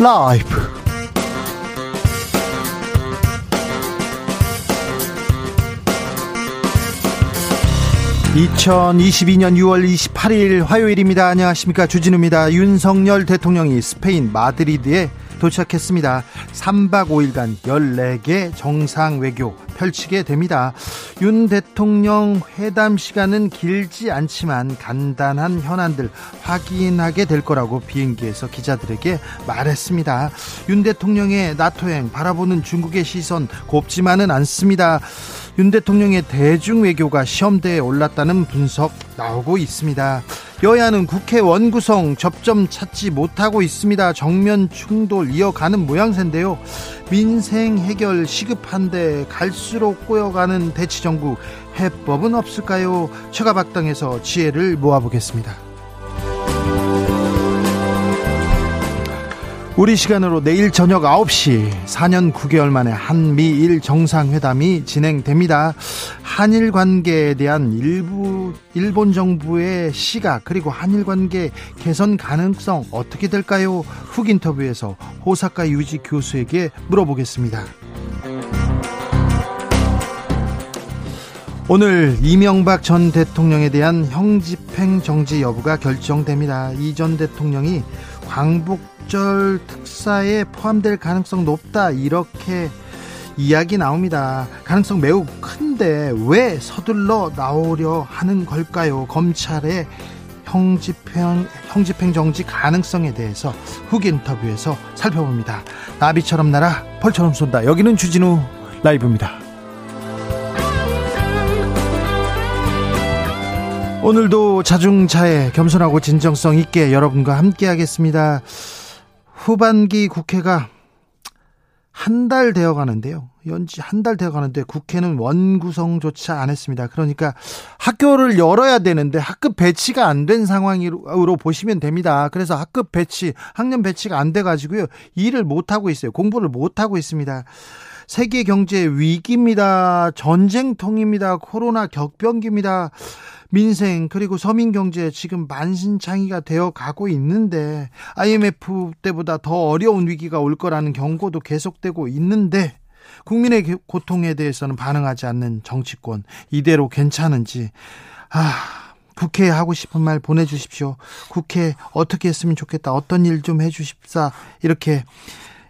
라이브. 2022년 6월 28일 화요일입니다. 안녕하십니까. 주진우입니다. 윤석열 대통령이 스페인 마드리드에 도착했습니다. 3박 5일간 14개 정상 외교 펼치게 됩니다. 윤 대통령 회담 시간은 길지 않지만 간단한 현안들 확인하게 될 거라고 비행기에서 기자들에게 말했습니다. 윤 대통령의 나토행 바라보는 중국의 시선 곱지만은 않습니다. 윤 대통령의 대중 외교가 시험대에 올랐다는 분석 나오고 있습니다. 여야는 국회 원 구성 접점 찾지 못하고 있습니다. 정면 충돌 이어가는 모양새인데요. 민생 해결 시급한데 갈수록 꼬여가는 대치정부 해법은 없을까요? 최가박당에서 지혜를 모아보겠습니다. 우리 시간으로 내일 저녁 9시 4년 9개월 만에 한미일 정상회담이 진행됩니다. 한일 관계에 대한 일부 일본 정부의 시각 그리고 한일 관계 개선 가능성 어떻게 될까요? 훅 인터뷰에서 호사카 유지 교수에게 물어보겠습니다. 오늘 이명박 전 대통령에 대한 형집행 정지 여부가 결정됩니다. 이 전 대통령이 광복 절 특사에 포함될 가능성 높다 이렇게 이야기 나옵니다. 가능성 매우 큰데 왜 서둘러 나오려 하는 걸까요? 검찰의 형집행, 형집행 정지 가능성에 대해서 후 인터뷰에서 살펴봅니다. 나비처럼 날아 펄처럼 쏜다. 여기는 주진우 라이브입니다. 오늘도 자중자애 겸손하고 진정성 있게 여러분과 함께 하겠습니다. 후반기 국회가 한 달 되어 가는데요. 연지 한 달 되어 가는데 국회는 원구성조차 안 했습니다. 그러니까 학교를 열어야 되는데 학급 배치가 안 된 상황으로 보시면 됩니다. 그래서 학급 배치, 학년 배치가 안 돼 가지고요. 일을 못 하고 있어요. 공부를 못 하고 있습니다. 세계 경제 위기입니다. 전쟁통입니다. 코로나 격변기입니다. 민생 그리고 서민 경제 지금 만신창이가 되어 가고 있는데 IMF 때보다 더 어려운 위기가 올 거라는 경고도 계속되고 있는데 국민의 고통에 대해서는 반응하지 않는 정치권 이대로 괜찮은지 아 국회에 하고 싶은 말 보내주십시오. 국회 어떻게 했으면 좋겠다. 어떤 일 좀 해주십사. 이렇게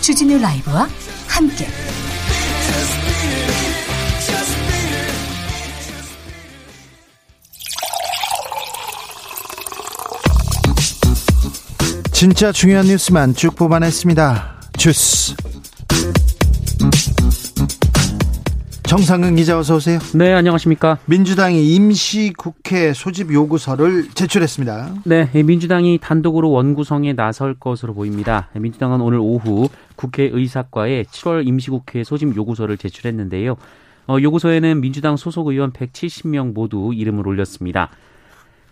주진우 라이브와 함께 진짜 중요한 뉴스만 쭉 뽑아냈습니다. 주스 정상근 기자 어서 오세요. 네, 안녕하십니까. 민주당이 임시국회 소집 요구서를 제출했습니다. 네, 민주당이 단독으로 원구성에 나설 것으로 보입니다. 민주당은 오늘 오후 국회 의사과에 7월 임시국회 소집 요구서를 제출했는데요. 어, 요구서에는 민주당 소속 의원 170명 모두 이름을 올렸습니다.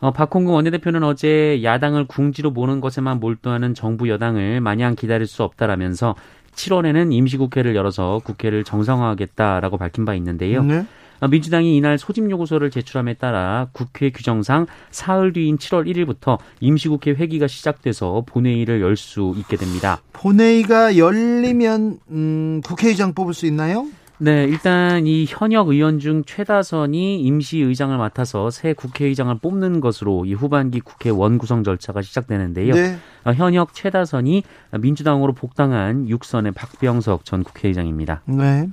어, 박홍근 원내대표는 어제 야당을 궁지로 모는 것에만 몰두하는 정부 여당을 마냥 기다릴 수 없다라면서 7월에는 임시국회를 열어서 국회를 정상화하겠다라고 밝힌 바 있는데요. 네. 어, 민주당이 이날 소집 요구서를 제출함에 따라 국회 규정상 사흘 뒤인 7월 1일부터 임시국회 회기가 시작돼서 본회의를 열 수 있게 됩니다. 본회의가 열리면 음, 국회의장 뽑을 수 있나요? 네, 일단 이 현역 의원 중 최다선이 임시의장을 맡아서 새 국회의장을 뽑는 것으로 이 후반기 국회 원구성 절차가 시작되는데요. 네. 어, 현역 최다선이 민주당으로 복당한 육선의 박병석 전 국회의장입니다. 네.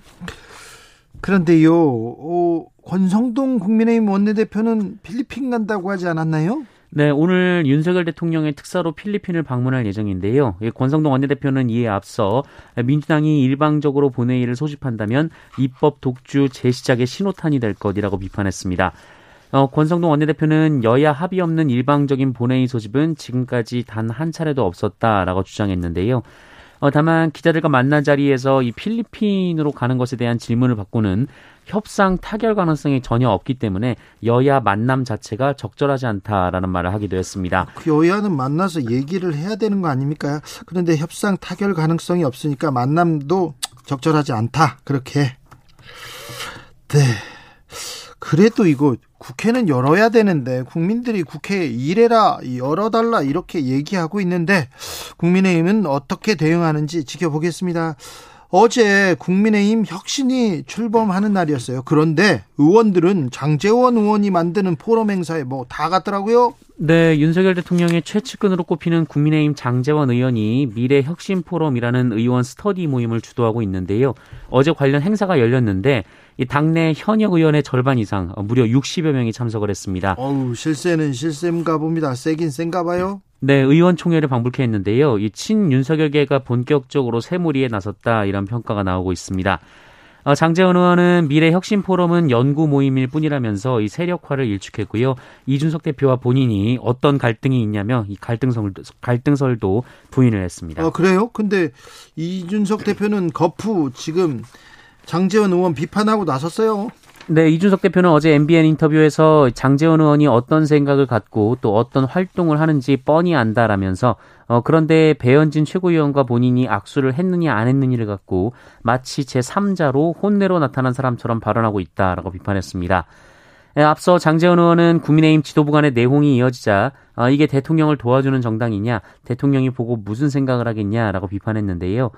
그런데요, 어, 권성동 국민의힘 원내대표는 필리핀 간다고 하지 않았나요? 네, 오늘 윤석열 대통령의 특사로 필리핀을 방문할 예정인데요. 권성동 원내대표는 이에 앞서 민주당이 일방적으로 본회의를 소집한다면 입법 독주 재시작의 신호탄이 될 것이라고 비판했습니다. 어, 권성동 원내대표는 여야 합의 없는 일방적인 본회의 소집은 지금까지 단 한 차례도 없었다라고 주장했는데요. 어, 다만 기자들과 만난 자리에서 이 필리핀으로 가는 것에 대한 질문을 받고는 협상 타결 가능성이 전혀 없기 때문에 여야 만남 자체가 적절하지 않다라는 말을 하기도 했습니다. 그 여야는 만나서 얘기를 해야 되는 거 아닙니까? 그런데 협상 타결 가능성이 없으니까 만남도 적절하지 않다. 그렇게. 네. 그래도 이거 국회는 열어야 되는데 국민들이 국회 일해라 열어달라 이렇게 얘기하고 있는데 국민의힘은 어떻게 대응하는지 지켜보겠습니다. 어제 국민의힘 혁신이 출범하는 날이었어요. 그런데 의원들은 장재원 의원이 만드는 포럼 행사에 뭐 다 갔더라고요. 네, 윤석열 대통령의 최측근으로 꼽히는 국민의힘 장재원 의원이 미래 혁신 포럼이라는 의원 스터디 모임을 주도하고 있는데요. 어제 관련 행사가 열렸는데 이 당내 현역 의원의 절반 이상 무려 60여 명이 참석을 했습니다. 어우, 실세는 실세인가 봅니다. 세긴 센가 봐요. 네, 의원총회를 방불케 했는데요. 이 친윤석열계가 본격적으로 새무리에 나섰다 이런 평가가 나오고 있습니다. 어, 장재원 의원은 미래혁신포럼은 연구 모임일 뿐이라면서 이 세력화를 일축했고요. 이준석 대표와 본인이 어떤 갈등이 있냐며 이 갈등설도, 갈등설도 부인을 했습니다. 아, 그래요? 근데 이준석 대표는 거푸 지금 장재원 의원 비판하고 나섰어요. 네, 이준석 대표는 어제 MBN 인터뷰에서 장재원 의원이 어떤 생각을 갖고 또 어떤 활동을 하는지 뻔히 안다라면서 어, 그런데 배현진 최고위원과 본인이 악수를 했느냐 안 했느냐를 갖고 마치 제3자로 혼내로 나타난 사람처럼 발언하고 있다라고 비판했습니다. 예, 앞서 장재원 의원은 국민의힘 지도부 간의 내홍이 이어지자 어, 이게 대통령을 도와주는 정당이냐 대통령이 보고 무슨 생각을 하겠냐라고 비판했는데요.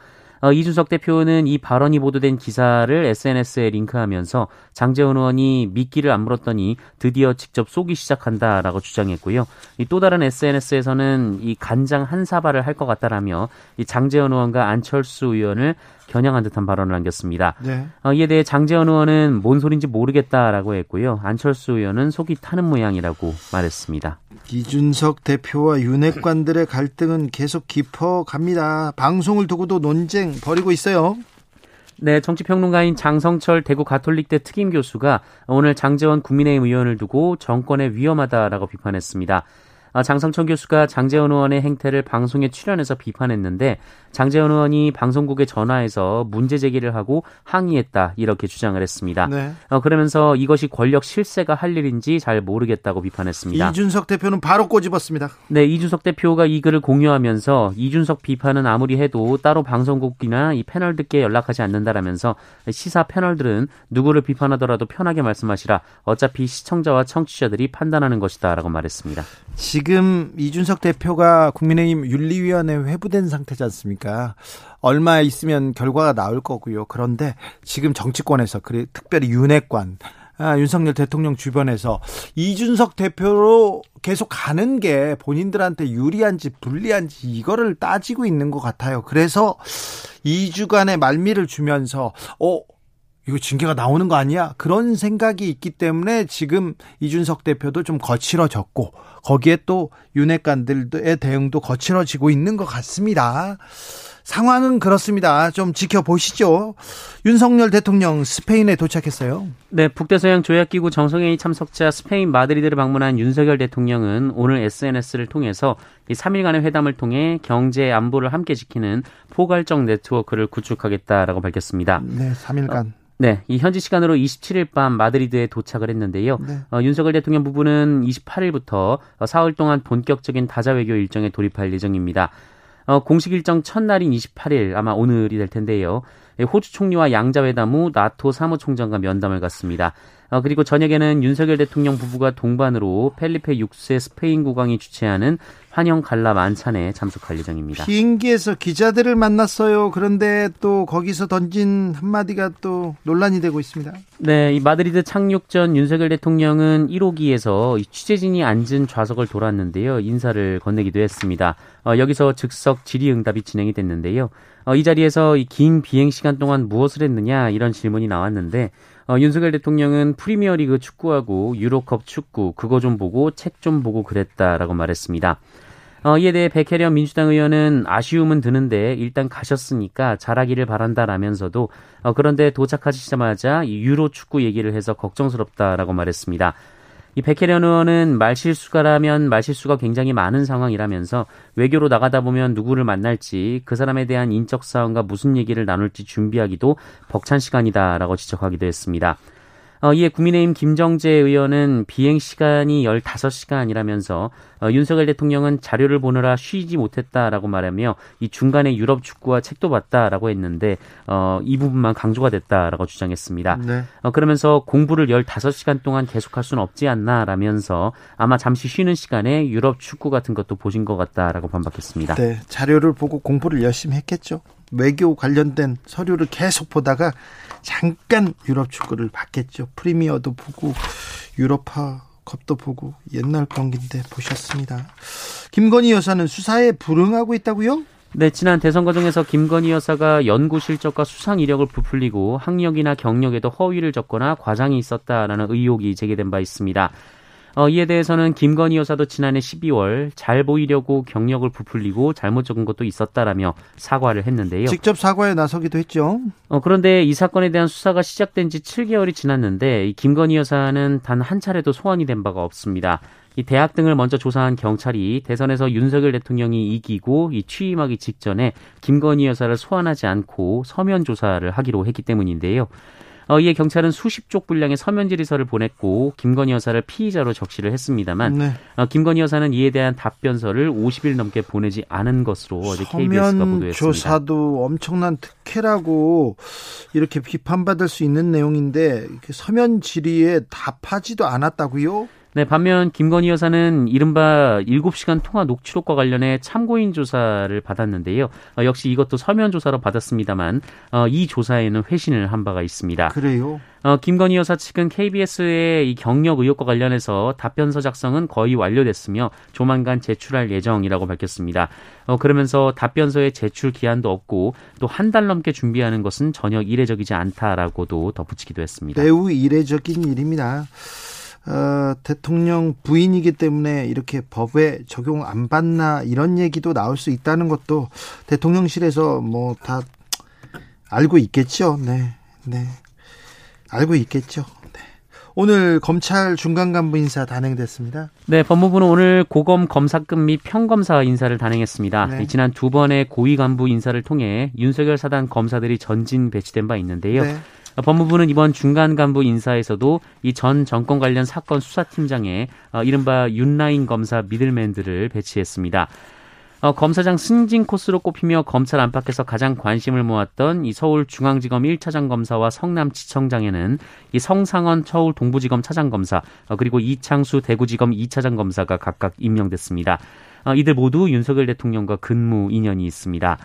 어, 이준석 대표는 이 발언이 보도된 기사를 SNS에 링크하면서 장재원 의원이 미끼를 안 물었더니 드디어 직접 쏘기 시작한다라고 주장했고요. 또 다른 SNS에서는 이 간장 한 사발을 할 것 같다라며 이 장재원 의원과 안철수 의원을 겨냥한 듯한 발언을 남겼습니다. 네. 어, 이에 대해 장재원 의원은 뭔 소린지 모르겠다라고 했고요. 안철수 의원은 속이 타는 모양이라고 말했습니다. 이준석 대표와 윤핵관들의 갈등은 계속 깊어갑니다. 방송을 두고도 논쟁 벌이고 있어요. 네, 정치평론가인 장성철 대구 가톨릭대 특임 교수가 오늘 장재원 국민의힘 의원을 두고 정권에 위험하다라고 비판했습니다. 아, 장성천 교수가 장재원 의원의 행태를 방송에 출연해서 비판했는데 장재원 의원이 방송국에 전화해서 문제 제기를 하고 항의했다 이렇게 주장을 했습니다. 네. 어, 그러면서 이것이 권력 실세가 할 일인지 잘 모르겠다고 비판했습니다. 이준석 대표는 바로 꼬집었습니다. 네, 이준석 대표가 이 글을 공유하면서 이준석 비판은 아무리 해도 따로 방송국이나 이 패널들께 연락하지 않는다라면서 시사 패널들은 누구를 비판하더라도 편하게 말씀하시라. 어차피 시청자와 청취자들이 판단하는 것이다라고 말했습니다. 지금 이준석 대표가 국민의힘 윤리위원회 회부된 상태지 않습니까? 얼마 있으면 결과가 나올 거고요. 그런데 지금 정치권에서 그래 특별히 윤핵관 아, 윤석열 대통령 주변에서 이준석 대표로 계속 가는 게 본인들한테 유리한지 불리한지 이거를 따지고 있는 것 같아요. 그래서 2주간의 말미를 주면서 어 이거 징계가 나오는 거 아니야? 그런 생각이 있기 때문에 지금 이준석 대표도 좀 거칠어졌고 거기에 또 윤핵관들의 대응도 거칠어지고 있는 것 같습니다. 상황은 그렇습니다. 좀 지켜보시죠. 윤석열 대통령 스페인에 도착했어요. 네, 북대서양 조약기구 정성회의 참석자 스페인 마드리드를 방문한 윤석열 대통령은 오늘 SNS를 통해서 이 3일간의 회담을 통해 경제 안보를 함께 지키는 포괄적 네트워크를 구축하겠다라고 밝혔습니다. 네, 3일간. 어, 네, 이 현지 시간으로 27일 밤 마드리드에 도착을 했는데요. 네. 어, 윤석열 대통령 부부는 28일부터 사흘 동안 본격적인 다자 외교 일정에 돌입할 예정입니다. 어, 공식 일정 첫날인 28일 아마 오늘이 될 텐데요. 예, 호주 총리와 양자회담 후 나토 사무총장과 면담을 갖습니다. 어, 그리고 저녁에는 윤석열 대통령 부부가 동반으로 펠리페 6세 스페인 국왕이 주최하는 환영 갈라 만찬에 참석할 예정입니다. 비행기에서 기자들을 만났어요. 그런데 또 거기서 던진 한마디가 또 논란이 되고 있습니다. 네, 이 마드리드 착륙 전 윤석열 대통령은 1호기에서 취재진이 앉은 좌석을 돌았는데요. 인사를 건네기도 했습니다. 어, 여기서 즉석 질의응답이 진행이 됐는데요. 어, 이 자리에서 이 긴 비행 시간 동안 무엇을 했느냐 이런 질문이 나왔는데 어, 윤석열 대통령은 프리미어리그 축구하고 유로컵 축구 그거 좀 보고 책 좀 보고 그랬다라고 말했습니다. 어, 이에 대해 백혜련 민주당 의원은 아쉬움은 드는데 일단 가셨으니까 잘하기를 바란다라면서도 어, 그런데 도착하시자마자 유로 축구 얘기를 해서 걱정스럽다라고 말했습니다. 이 백혜련 의원은 말실수가라면 말실수가 굉장히 많은 상황이라면서 외교로 나가다 보면 누구를 만날지 그 사람에 대한 인적 사항과 무슨 얘기를 나눌지 준비하기도 벅찬 시간이다라고 지적하기도 했습니다. 어, 이에 국민의힘 김정재 의원은 비행 시간이 15시간이라면서 어, 윤석열 대통령은 자료를 보느라 쉬지 못했다라고 말하며 이 중간에 유럽 축구와 책도 봤다라고 했는데 어, 이 부분만 강조가 됐다라고 주장했습니다. 네. 어, 그러면서 공부를 15시간 동안 계속할 수는 없지 않나라면서 아마 잠시 쉬는 시간에 유럽 축구 같은 것도 보신 것 같다라고 반박했습니다. 네, 자료를 보고 공부를 열심히 했겠죠. 외교 관련된 서류를 계속 보다가 잠깐 유럽 축구를 봤겠죠. 프리미어도 보고 유로파 컵도 보고 옛날 경기인데 보셨습니다. 김건희 여사는 수사에 불응하고 있다고요? 네, 지난 대선 과정에서 김건희 여사가 연구 실적과 수상 이력을 부풀리고 학력이나 경력에도 허위를 적거나 과장이 있었다라는 의혹이 제기된 바 있습니다. 어, 이에 대해서는 김건희 여사도 지난해 12월 잘 보이려고 경력을 부풀리고 잘못 적은 것도 있었다라며 사과를 했는데요. 직접 사과에 나서기도 했죠. 어, 그런데 이 사건에 대한 수사가 시작된 지 7개월이 지났는데 이 김건희 여사는 단 한 차례도 소환이 된 바가 없습니다. 이 대학 등을 먼저 조사한 경찰이 대선에서 윤석열 대통령이 이기고 이 취임하기 직전에 김건희 여사를 소환하지 않고 서면 조사를 하기로 했기 때문인데요. 어, 이에 경찰은 수십 쪽 분량의 서면 질의서를 보냈고 김건희 여사를 피의자로 적시를 했습니다만 네. 어, 김건희 여사는 이에 대한 답변서를 50일 넘게 보내지 않은 것으로 어제 KBS가 보도했습니다. 조사도 엄청난 특혜라고 이렇게 비판받을 수 있는 내용인데 서면 질의에 답하지도 않았다고요? 네, 반면 김건희 여사는 이른바 7시간 통화 녹취록과 관련해 참고인 조사를 받았는데요. 어, 역시 이것도 서면 조사로 받았습니다만 어, 이 조사에는 회신을 한 바가 있습니다. 그래요? 어, 김건희 여사 측은 KBS의 이 경력 의혹과 관련해서 답변서 작성은 거의 완료됐으며 조만간 제출할 예정이라고 밝혔습니다. 어, 그러면서 답변서의 제출 기한도 없고 또 한 달 넘게 준비하는 것은 전혀 이례적이지 않다라고도 덧붙이기도 했습니다. 매우 이례적인 일입니다. 어, 대통령 부인이기 때문에 이렇게 법에 적용 안 받나 이런 얘기도 나올 수 있다는 것도 대통령실에서 뭐 다 알고 있겠죠. 네, 네, 알고 있겠죠. 네. 오늘 검찰 중간 간부 인사 단행됐습니다. 네, 법무부는 오늘 고검 검사급 및 평검사 인사를 단행했습니다. 네. 지난 두 번의 고위 간부 인사를 통해 윤석열 사단 검사들이 전진 배치된 바 있는데요. 네. 법무부는 이번 중간 간부 인사에서도 이 전 정권 관련 사건 수사팀장에 어, 이른바 윤라인 검사 미들맨들을 배치했습니다. 어, 검사장 승진 코스로 꼽히며 검찰 안팎에서 가장 관심을 모았던 이 서울중앙지검 1차장 검사와 성남지청장에는 이 성상원 서울 동부지검 차장 검사 어, 그리고 이창수 대구지검 2차장 검사가 각각 임명됐습니다. 어, 이들 모두 윤석열 대통령과 근무 인연이 있습니다.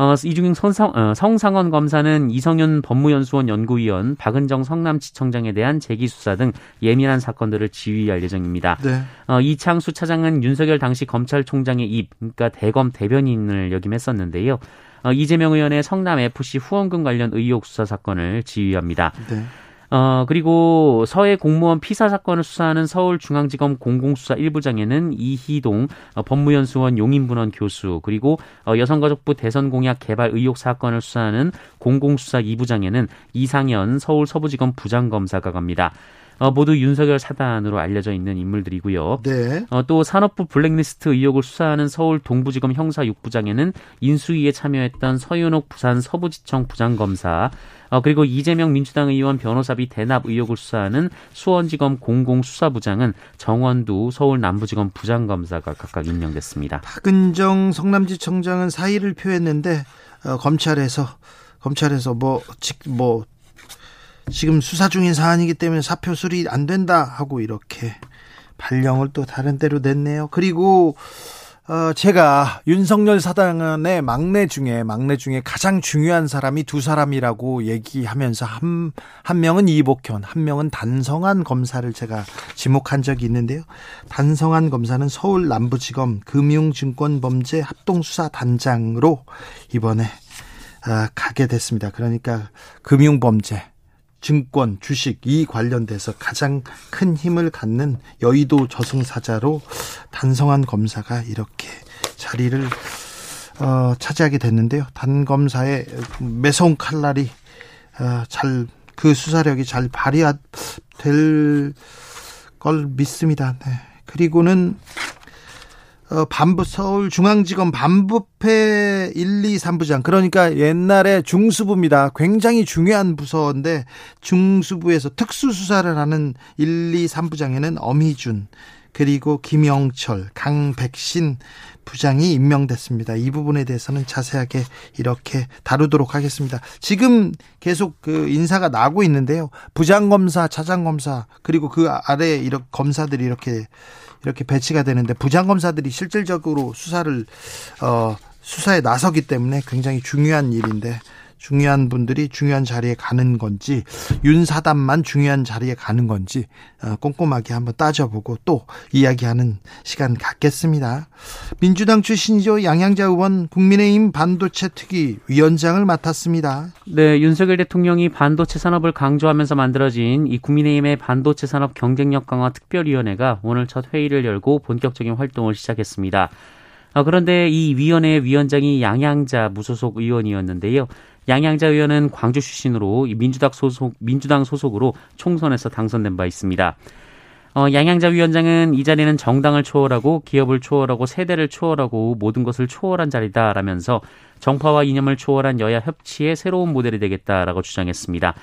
어, 이중인 성상, 어, 성상원 검사는 이성윤 법무연수원 연구위원, 박은정 성남지청장에 대한 재기수사 등 예민한 사건들을 지휘할 예정입니다. 네. 어, 이창수 차장은 윤석열 당시 검찰총장의 입, 그러니까 대검 대변인을 역임했었는데요. 어, 이재명 의원의 성남FC 후원금 관련 의혹 수사 사건을 지휘합니다. 네. 어, 그리고 서해 공무원 피사 사건을 수사하는 서울중앙지검 공공수사 1부장에는 이희동 어, 법무연수원 용인분원 교수 그리고 어, 여성가족부 대선공약 개발 의혹 사건을 수사하는 공공수사 2부장에는 이상현 서울 서부지검 부장검사가 갑니다. 어, 모두 윤석열 사단으로 알려져 있는 인물들이고요. 네. 어, 또 산업부 블랙리스트 의혹을 수사하는 서울 동부지검 형사 6부장에는 인수위에 참여했던 서윤옥 부산 서부지청 부장검사 어, 그리고 이재명 민주당 의원 변호사비 대납 의혹을 수사하는 수원지검 공공수사부장은 정원두 서울 남부지검 부장검사가 각각 임명됐습니다. 박은정 성남지청장은 사의를 표했는데 어, 검찰에서 검찰에서 뭐, 뭐 지금 수사 중인 사안이기 때문에 사표 수리 안 된다 하고 이렇게 발령을 또 다른 데로 냈네요. 그리고 어, 제가 윤석열 사단의 막내 중에 막내 중에 가장 중요한 사람이 두 사람이라고 얘기하면서 한, 한 명은 이복현, 한 명은 단성한 검사를 제가 지목한 적이 있는데요. 단성한 검사는 서울 남부지검 금융증권범죄 합동수사단장으로 이번에 아, 가게 됐습니다. 그러니까 금융범죄 증권, 주식 이 관련돼서 가장 큰 힘을 갖는 여의도 저승사자로 단성한 검사가 이렇게 자리를 어, 차지하게 됐는데요. 단 검사의 매서운 칼날이 어, 잘그 수사력이 잘 발휘될 걸 믿습니다. 네. 그리고는 어, 반부 서울중앙지검 반부패 1, 2, 3부장 그러니까 옛날에 중수부입니다. 굉장히 중요한 부서인데 중수부에서 특수수사를 하는 1, 2, 3부장에는 엄희준 그리고 김영철, 강백신 부장이 임명됐습니다. 이 부분에 대해서는 자세하게 이렇게 다루도록 하겠습니다. 지금 계속 그 인사가 나고 있는데요. 부장검사, 차장검사, 그리고 그 아래 검사들이 이렇게 이렇게 배치가 되는데 부장검사들이 실질적으로 수사를 어 수사에 나서기 때문에 굉장히 중요한 일인데 중요한 분들이 중요한 자리에 가는 건지 윤 사단만 중요한 자리에 가는 건지 어, 꼼꼼하게 한번 따져보고 또 이야기하는 시간 갖겠습니다. 민주당 출신이죠 양양자 의원 국민의힘 반도체 특위 위원장을 맡았습니다. 네, 윤석열 대통령이 반도체 산업을 강조하면서 만들어진 이 국민의힘의 반도체 산업 경쟁력 강화 특별위원회가 오늘 첫 회의를 열고 본격적인 활동을 시작했습니다. 아, 그런데 이 위원회 위원장이 양양자 무소속 의원이었는데요. 양양자 의원은 광주 출신으로 민주당 소속 민주당 소속으로 총선에서 당선된 바 있습니다. 어, 양양자 위원장은 이 자리는 정당을 초월하고 기업을 초월하고 세대를 초월하고 모든 것을 초월한 자리다라면서 정파와 이념을 초월한 여야 협치의 새로운 모델이 되겠다라고 주장했습니다.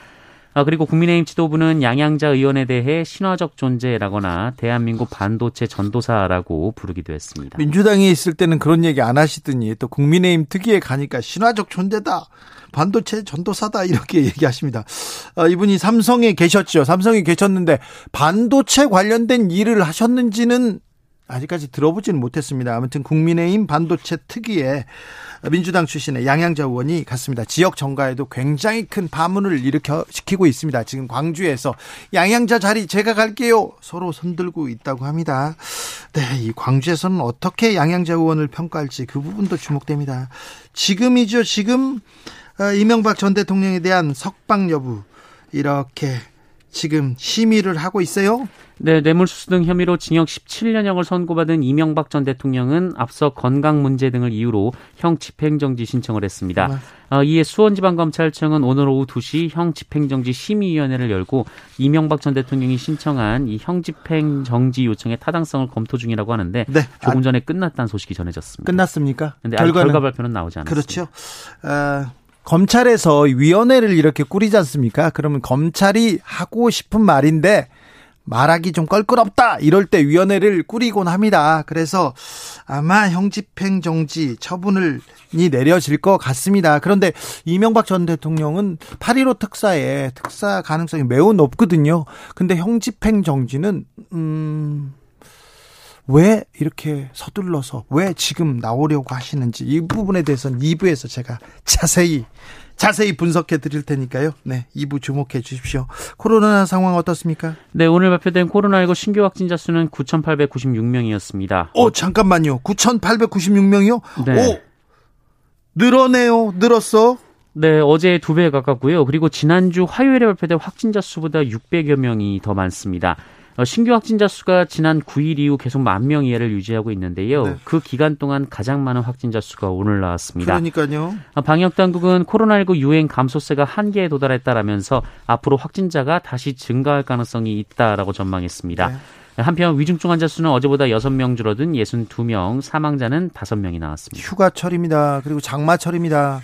아, 그리고 국민의힘 지도부는 양양자 의원에 대해 신화적 존재라거나 대한민국 반도체 전도사라고 부르기도 했습니다. 민주당에 있을 때는 그런 얘기 안 하시더니 또 국민의힘 특위에 가니까 신화적 존재다. 반도체 전도사다 이렇게 얘기하십니다. 아, 이분이 삼성에 계셨죠. 삼성에 계셨는데 반도체 관련된 일을 하셨는지는 아직까지 들어보지는 못했습니다. 아무튼 국민의힘 반도체 특위에 민주당 출신의 양양자 의원이 갔습니다. 지역 정가에도 굉장히 큰 파문을 일으켜 시키고 있습니다. 지금 광주에서 양양자 자리 제가 갈게요. 서로 손들고 있다고 합니다. 네, 이 광주에서는 어떻게 양양자 의원을 평가할지 그 부분도 주목됩니다. 지금이죠. 지금 어, 이명박 전 대통령에 대한 석방 여부 이렇게 지금 심의를 하고 있어요. 네, 뇌물수수 등 혐의로 징역 17년형을 선고받은 이명박 전 대통령은 앞서 건강 문제 등을 이유로 형 집행정지 신청을 했습니다. 어, 이에 수원지방검찰청은 오늘 오후 2시 형 집행정지 심의위원회를 열고 이명박 전 대통령이 신청한 이 형 집행정지 요청의 타당성을 검토 중이라고 하는데 네. 조금 전에 끝났다는 소식이 전해졌습니다. 끝났습니까? 근데 결과는... 결과 발표는 나오지 않았습니다. 그렇죠. 어... 검찰에서 위원회를 이렇게 꾸리지 않습니까? 그러면 검찰이 하고 싶은 말인데 말하기 좀 껄끄럽다 이럴 때 위원회를 꾸리곤 합니다. 그래서 아마 형집행 정지 처분을 이 내려질 것 같습니다. 그런데 이명박 전 대통령은 8.15 특사에 특사 가능성이 매우 높거든요. 근데 형집행 정지는 음 왜 이렇게 서둘러서 왜 지금 나오려고 하시는지 이 부분에 대해서는 2부에서 제가 자세히 자세히 분석해 드릴 테니까요. 네, 2부 주목해 주십시오. 코로나 상황 어떻습니까? 네, 오늘 발표된 코로나19 신규 확진자 수는 9,896명이었습니다. 오, 잠깐만요. 9,896명이요? 네. 오, 늘어네요. 늘었어. 네, 어제 두 배 가깝고요. 그리고 지난주 화요일에 발표된 확진자 수보다 600여 명이 더 많습니다. 어, 신규 확진자 수가 지난 9일 이후 계속 만 명 이하를 유지하고 있는데요. 네. 그 기간 동안 가장 많은 확진자 수가 오늘 나왔습니다. 그러니까요. 어, 방역 당국은 코로나19 유행 감소세가 한계에 도달했다라면서 앞으로 확진자가 다시 증가할 가능성이 있다라고 전망했습니다. 네. 한편 위중증 환자 수는 어제보다 6명 줄어든 62명, 사망자는 5명이 나왔습니다. 휴가철입니다. 그리고 장마철입니다.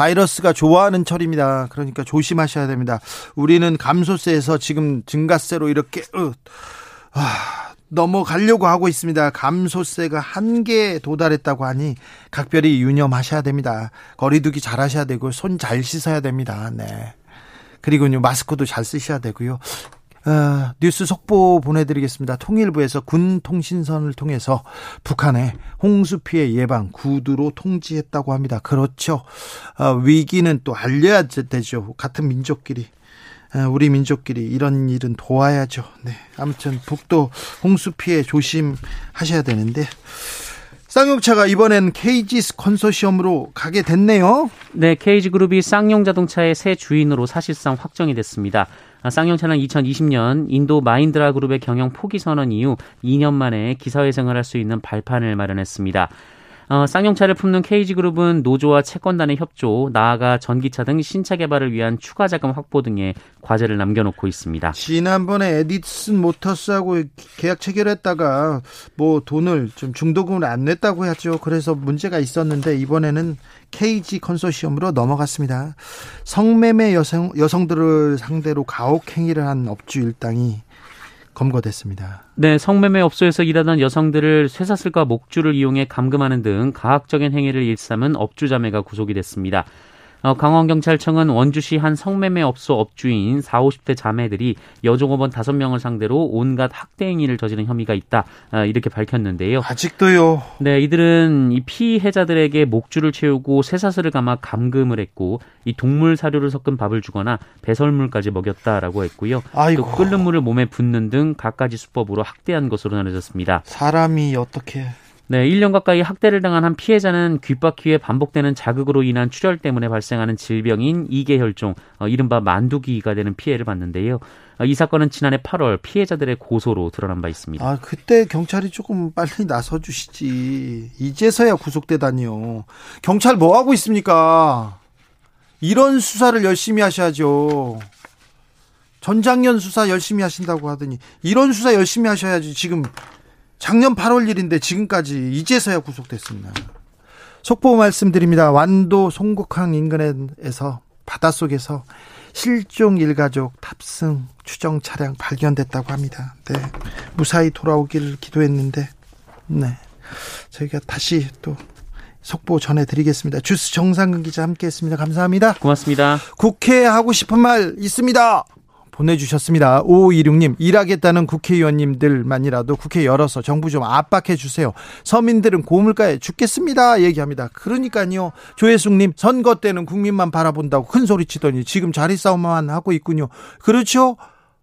바이러스가 좋아하는 철입니다. 그러니까 조심하셔야 됩니다. 우리는 감소세에서 지금 증가세로 이렇게 으, 아, 넘어가려고 하고 있습니다. 감소세가 한계에 도달했다고 하니 각별히 유념하셔야 됩니다. 거리두기 잘 하셔야 되고 손 잘 씻어야 됩니다. 네. 그리고요 마스크도 잘 쓰셔야 되고요. 어, 뉴스 속보 보내드리겠습니다. 통일부에서 군 통신선을 통해서 북한의 홍수 피해 예방 구두로 통지했다고 합니다. 그렇죠. 어, 위기는 또 알려야 되죠. 같은 민족끼리. 어, 우리 민족끼리 이런 일은 도와야죠. 네. 아무튼 북도 홍수 피해 조심하셔야 되는데 쌍용차가 이번엔 KG 컨소시엄으로 가게 됐네요. 네, KG그룹이 쌍용 자동차의 새 주인으로 사실상 확정이 됐습니다. 쌍용 차는 2020년 인도 마인드라 그룹의 경영 포기 선언 이후 2년 만에 기사회생을 할 수 있는 발판을 마련했습니다. 어, 쌍용차를 품는 KG그룹은 노조와 채권단의 협조, 나아가 전기차 등 신차 개발을 위한 추가 자금 확보 등의 과제를 남겨놓고 있습니다. 지난번에 에디슨 모터스하고 계약 체결했다가 뭐 돈을 좀 중도금을 안 냈다고 했죠. 그래서 문제가 있었는데 이번에는 KG 컨소시엄으로 넘어갔습니다. 성매매 여성 여성들을 상대로 가혹 행위를 한 업주 일당이 검거됐습니다. 네, 성매매 업소에서 일하던 여성들을 쇠사슬과 목줄을 이용해 감금하는 등 가학적인 행위를 일삼은 업주 자매가 구속이 됐습니다. 어, 강원경찰청은 원주시 한 성매매 업소 업주인 4, 50대 자매들이 여종업원 5명을 상대로 온갖 학대 행위를 저지른 혐의가 있다. 어, 이렇게 밝혔는데요. 아직도요. 네, 이들은 이 피해자들에게 목줄을 채우고 쇠사슬을 감아 감금을 했고 이 동물 사료를 섞은 밥을 주거나 배설물까지 먹였다라고 했고요. 아이고. 또 끓는 물을 몸에 붓는 등 갖가지 수법으로 학대한 것으로 전해졌습니다. 사람이 어떻게 네, 1년 가까이 학대를 당한 한 피해자는 귓바퀴에 반복되는 자극으로 인한 출혈 때문에 발생하는 질병인 이계혈종, 어, 이른바 만두기가 되는 피해를 봤는데요. 어, 이 사건은 지난해 8월 피해자들의 고소로 드러난 바 있습니다. 아, 그때 경찰이 조금 빨리 나서 주시지. 이제서야 구속되다니요. 경찰 뭐 하고 있습니까? 이런 수사를 열심히 하셔야죠. 전장년 수사 열심히 하신다고 하더니 이런 수사 열심히 하셔야지 지금 작년 8월 일인데 지금까지 이제서야 구속됐습니다. 속보 말씀드립니다. 완도 송곡항 인근에서 바닷속에서 실종 일가족 탑승 추정 차량 발견됐다고 합니다. 네. 무사히 돌아오길 기도했는데, 네. 저희가 다시 또 속보 전해드리겠습니다. 주스 정상근 기자 함께 했습니다. 감사합니다. 고맙습니다. 국회 하고 싶은 말 있습니다. 보내주셨습니다. 5526님, 일하겠다는 국회의원님들만이라도 국회 열어서 정부 좀 압박해 주세요. 서민들은 고물가에 죽겠습니다. 얘기합니다. 그러니까요. 조혜숙님, 선거 때는 국민만 바라본다고 큰 소리 치더니 지금 자리 싸움만 하고 있군요. 그렇죠?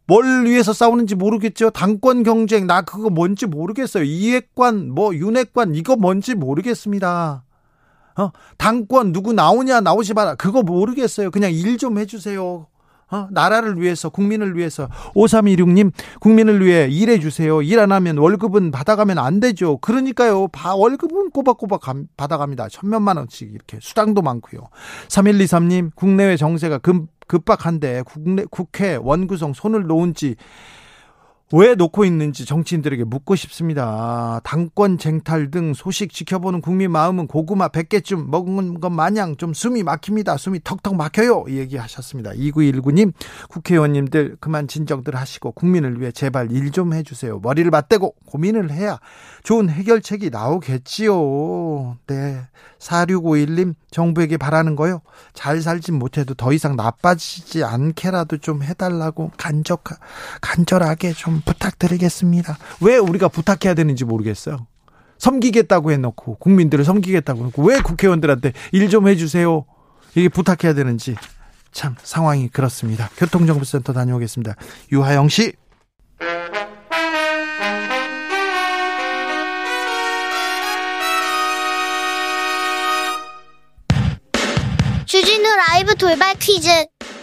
뭘 위해서 싸우는지 모르겠죠. 당권 경쟁, 나 그거 뭔지 모르겠어요. 이핵관, 뭐, 윤핵관, 이거 뭔지 모르겠습니다. 어? 당권 누구 나오냐, 나오지 마라. 그거 모르겠어요. 그냥 일 좀 해주세요. 어? 나라를 위해서 국민을 위해서 5316님 국민을 위해 일해 주세요. 일 안 하면 월급은 받아가면 안 되죠. 그러니까요. 바, 월급은 꼬박꼬박 감, 받아갑니다. 천몇만 원씩 이렇게 수당도 많고요. 3123님 국내외 정세가 급, 급박한데 국내, 국회 원구성 손을 놓은 지 왜 놓고 있는지 정치인들에게 묻고 싶습니다. 당권 쟁탈 등 소식 지켜보는 국민 마음은 고구마 100개쯤 먹은 것 마냥 좀 숨이 막힙니다. 숨이 턱턱 막혀요. 얘기하셨습니다. 2919님, 국회의원님들 그만 진정들 하시고 국민을 위해 제발 일 좀 해주세요. 머리를 맞대고 고민을 해야 좋은 해결책이 나오겠지요. 네. 4651님, 정부에게 바라는 거요. 잘 살진 못해도 더 이상 나빠지지 않게라도 좀 해달라고 간적, 간절하게 좀 부탁드리겠습니다. 왜 우리가 부탁해야 되는지 모르겠어요. 섬기겠다고 해놓고, 국민들을 섬기겠다고 해놓고, 왜 국회의원들한테 일 좀 해주세요. 이게 부탁해야 되는지. 참, 상황이 그렇습니다. 교통정보센터 다녀오겠습니다. 유하영 씨. 주진우 라이브 돌발 퀴즈.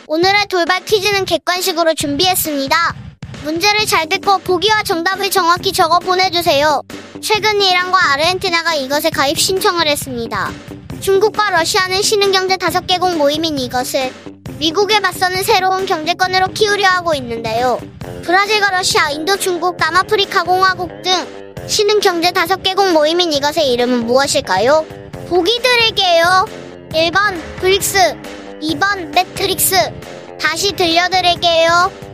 오늘의 돌발 퀴즈는 객관식으로 준비했습니다. 문제를 잘 듣고 보기와 정답을 정확히 적어 보내주세요. 최근 이란과 아르헨티나가 이것에 가입 신청을 했습니다. 중국과 러시아는 신흥경제 5개국 모임인 이것을 미국에 맞서는 새로운 경제권으로 키우려 하고 있는데요. 브라질과 러시아, 인도, 중국, 남아프리카 공화국 등 신흥경제 5개국 모임인 이것의 이름은 무엇일까요? 보기 드릴게요. 1번 브릭스, 2번 매트릭스. 다시 들려드릴게요.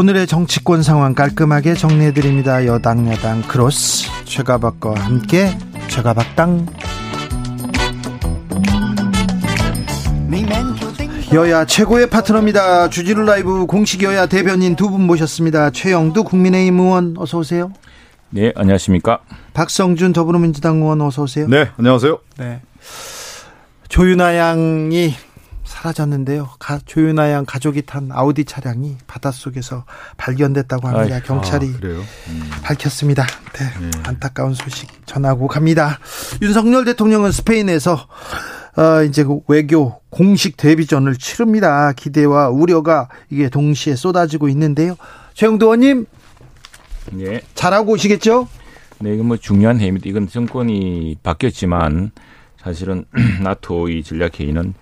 오늘의 정치권 상황 깔끔하게 정리해드립니다. 여당 야당 크로스 최가박과 함께 최가박당 여야 최고의 파트너입니다. 주진우 라이브 공식 여야 대변인 두 분 모셨습니다. 최영두 국민의힘 의원 어서 오세요. 네, 안녕하십니까? 박성준 더불어민주당 의원 어서 오세요. 네, 안녕하세요. 네. 조윤아 양이 사라졌는데요. 가, 조윤아 양 가족이 탄 아우디 차량이 바닷속에서 발견됐다고 합니다. 아이, 경찰이 아, 음. 밝혔습니다. 네, 네. 안타까운 소식 전하고 갑니다. 윤석열 대통령은 스페인에서 어, 이제 그 외교 공식 데뷔전을 치릅니다. 기대와 우려가 이게 동시에 쏟아지고 있는데요. 최영도 의원님, 예. 잘하고 오시겠죠? 네, 이건 뭐 중요한 회의입니다. 이건 정권이 바뀌었지만 사실은 나토 이 전략 회의는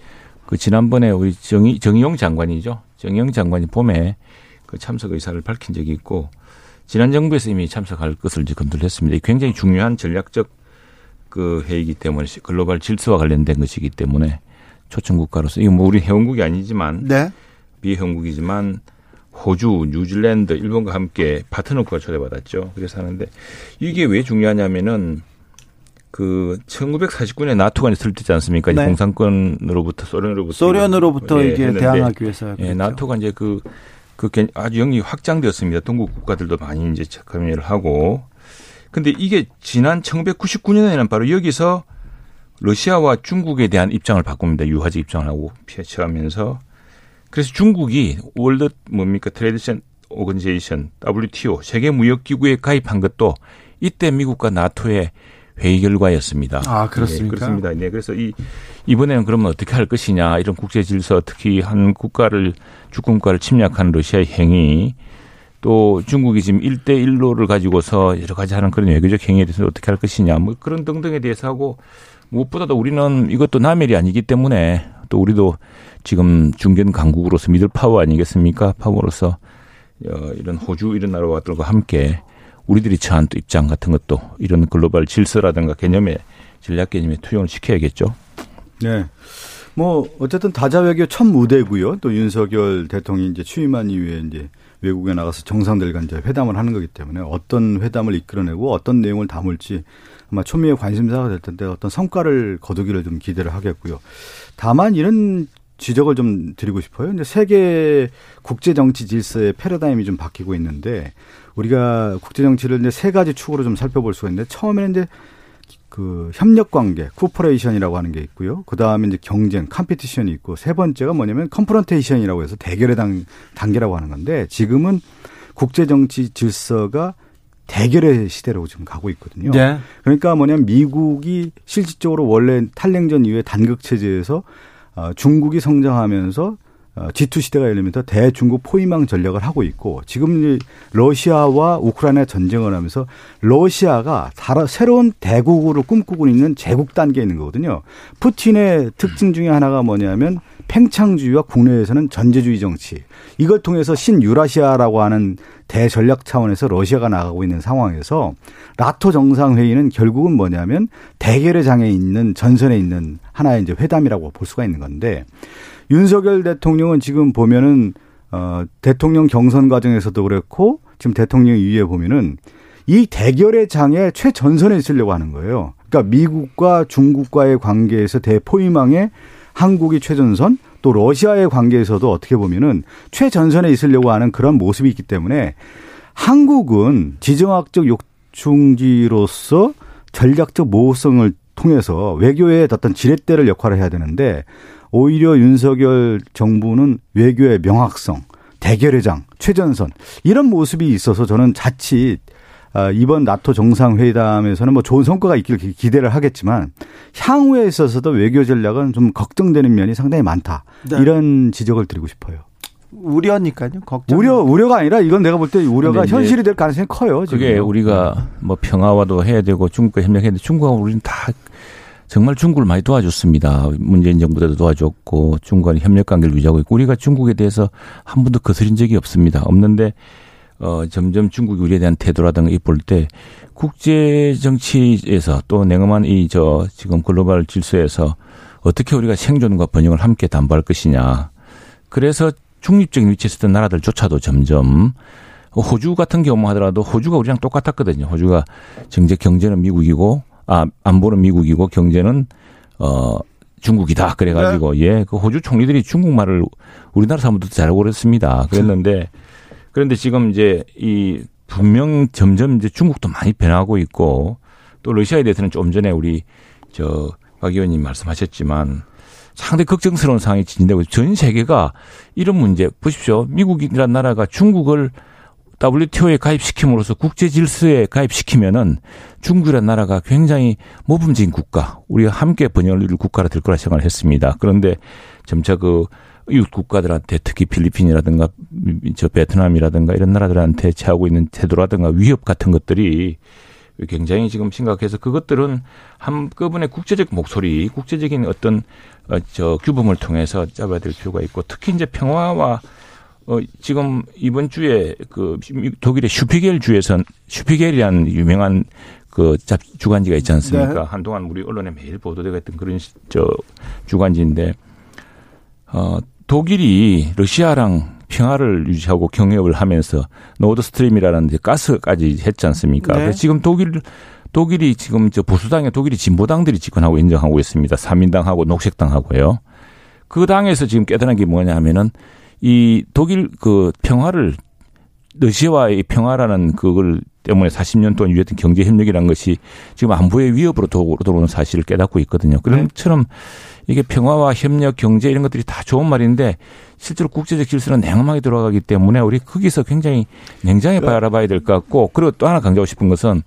그 지난번에 우리 정의, 정의용 장관이죠. 정의용 장관이 봄에 그 참석 의사를 밝힌 적이 있고 지난 정부에서 이미 참석할 것을 이제 검토했습니다. 굉장히 중요한 전략적 그 회의이기 때문에 글로벌 질서와 관련된 것이기 때문에 초청 국가로서 이거 뭐 우리 회원국이 아니지만 네. 비회원국이지만 호주, 뉴질랜드, 일본과 함께 파트너국가 초대받았죠. 그래서 하는데 이게 왜 중요하냐면은 그 1949년에 나토가 때지 않습니까? 네. 공산권으로부터 소련으로부터 소련으로부터 예, 이게 대항하기 위해서 예, 나토가 이제 그, 그 아주 영역이 확장되었습니다. 동구 국가들도 많이 이제 참여를 하고 근데 이게 지난 1999년에는 바로 여기서 러시아와 중국에 대한 입장을 바꿉니다. 유화적 입장을 하고 펼쳐가면서 그래서 중국이 World 뭡니까 Trade Organization WTO 세계 무역 기구에 가입한 것도 이때 미국과 나토의 회의 결과였습니다. 아 그렇습니까? 네, 그렇습니다. 네, 그래서 이 이번에는 그러면 어떻게 할 것이냐 이런 국제 질서 특히 한 국가를 주권국가를 침략한 러시아의 행위 또 중국이 지금 일대일로를 가지고서 여러 가지 하는 그런 외교적 행위에 대해서 어떻게 할 것이냐 뭐 그런 등등에 대해서 하고 무엇보다도 우리는 이것도 남일이 아니기 때문에 또 우리도 지금 중견 강국으로서 미들 파워 아니겠습니까? 파워로서 어, 이런 호주 이런 나라들과 함께 우리들이 처한 또 입장 같은 것도 이런 글로벌 질서라든가 개념에 전략 개념에 투영을 시켜야겠죠. 네. 뭐 어쨌든 다자 외교 첫 무대고요. 또 윤석열 대통령이 이제 취임한 이후에 이제 외국에 나가서 정상들과 이제 회담을 하는 거기 때문에 어떤 회담을 이끌어내고 어떤 내용을 담을지 아마 초미의 관심사가 될 텐데 어떤 성과를 거두기를 좀 기대를 하겠고요. 다만 이런 지적을 좀 드리고 싶어요. 이제 세계 국제 정치 질서의 패러다임이 좀 바뀌고 있는데 우리가 국제 정치를 이제 세 가지 축으로 좀 살펴볼 수가 있는데 처음에는 이제 그 협력 관계, cooperation이라고 하는 게 있고요. 그 다음에 이제 경쟁, competition이 있고 세 번째가 뭐냐면 confrontation이라고 해서 대결의 단, 단계라고 하는 건데 지금은 국제 정치 질서가 대결의 시대로 지금 가고 있거든요. 네. 그러니까 뭐냐면 미국이 실질적으로 원래 탈냉전 이후에 단극 체제에서 어, 중국이 성장하면서 어, G2 시대가 열리면서 대중국 포위망 전략을 하고 있고 지금 러시아와 우크라이나 전쟁을 하면서 러시아가 새로운 대국으로 꿈꾸고 있는 제국 단계에 있는 거거든요. 푸틴의 특징 중에 하나가 뭐냐면 팽창주의와 국내에서는 전제주의 정치. 이걸 통해서 신유라시아라고 하는 대전략 차원에서 러시아가 나가고 있는 상황에서 라토 정상회의는 결국은 뭐냐면 대결의 장에 있는 전선에 있는 하나의 이제 회담이라고 볼 수가 있는 건데 윤석열 대통령은 지금 보면은 어 대통령 경선 과정에서도 그렇고 지금 대통령 이후에 보면은 이 대결의 장에 최전선에 있으려고 하는 거예요. 그러니까 미국과 중국과의 관계에서 대포위망에 한국이 최전선 또 러시아의 관계에서도 어떻게 보면은 최전선에 있으려고 하는 그런 모습이 있기 때문에 한국은 지정학적 욕충지로서 전략적 모호성을 통해서 외교의 어떤 지렛대를 역할을 해야 되는데 오히려 윤석열 정부는 외교의 명확성, 대결의 장, 최전선 이런 모습이 있어서 저는 자칫 아, 이번 나토 정상회담에서는 뭐 좋은 성과가 있기를 기대를 하겠지만 향후에 있어서도 외교 전략은 좀 걱정되는 면이 상당히 많다. 네. 이런 지적을 드리고 싶어요. 우려니까요. 걱정. 우려 우려가 아니라 이건 내가 볼 때 우려가 현실이 될 가능성이 커요. 지금. 그게 우리가 뭐 평화와도 해야 되고 중국과 협력해야 되는데 중국하고 우리는 다 정말 중국을 많이 도와줬습니다. 문재인 정부 때도 도와줬고 중국과는 협력 관계를 유지하고 있고 우리가 중국에 대해서 한 번도 거스린 적이 없습니다. 없는데 어 점점 중국이 우리에 대한 태도라든가 이볼 때 국제 정치에서 또 냉엄한 이 저 지금 글로벌 질서에서 어떻게 우리가 생존과 번영을 함께 담보할 것이냐. 그래서 중립적인 위치에 있었던 나라들조차도 점점 호주 같은 경우 하더라도 호주가 우리랑 똑같았거든요. 호주가 정책 경제는 미국이고 아, 안보는 미국이고 경제는 어 중국이다. 그래가지고 네. 예, 그 호주 총리들이 중국말을 우리나라 사람들도 잘하고 그랬습니다. 그랬는데 그런데 지금 이제 이 분명 점점 이제 중국도 많이 변하고 있고 또 러시아에 대해서는 좀 전에 우리 저 박 의원님 말씀하셨지만 상당히 걱정스러운 상황이 진행되고 전 세계가 이런 문제 보십시오. 미국이라는 나라가 중국을 WTO에 가입시킴으로써 국제 질서에 가입시키면은 중국이라는 나라가 굉장히 모범적인 국가, 우리가 함께 번영을 이룰 국가가 될 거라 생각을 했습니다. 그런데 점차 그 이웃 국가들한테 특히 필리핀이라든가 저 베트남이라든가 이런 나라들한테 취하고 있는 태도라든가 위협 같은 것들이 굉장히 지금 심각해서 그것들은 한꺼번에 국제적 목소리, 국제적인 어떤 어, 저 규범을 통해서 잡아야 될 필요가 있고 특히 이제 평화와 어, 지금 이번 주에 그 독일의 슈피겔 주에선 슈피겔이라는 유명한 그 잡, 주간지가 있지 않습니까? 네. 한동안 우리 언론에 매일 보도되고 있던 그런 저 주간지인데 어, 독일이 러시아랑 평화를 유지하고 경협을 하면서 노드 스트림이라는 가스까지 했지 않습니까? 네. 지금 독일 독일이 지금 저 보수당의 독일이 진보당들이 집권하고 연정하고 있습니다. 사민당하고 녹색당하고요. 그 당에서 지금 깨달은 게 뭐냐 하면은 이 독일 그 평화를 러시아와의 평화라는 그걸 때문에 40년 동안 유지했던 경제 협력이라는 것이 지금 안보의 위협으로 들어오는 사실을 깨닫고 있거든요. 그런 네. 것처럼 이게 평화와 협력, 경제 이런 것들이 다 좋은 말인데 실제로 국제적 질서는 냉엄하게 돌아가기 때문에 우리 거기서 굉장히 냉정히 바라봐야 될 것 같고 그리고 또 하나 강조하고 싶은 것은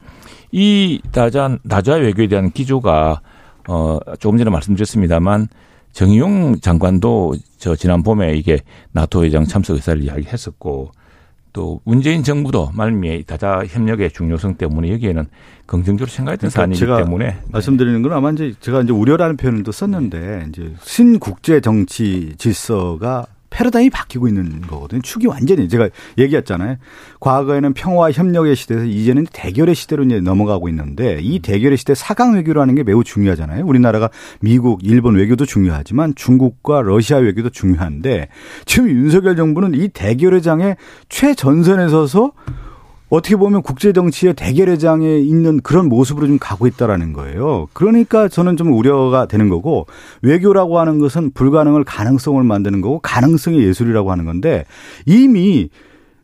이 다자 다자 외교에 대한 기조가 어 조금 전에 말씀드렸습니다만 정의용 장관도 저 지난 봄에 이게 나토 회장 참석 의사를 이야기했었고 또 문재인 정부도 말미에 다자 협력의 중요성 때문에 여기에는 긍정적으로 생각했던 그러니까 사안이기 때문에. 말씀드리는 건 아마 이제 제가 이제 우려라는 표현을 또 썼는데 이제 신국제 정치 질서가 패러다임이 바뀌고 있는 거거든요. 축이 완전히 제가 얘기했잖아요. 과거에는 평화 협력의 시대에서 이제는 대결의 시대로 이제 넘어가고 있는데 이 대결의 시대 사강 외교라는 게 매우 중요하잖아요. 우리나라가 미국, 일본 외교도 중요하지만 중국과 러시아 외교도 중요한데 지금 윤석열 정부는 이 대결의 장에 최전선에 서서 어떻게 보면 국제 정치의 대결의 장에 있는 그런 모습으로 좀 가고 있다라는 거예요. 그러니까 저는 좀 우려가 되는 거고 외교라고 하는 것은 불가능을 가능성을 만드는 거고 가능성의 예술이라고 하는 건데 이미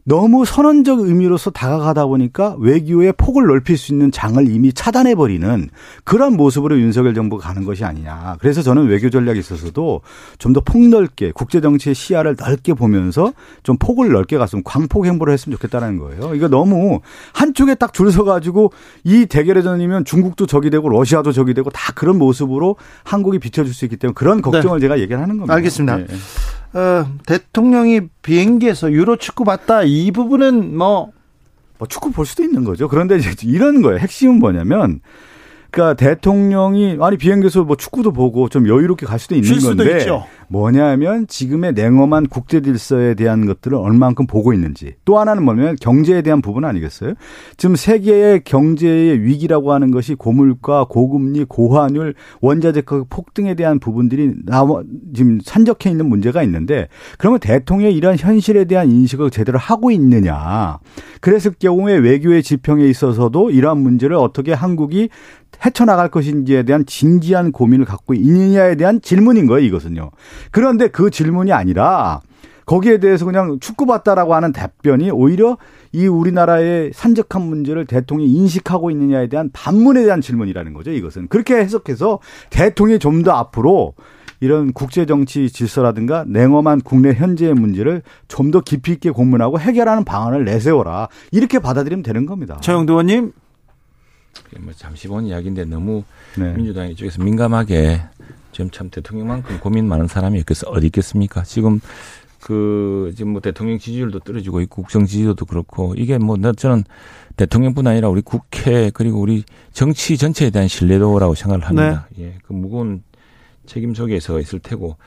너무 선언적 의미로서 다가가다 보니까 외교의 폭을 넓힐 수 있는 장을 이미 차단해 버리는 그런 모습으로 윤석열 정부가 가는 것이 아니냐. 그래서 저는 외교 전략에 있어서도 좀 더 폭넓게 국제 정치의 시야를 넓게 보면서 좀 폭을 넓게 갔으면 광폭 행보를 했으면 좋겠다는 거예요. 이거 너무 한쪽에 딱 줄 서 가지고 이 대결의 전이면 중국도 적이 되고 러시아도 적이 되고 다 그런 모습으로 한국이 비춰줄 수 있기 때문에 그런 걱정을 네. 제가 얘기를 하는 겁니다. 알겠습니다. 네. 어, 대통령이 비행기에서 유로 축구 봤다 이 부분은 뭐, 뭐 축구 볼 수도 있는 거죠. 그런데 이제 이런 거예요. 핵심은 뭐냐면 그러니까 대통령이 아니 비행기에서 뭐 축구도 보고 좀 여유롭게 갈 수도 있는 건데 있죠. 뭐냐면 지금의 냉엄한 국제 질서에 대한 것들을 얼만큼 보고 있는지 또 하나는 뭐냐면 경제에 대한 부분 아니겠어요? 지금 세계의 경제의 위기라고 하는 것이 고물가, 고금리, 고환율, 원자재 가격 폭등에 대한 부분들이 나와 지금 산적해 있는 문제가 있는데 그러면 대통령이 이런 현실에 대한 인식을 제대로 하고 있느냐? 그랬을 경우에 외교의 지평에 있어서도 이러한 문제를 어떻게 한국이 헤쳐나갈 것인지에 대한 진지한 고민을 갖고 있느냐에 대한 질문인 거예요, 이것은요. 그런데 그 질문이 아니라 거기에 대해서 그냥 축구 봤다라고 하는 답변이 오히려 이 우리나라의 산적한 문제를 대통령이 인식하고 있느냐에 대한 반문에 대한 질문이라는 거죠, 이것은. 그렇게 해석해서 대통령이 좀 더 앞으로 이런 국제 정치 질서라든가 냉엄한 국내 현재의 문제를 좀 더 깊이 있게 고민하고 해결하는 방안을 내세워라. 이렇게 받아들이면 되는 겁니다. 최영도 의원님. 뭐 잠시 본 이야기인데 너무 네. 민주당 이쪽에서 민감하게 지금 참 대통령만큼 고민 많은 사람이 어디 있겠습니까? 지금 그 지금 뭐 대통령 지지율도 떨어지고 있고 국정 지지도도 그렇고 이게 뭐 저는 대통령뿐 아니라 우리 국회 그리고 우리 정치 전체에 대한 신뢰도라고 생각을 합니다. 네. 예, 그 무거운 책임 속에서 있을 테고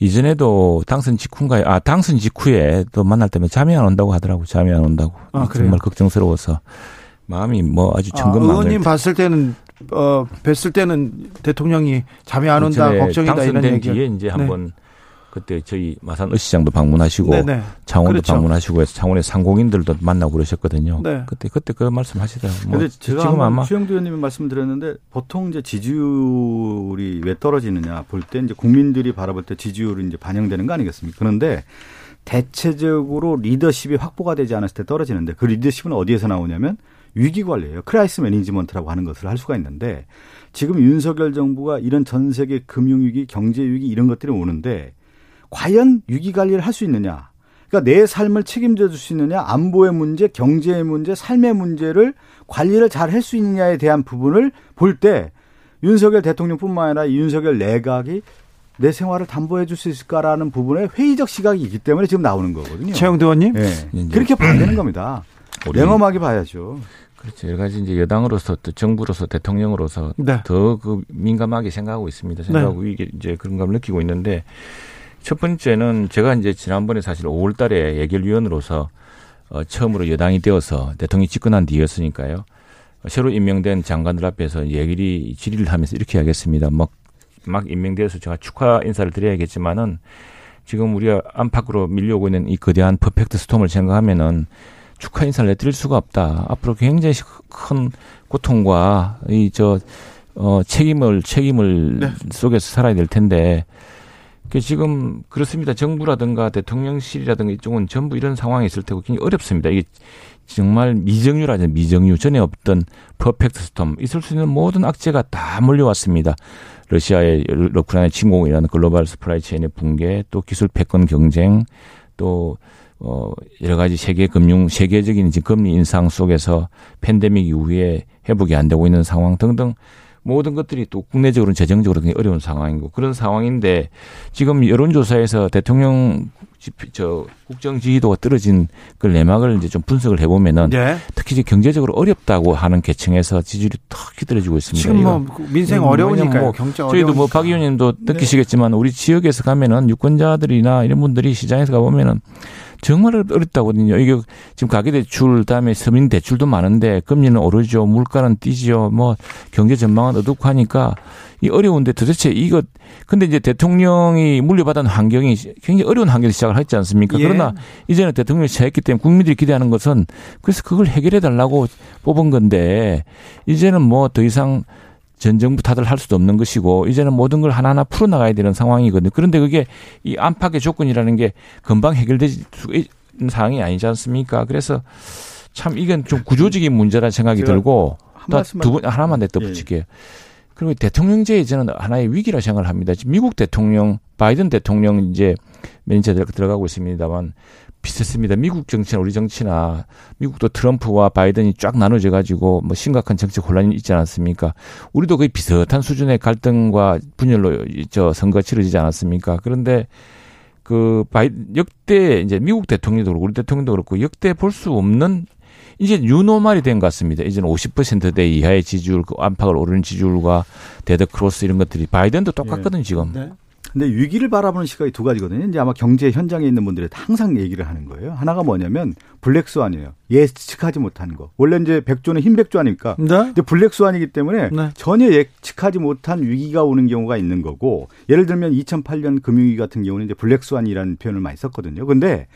이전에도 당선 직후인가요? 아 당선 직후에 또 만날 때면 잠이 안 온다고 하더라고 잠이 안 온다고 아, 정말 걱정스러워서 마음이 뭐 아주 천근만근. 아, 의원님 봤을 때는 어 뵀을 때는 대통령이 잠이 안 온다 걱정이다 이런 얘기. 뒤에 이제 한번 네. 그때 저희 마산 의시장도 방문하시고 네네. 네. 창원도 그렇죠. 방문하시고 해서 창원의 상공인들도 만나고 그러셨거든요. 네. 그때 그때 그 말씀하시더라고요. 뭐 제가 지금 아마 최영두 의원님이 말씀드렸는데 보통 이제 지지율이 왜 떨어지느냐 볼 때 이제 국민들이 바라볼 때 지지율이 이제 반영되는 거 아니겠습니까? 그런데 대체적으로 리더십이 확보가 되지 않았을 때 떨어지는데 그 리더십은 어디에서 나오냐면 위기 관리예요. crisis management라고 하는 것을 할 수가 있는데 지금 윤석열 정부가 이런 전 세계 금융 위기, 경제 위기 이런 것들이 오는데 과연 위기 관리를 할 수 있느냐? 그러니까 내 삶을 책임져 줄 수 있느냐, 안보의 문제, 경제의 문제, 삶의 문제를 관리를 잘 할 수 있느냐에 대한 부분을 볼 때 윤석열 대통령뿐만 아니라 윤석열 내각이 내 생활을 담보해 줄 수 있을까라는 부분에 회의적 시각이 있기 때문에 지금 나오는 거거든요. 최영두 의원님. 네. 그렇게 봐야 되는 겁니다. 냉엄하게 봐야죠. 그렇죠. 여러 가지 이제 여당으로서 또 정부로서 대통령으로서 네. 더그 민감하게 생각하고 있습니다. 생각하고 이게 이제 그런 감을 느끼고 있는데 첫 번째는 제가 이제 지난번에 사실 5월 달에 예결위원으로서 어, 처음으로 여당이 되어서 대통령이 집권한 뒤였으니까요. 새로 임명된 장관들 앞에서 예결위 질의를 하면서 이렇게 하겠습니다. 막, 막 임명되어서 제가 축하 인사를 드려야겠지만은 지금 우리가 안팎으로 밀려오고 있는 이 거대한 퍼펙트 스톰을 생각하면은 축하 인사를 내드릴 수가 없다. 앞으로 굉장히 큰 고통과 이 저 어, 책임을 책임을 네. 속에서 살아야 될 텐데 그 지금 그렇습니다. 정부라든가 대통령실이라든가 이쪽은 전부 이런 상황이 있을 테고 굉장히 어렵습니다. 이게 정말 미증유라죠. 미증유 전에 없던 perfect storm 있을 수 있는 모든 악재가 다 몰려왔습니다. 러시아의 우크라이나 침공이라는 global supply chain의 붕괴, 또 기술 패권 경쟁, 또 어, 여러 가지 세계 금융, 세계적인 지금 금리 인상 속에서 팬데믹 이후에 회복이 안 되고 있는 상황 등등 모든 것들이 또 국내적으로는 재정적으로 굉장히 어려운 상황이고 그런 상황인데 지금 여론조사에서 대통령 저 국정 지지도가 떨어진 그 내막을 이제 좀 분석을 해보면은 네. 특히 이제 경제적으로 어렵다고 하는 계층에서 지지율이 턱 떨어지고 있습니다. 지금 뭐 민생 이건 어려우니까요. 뭐 경제 저희도 어려우니까. 뭐박 의원님도 네. 느끼시겠지만 우리 지역에서 가면은 유권자들이나 이런 분들이 시장에서 가보면은 정말 어렵다거든요. 이게 지금 가계대출 다음에 서민 대출도 많은데 금리는 오르죠. 물가는 뛰죠. 뭐 경제 전망은 어둡고 하니까 이 어려운데 도대체 이거 근데 이제 대통령이 물려받은 환경이 굉장히 어려운 환경에서 시작을 했지 않습니까? 예. 그러나 이제는 대통령이 차였기 때문에 국민들이 기대하는 것은 그래서 그걸 해결해 달라고 뽑은 건데 이제는 뭐 더 이상 전 정부 탓을 할 수도 없는 것이고 이제는 모든 걸 하나하나 풀어나가야 되는 상황이거든요. 그런데 그게 이 안팎의 조건이라는 게 금방 해결될 수 있는 상황이 아니지 않습니까? 그래서 참 이건 좀 구조적인 문제라는 생각이 들고 한또 말씀만- 두분 하나만 더 덧붙일게요. 그리고 대통령제에 저는 하나의 위기라 생각을 합니다. 지금 미국 대통령 바이든 대통령 이제 매니저 들어가고 있습니다만 비슷했습니다. 미국 정치나 우리 정치나 미국도 트럼프와 바이든이 쫙 나눠져 가지고 뭐 심각한 정치 혼란이 있지 않았습니까? 우리도 거의 비슷한 수준의 갈등과 분열로 저 선거 치러지지 않았습니까? 그런데 그 바이 역대 이제 미국 대통령도 그렇고 우리 대통령도 그렇고 역대 볼 수 없는 이제 new normal이 된 것 같습니다. 이제는 50%대 이하의 지지율, 그 안팎을 오르는 지지율과 dead cross 이런 것들이 바이든도 똑같거든 요 지금. 네. 근데 위기를 바라보는 시각이 두 가지거든요. 이제 아마 경제 현장에 있는 분들이 항상 얘기를 하는 거예요. 하나가 뭐냐면 black swan이에요. 예측하지 못한 거. 원래 이제 백조는 흰 백조 아닙니까? 네. 이제 black swan이기 때문에 네. 전혀 예측하지 못한 위기가 오는 경우가 있는 거고 예를 들면 2008년 금융위기 같은 경우는 이제 black swan이라는 표현을 많이 썼거든요. 근데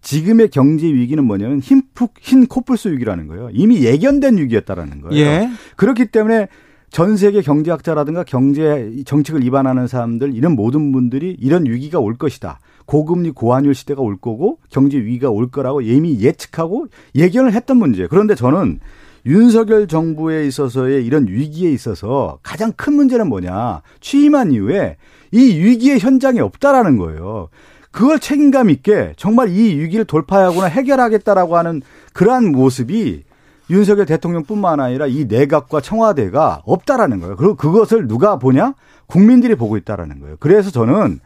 지금의 경제 위기는 뭐냐면 흰, 푹, 흰 코뿔소 위기라는 거예요. 이미 예견된 위기였다라는 거예요. 예. 그렇기 때문에 전 세계 경제학자라든가 경제 정책을 입안하는 사람들 이런 모든 분들이 이런 위기가 올 것이다. 고금리 고환율 시대가 올 거고 경제 위기가 올 거라고 이미 예측하고 예견을 했던 문제예요. 그런데 저는 윤석열 정부에 있어서의 이런 위기에 있어서 가장 큰 문제는 뭐냐? 취임한 이후에 이 위기의 현장에 없다라는 거예요. 그걸 책임감 있게 정말 이 위기를 돌파하거나 해결하겠다라고 하는 그러한 모습이 윤석열 대통령뿐만 아니라 이 내각과 청와대가 없다라는 거예요. 그리고 그것을 누가 보냐? 국민들이 보고 있다라는 거예요. 그래서 저는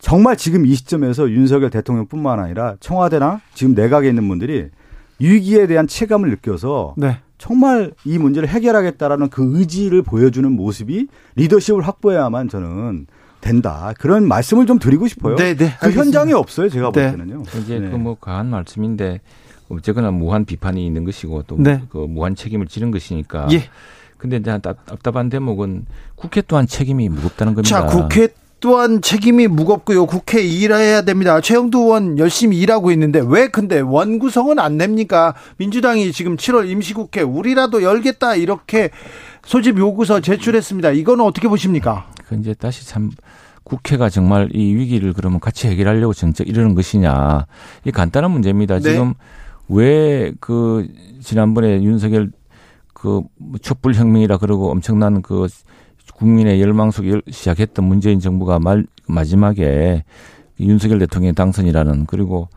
정말 지금 이 시점에서 윤석열 대통령뿐만 아니라 청와대나 지금 내각에 있는 분들이 위기에 대한 체감을 느껴서 네. 정말 이 문제를 해결하겠다라는 그 의지를 보여주는 모습이 리더십을 확보해야만 저는 된다. 그런 말씀을 좀 드리고 싶어요. 네, 네. 그. 현장에 없어요. 제가 볼 네. 때는요. 이제 네. 그뭐 과한 말씀인데 어쨌거나 무한 비판이 있는 것이고 또그 네. 무한 책임을 지는 것이니까. 예. 근데 이제 답- 답답한 대목은 국회 또한 책임이 무겁다는 겁니다. 자, 국회 또한 책임이 무겁고요. 국회 일해야 됩니다. 최영두 의원 열심히 일하고 있는데 왜 근데 원구성은 안 됩니까? 민주당이 지금 7월 임시국회 우리라도 열겠다 이렇게 소집 요구서 제출했습니다. 이거는 어떻게 보십니까? 그 이제 다시 참 국회가 정말 이 위기를 그러면 같이 해결하려고 정책 이러는 것이냐. 이 간단한 문제입니다. 네. 지금 왜 그 지난번에 윤석열 그 촛불 혁명이라 그러고 엄청난 그 국민의 열망 속에 시작했던 문재인 정부가 말 마지막에 윤석열 대통령 당선이라는 그리고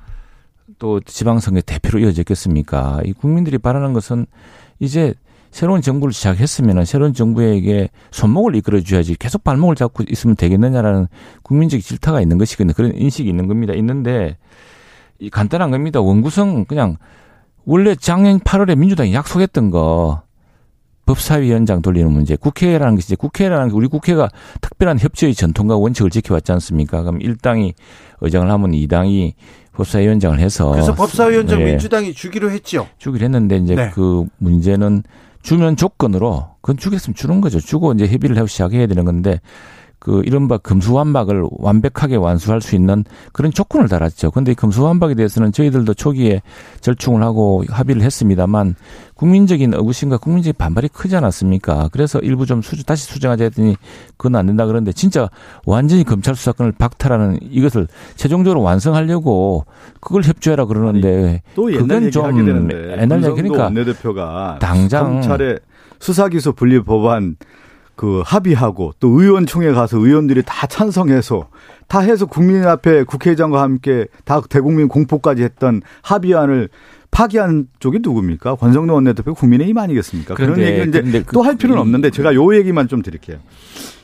또 지방선거 대표로 이어졌겠습니까? 이 국민들이 바라는 것은 이제 새로운 정부를 시작했으면 새로운 정부에게 손목을 이끌어줘야지 계속 발목을 잡고 있으면 되겠느냐라는 국민적 질타가 있는 것이거든요. 그런 인식이 있는 겁니다. 있는데 이 간단한 겁니다. 원구성 그냥 원래 작년 8월에 민주당이 약속했던 거 법사위원장 돌리는 문제. 국회라는 것이 이제 국회라는 게 우리 국회가 특별한 협조의 전통과 원칙을 지켜왔지 않습니까? 그럼 1당이 의장을 하면 2당이 법사위원장을 해서 그래서 법사위원장 네. 민주당이 주기로 했죠. 주기로 했는데 이제 네. 그 문제는 주면 조건으로 그건 주겠으면 주는 거죠. 주고 이제 협의를 하고 시작해야 되는 건데 그 이른바 금수완박을 완벽하게 완수할 수 있는 그런 조건을 달았죠. 근데 이 금수완박에 대해서는 저희들도 초기에 절충을 하고 합의를 했습니다만 국민적인 의구심과 국민적인 반발이 크지 않았습니까? 그래서 일부 좀 수주, 다시 수정하자 했더니 그건 안 된다 그러는데 진짜 완전히 검찰 수사권을 박탈하는 이것을 최종적으로 완성하려고 그걸 협조해라 그러는데 또 옛날 그건 좀 옛날 얘기 권성도 그러니까 원내대표가 당장 검찰의 수사기소 분리 법안 그 합의하고 또 의원총회 가서 의원들이 다 찬성해서 다 해서 국민 앞에 국회의장과 함께 다 대국민 공포까지 했던 합의안을 파기한 쪽이 누굽니까? 권성동 원내대표 국민의힘 아니겠습니까? 그런 얘기는 이제 그- 또할 필요는 없는데 제가 요 얘기만 좀 드릴게요.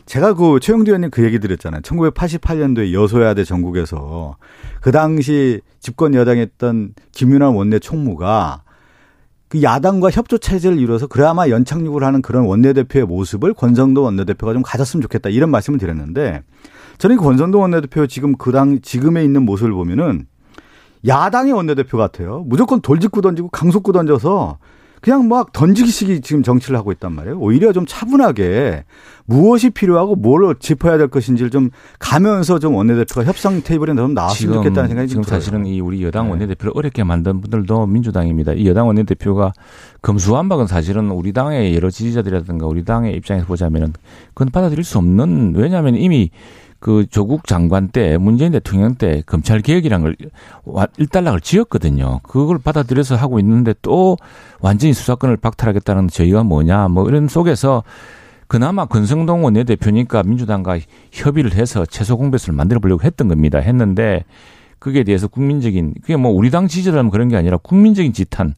제가 그 최영두 의원님 그 얘기 드렸잖아요. 1988년도에 여소야대 전국에서 그 당시 집권 여당했던 김윤환 원내 총무가 그 야당과 협조 체제를 이뤄서 그나마 연착륙을 하는 그런 원내대표의 모습을 권성도 원내대표가 좀 가졌으면 좋겠다 이런 말씀을 드렸는데 저는 그 권성도 원내대표 지금 그 당 지금에 있는 모습을 보면은 야당의 원내대표 같아요. 무조건 돌직구 던지고 강속구 던져서 그냥 막 던지기식이 지금 정치를 하고 있단 말이에요. 오히려 좀 차분하게 무엇이 필요하고 뭘 짚어야 될 것인지를 좀 가면서 좀 원내대표가 협상 테이블에 좀 나왔으면 좋겠다는 생각이 지금 좀 들어요. 사실은 이 우리 여당 네. 원내대표를 어렵게 만든 분들도 민주당입니다. 이 여당 원내대표가 검수완박은 사실은 우리 당의 여러 지지자들이라든가 우리 당의 입장에서 보자면은 그건 받아들일 수 없는 왜냐하면 이미 그 조국 장관 때 문재인 대통령 때 검찰 개혁이란 걸 와- 일단락을 지었거든요. 그걸 받아들여서 하고 있는데 또 완전히 수사권을 박탈하겠다는 저희가 뭐냐 뭐 이런 속에서 그나마 권성동 원내대표니까 민주당과 협의를 해서 최소 공배수를 만들어 보려고 했던 겁니다. 했는데 그게 대해서 국민적인 그게 뭐 우리 당 지지자라면 그런 게 아니라 국민적인 지탄.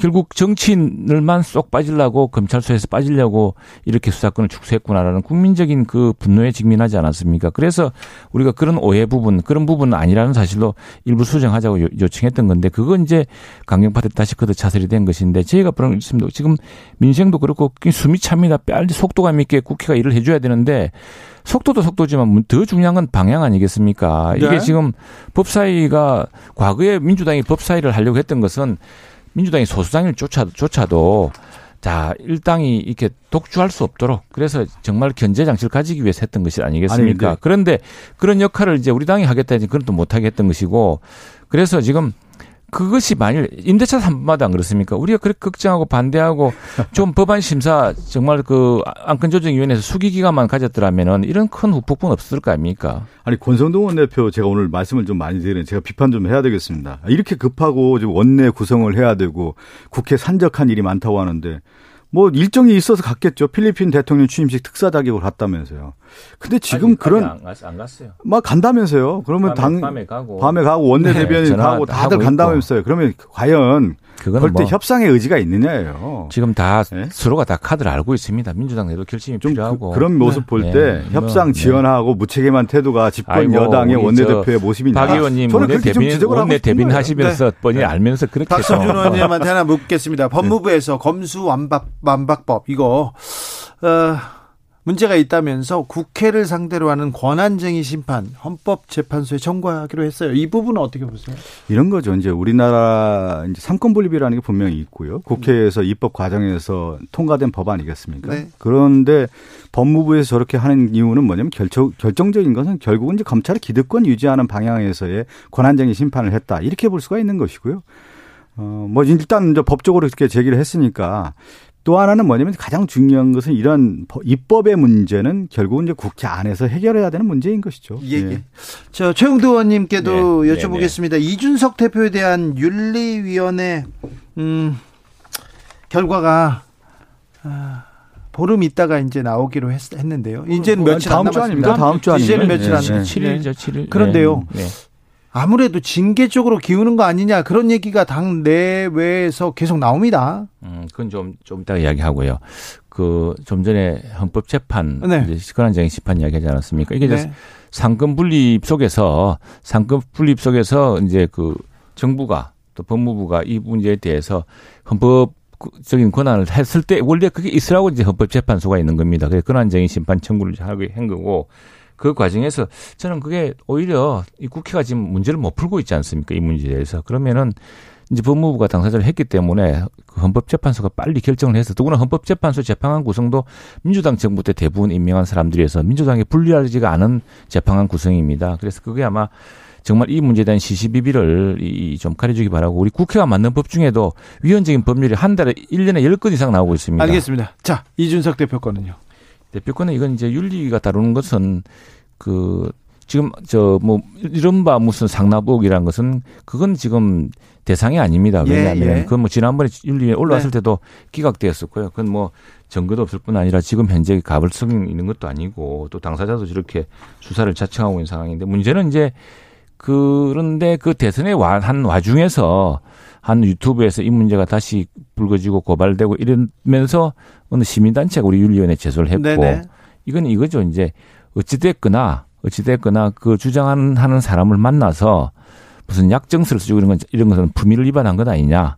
결국 정치인을만 쏙 빠지려고 검찰소에서 빠지려고 이렇게 수사권을 축소했구나라는 국민적인 그 분노에 직면하지 않았습니까? 그래서 우리가 그런 오해 부분, 그런 부분은 아니라는 사실로 일부 수정하자고 요- 요청했던 건데 그건 이제 강경파들 다시 그도 차설이 된 것인데 저희가 그런 있습니다. 지금 민생도 그렇고 숨이 찹니다. 빨리 속도감 있게 국회가 일을 해줘야 되는데 속도도 속도지만 더 중요한 건 방향 아니겠습니까? 네. 이게 지금 법사위가 과거에 민주당이 법사위를 하려고 했던 것은 민주당이 소수당일 조차도, 조차도 자, 일당이 이렇게 독주할 수 없도록 그래서 정말 견제 장치를 가지기 위해서 했던 것이 아니겠습니까? 아니, 그런데 그런 역할을 이제 우리 당이 하겠다 했지 그건 또 못하게 했던 것이고 그래서 지금 그것이 만일 임대차 3분마다 안 그렇습니까? 우리가 그렇게 걱정하고 반대하고 좀 법안 심사 정말 그 안건조정위원회에서 수기 기간만 가졌더라면은 이런 큰 후폭풍 없을 거 아닙니까? 아니 권성동 원내대표 제가 오늘 말씀을 좀 많이 드리는 제가 비판 좀 해야 되겠습니다. 이렇게 급하고 지금 원내 구성을 해야 되고 국회 산적한 일이 많다고 하는데 뭐 일정이 있어서 갔겠죠. 필리핀 대통령 취임식 특사 자격을 갔다면서요. 근데 지금 그런 안, 갔, 안 갔어요. 막 간다면서요. 그러면 당 밤에 가고 밤에 가고 원내 네, 대변인 전화 가고 다 다들 간다면서요. 그러면 과연 그럴 때뭐 협상의 의지가 있느냐예요. 지금 다 네? 서로가 다 카드를 알고 있습니다. 민주당 내도 결심이 좀 필요하고 그, 런 모습 볼 네. 때 뭐, 협상 네. 지원하고 무책임한 태도가 집권 아이고, 여당의 원내대표의 모습이 박 의원님 저는 원내 그렇게 좀 대변인 지적을 하고 원내 대변인. 하시면서 뻔히 알면서 그렇게 박성준 의원님한테 하나 묻겠습니다. 법무부에서 검수 완박 완박법 이거 어, 문제가 있다면서 국회를 상대로 하는 권한쟁의 심판 헌법재판소에 청구하기로 했어요. 이 부분은 어떻게 보세요? 이런 거죠. 이제 우리나라 이제 삼권 분립이라는 게 분명히 있고요. 국회에서 입법 과정에서 통과된 법 아니겠습니까? 네. 그런데 법무부에서 저렇게 하는 이유는 뭐냐면 결정, 결정적인 것은 결국은 이제 검찰의 기득권 유지하는 방향에서의 권한쟁의 심판을 했다. 이렇게 볼 수가 있는 것이고요. 어, 뭐 일단 이제 법적으로 이렇게 제기를 했으니까 또 하나는 뭐냐면 가장 중요한 것은 이런 입법의 문제는 결국은 이제 국회 안에서 해결해야 되는 문제인 것이죠. 예, 예. 저 최영도 의원님께도 네, 여쭤보겠습니다. 네, 네. 이준석 대표에 대한 윤리위원회 음, 결과가 아, 보름 있다가 이제 나오기로 했, 는데요 이제는 뭐, 며칠 다음 주 아닙니까? 다음 주 아니에요? 이제는 며칠 안 네, 7일이죠, 7일. 그런데요. 네. 아무래도 징계 쪽으로 기우는 거 아니냐 그런 얘기가 당 내외에서 계속 나옵니다. 음, 그건 좀, 좀 이따 이야기하고요. 그, 좀 전에 헌법재판, 네. 이제 시간한장애 심판 이야기 하지 않았습니까? 이게 네. 삼권 분립 속에서, 삼권 분립 속에서 이제 그 정부가 또 법무부가 이 문제에 대해서 헌법 적인 권한을 했을 때 원래 그게 있으라고 이제 헌법재판소가 있는 겁니다. 그래서 권한쟁의 심판 청구를 하게 한 거고 그 과정에서 저는 그게 오히려 이 국회가 지금 문제를 못 풀고 있지 않습니까? 이 문제에 대해서. 그러면은 이제 법무부가 당사자를 했기 때문에 그 헌법재판소가 빨리 결정을 해서 더구나 헌법재판소 재판관 구성도 민주당 정부 때 대부분 임명한 사람들이어서 민주당에 불리하지가 않은 재판관 구성입니다. 그래서 그게 아마 정말 이 문제에 대한 시시비비를 좀 가려주기 바라고 우리 국회가 만든 법 중에도 위헌적인 법률이 한 달에 1년에 10건 이상 나오고 있습니다. 알겠습니다. 자, 이준석 대표 거는요. 대표권은 이건 이제 윤리가 다루는 것은 그 지금 저 뭐 이른바 무슨 상납의혹이라는 것은 그건 지금 대상이 아닙니다. 예, 왜냐하면 예, 예. 그건 뭐 지난번에 윤리에 올라왔을 네. 때도 기각되었었고요. 그건 뭐 증거도 없을 뿐 아니라 지금 현재 가불성 있는 것도 아니고 또 당사자도 저렇게 수사를 자청하고 있는 상황인데 문제는 이제 그런데 그 대선의 한 와중에서 한 유튜브에서 이 문제가 다시 불거지고 고발되고 이러면서 어느 시민단체가 우리 윤리위원회 제소를 했고 네네. 이건 이거죠. 이제 어찌됐거나 어찌됐거나 그 주장하는 하는 사람을 만나서 무슨 약정서를 쓰고 이런 건 이런 것은 품위를 위반한 것 아니냐.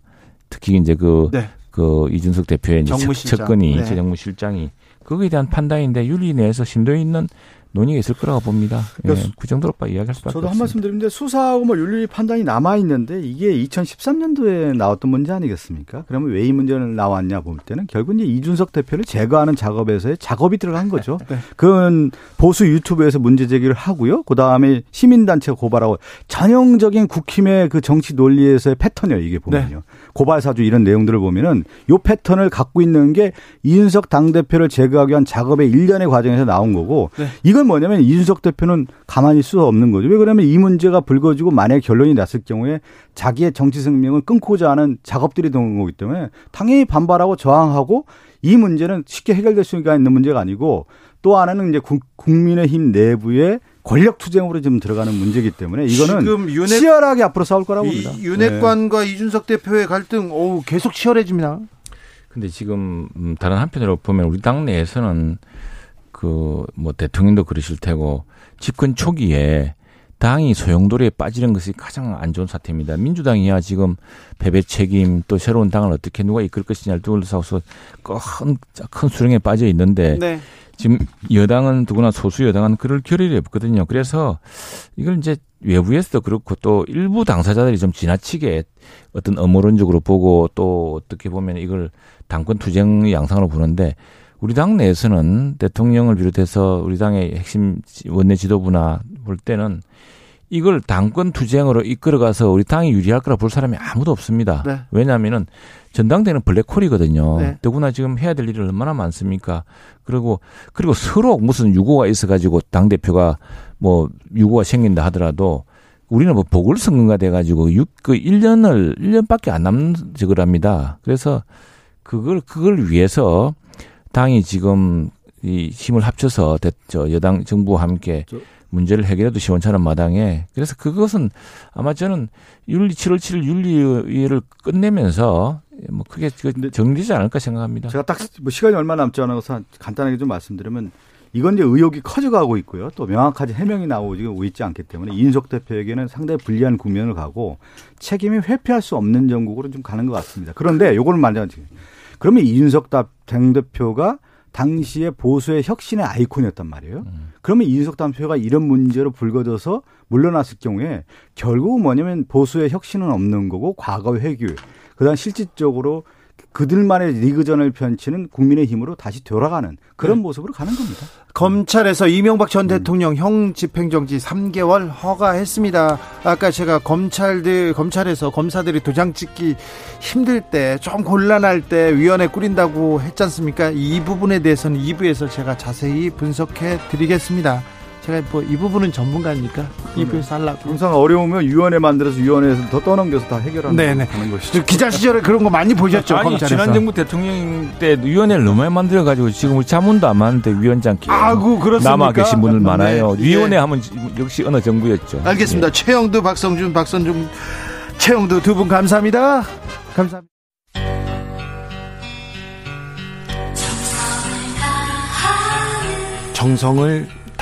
특히 이제 그, 네. 그 이준석 대표의 이제 첫, 건이 네. 정무실장이 거기에 대한 판단인데 윤리 내에서 심도 있는 논의가 있을 거라고 봅니다. 예, 그 정도로밖에 이야기할 수밖에 저도 한 말씀 드리는데 수사하고 뭐 윤리 판단이 남아 있는데 이게 2013년도에 나왔던 문제 아니겠습니까? 그러면 왜 이 문제는 나왔냐 볼 때는 결국 이제 이준석 대표를 제거하는 작업에서의 작업이 들어간 거죠. 네. 그건 보수 유튜브에서 문제 제기를 하고요. 그 다음에 시민단체가 고발하고 전형적인 국힘의 그 정치 논리에서의 패턴이에요. 이게 보면요. 네. 고발 사주 이런 내용들을 보면은 요 패턴을 갖고 있는 게 이준석 당 대표를 제거하기 위한 작업의 일련의 과정에서 나온 거고 네. 이건 뭐냐면 이준석 대표는 가만히 있을 수 없는 거죠. 왜 그러면 이 문제가 불거지고 만약 결론이 났을 경우에 자기의 정치 생명을 끊고자 하는 작업들이 되는 거기 때문에 당연히 반발하고 저항하고 이 문제는 쉽게 해결될 수가 있는 문제가 아니고 또 하나는 이제 국민의힘 내부의 권력 투쟁으로 지금 들어가는 문제이기 때문에 이거는 지금 윤핵, 치열하게 앞으로 싸울 거라고 봅니다. 윤핵관과 네. 이준석 대표의 갈등 오 계속 치열해집니다. 근데 지금 음, 다른 한편으로 보면 우리 당 내에서는 그 뭐 대통령도 그러실 테고 집권 초기에 당이 소용돌이에 빠지는 것이 가장 안 좋은 사태입니다. 민주당이야 지금 패배 책임 또 새로운 당을 어떻게 누가 이끌 것이냐를 둘러싸고서 큰, 큰 수렁에 빠져 있는데 네. 지금 여당은 누구나 소수 여당은 그럴 결의를 없거든요. 그래서 이걸 이제 외부에서도 그렇고 또 일부 당사자들이 좀 지나치게 어떤 음모론적으로 보고 또 어떻게 보면 이걸 당권 투쟁 양상으로 보는데 우리 당 내에서는 대통령을 비롯해서 우리 당의 핵심 원내 지도부나 볼 때는 이걸 당권 투쟁으로 이끌어가서 우리 당이 유리할 거라 볼 사람이 아무도 없습니다. 네. 왜냐하면은 전당대는 블랙홀이거든요. 네. 더구나 지금 해야 될 일이 얼마나 많습니까? 그리고 그리고 서로 무슨 유고가 있어가지고 당 대표가 뭐 유고가 생긴다 하더라도 우리는 뭐 보궐선거가 돼가지고 6, 그 1년을, 1년밖에 안 남는 적을 합니다. 그래서 그걸, 그걸 위해서 당이 지금 이 힘을 합쳐서 대, 저 여당 정부와 함께 문제를 해결해도 시원찮은 마당에 그래서 그것은 아마 저는 윤리 7월 7일 윤리를 끝내면서 뭐 크게 정리되지 않을까 생각합니다. 제가 딱 뭐 시간이 얼마 남지 않아서 간단하게 좀 말씀드리면 이건 이제 의혹이 커져가고 있고요. 또 명확하게 해명이 나오고 있지 않기 때문에 이인석 대표에게는 상당히 불리한 국면을 가고 책임이 회피할 수 없는 전국으로 좀 가는 것 같습니다. 그런데 요거는 말하자 그러면 이준석 당 대표가 당시에 보수의 혁신의 아이콘이었단 말이에요. 음. 그러면 이준석 당표가 이런 문제로 불거져서 물러났을 경우에 결국 뭐냐면 보수의 혁신은 없는 거고 과거의 회귀, 그다음 실질적으로 그들만의 리그전을 펼치는 국민의힘으로 다시 돌아가는 그런 네. 모습으로 가는 겁니다. 검찰에서 이명박 전 음. 대통령 형 집행정지 3개월 허가했습니다. 아까 제가 검찰들 검찰에서 검사들이 도장 찍기 힘들 때 좀 곤란할 때 위원회 꾸린다고 했지 않습니까? 이 부분에 대해서는 2부에서 제가 자세히 분석해 드리겠습니다. 제가 뭐 이 부분은 전문가니까 2부에서 하려고. 항상 어려우면 위원회 만들어서 위원회에서 더 떠넘겨서 다 해결하는 네네. 하는 것이죠. 저 기자 시절에 그런 거 많이 보셨죠? 아니 검찰에서. 지난 정부 대통령 때 위원회를 너무 많이 만들어 가지고 지금 우리 자문도 안 많은데 위원장 아구 그렇습니까? 남아 계신 분들 네. 많아요. 예. 위원회 하면 역시 어느 정부였죠. 알겠습니다. 최영두, 박성준, 박선중, 최영두 두 분 감사합니다. 감사합니다. 정성을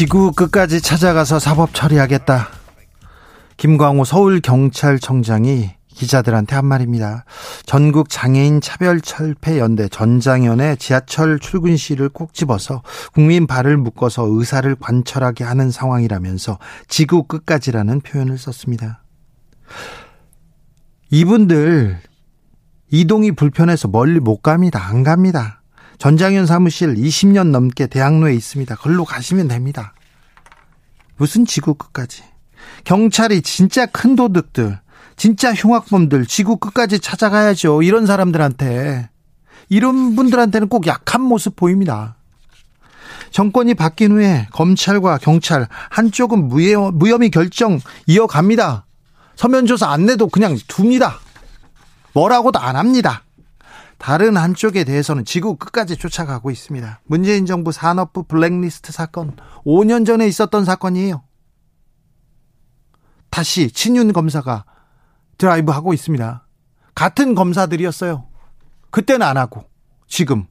지구 끝까지 찾아가서 사법 처리하겠다. 김광호 서울경찰청장이 기자들한테 한 말입니다. 전국 장애인 차별 철폐 연대 전장연의 지하철 출근 시를 꼭 집어서 국민 발을 묶어서 의사를 관철하게 하는 상황이라면서 지구 끝까지라는 표현을 썼습니다. 이분들 이동이 불편해서 멀리 못 갑니다. 안 갑니다. 전장현 사무실 20년 넘게 대학로에 있습니다. 걸로 가시면 됩니다. 무슨 지구 끝까지. 경찰이 진짜 큰 도둑들, 진짜 흉악범들 지구 끝까지 찾아가야죠. 이런 사람들한테. 이런 분들한테는 꼭 약한 모습 보입니다. 정권이 바뀐 후에 검찰과 경찰 한쪽은 무혐, 무혐의 결정 이어갑니다. 서면조사 안 내도 그냥 둡니다. 뭐라고도 안 합니다. 다른 한쪽에 대해서는 지구 끝까지 쫓아가고 있습니다. 문재인 정부 산업부 블랙리스트 사건 5년 전에 있었던 사건이에요. 다시 친윤 검사가 드라이브 하고 있습니다. 같은 검사들이었어요. 그때는 안 하고 지금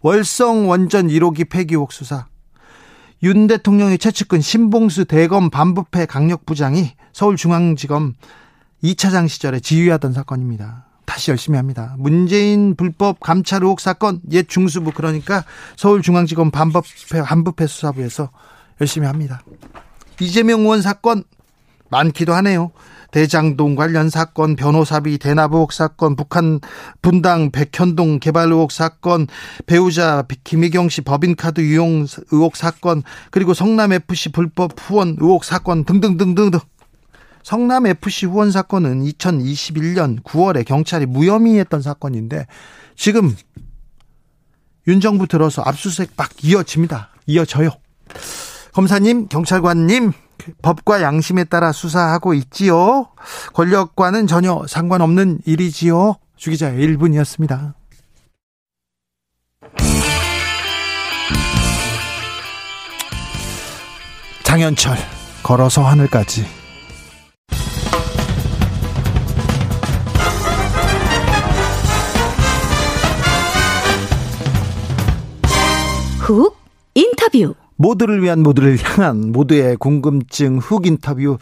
월성 원전 1호기 폐기 의혹 수사 윤 대통령의 최측근 신봉수 대검 반부패 강력부장이 서울중앙지검 2차장 시절에 지휘하던 사건입니다. 다시 열심히 합니다. 문재인 불법 감찰 의혹 사건 옛 중수부 그러니까 서울중앙지검 반부패 반부패 수사부에서 열심히 합니다. 이재명 의원 사건 많기도 하네요. 대장동 관련 사건, 변호사비 대납 의혹 사건, 북한 분당 백현동 개발 의혹 사건, 배우자 김희경 씨 법인카드 유용 의혹 사건, 그리고 성남 FC 불법 후원 의혹 사건 등등등등등. 성남 FC 후원 사건은 2021년 9월에 경찰이 무혐의했던 사건인데 지금 윤 정부 들어서 압수수색 막 이어집니다. 이어져요. 검사님, 경찰관님, 법과 양심에 따라 수사하고 있지요. 권력과는 전혀 상관없는 일이지요. 주기자의 1분이었습니다. 장현철, 걸어서 하늘까지. 훅 인터뷰. 모두를 위한 모두를 향한 모두의 궁금증 훅 인터뷰.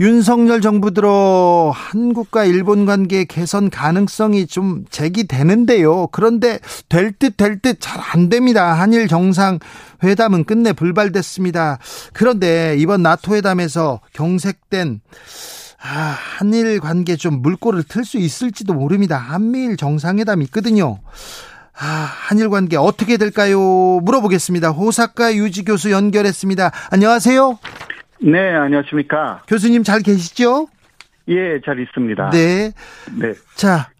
윤석열 정부 들어 한국과 일본 관계 개선 가능성이 좀 제기되는데요. 그런데 될 듯 될 듯 잘 안 됩니다. 한일 정상 회담은 끝내 불발됐습니다. 그런데 이번 나토 회담에서 경색된 아, 한일 관계 좀 물꼬를 틀 수 있을지도 모릅니다. 한미일 정상회담이 있거든요. 아, 한일 관계 어떻게 될까요? 물어보겠습니다. 호사카 유지 교수 연결했습니다. 안녕하세요. 네, 안녕하십니까. 교수님 잘 계시죠? 예, 잘 있습니다. 네. 네. 자,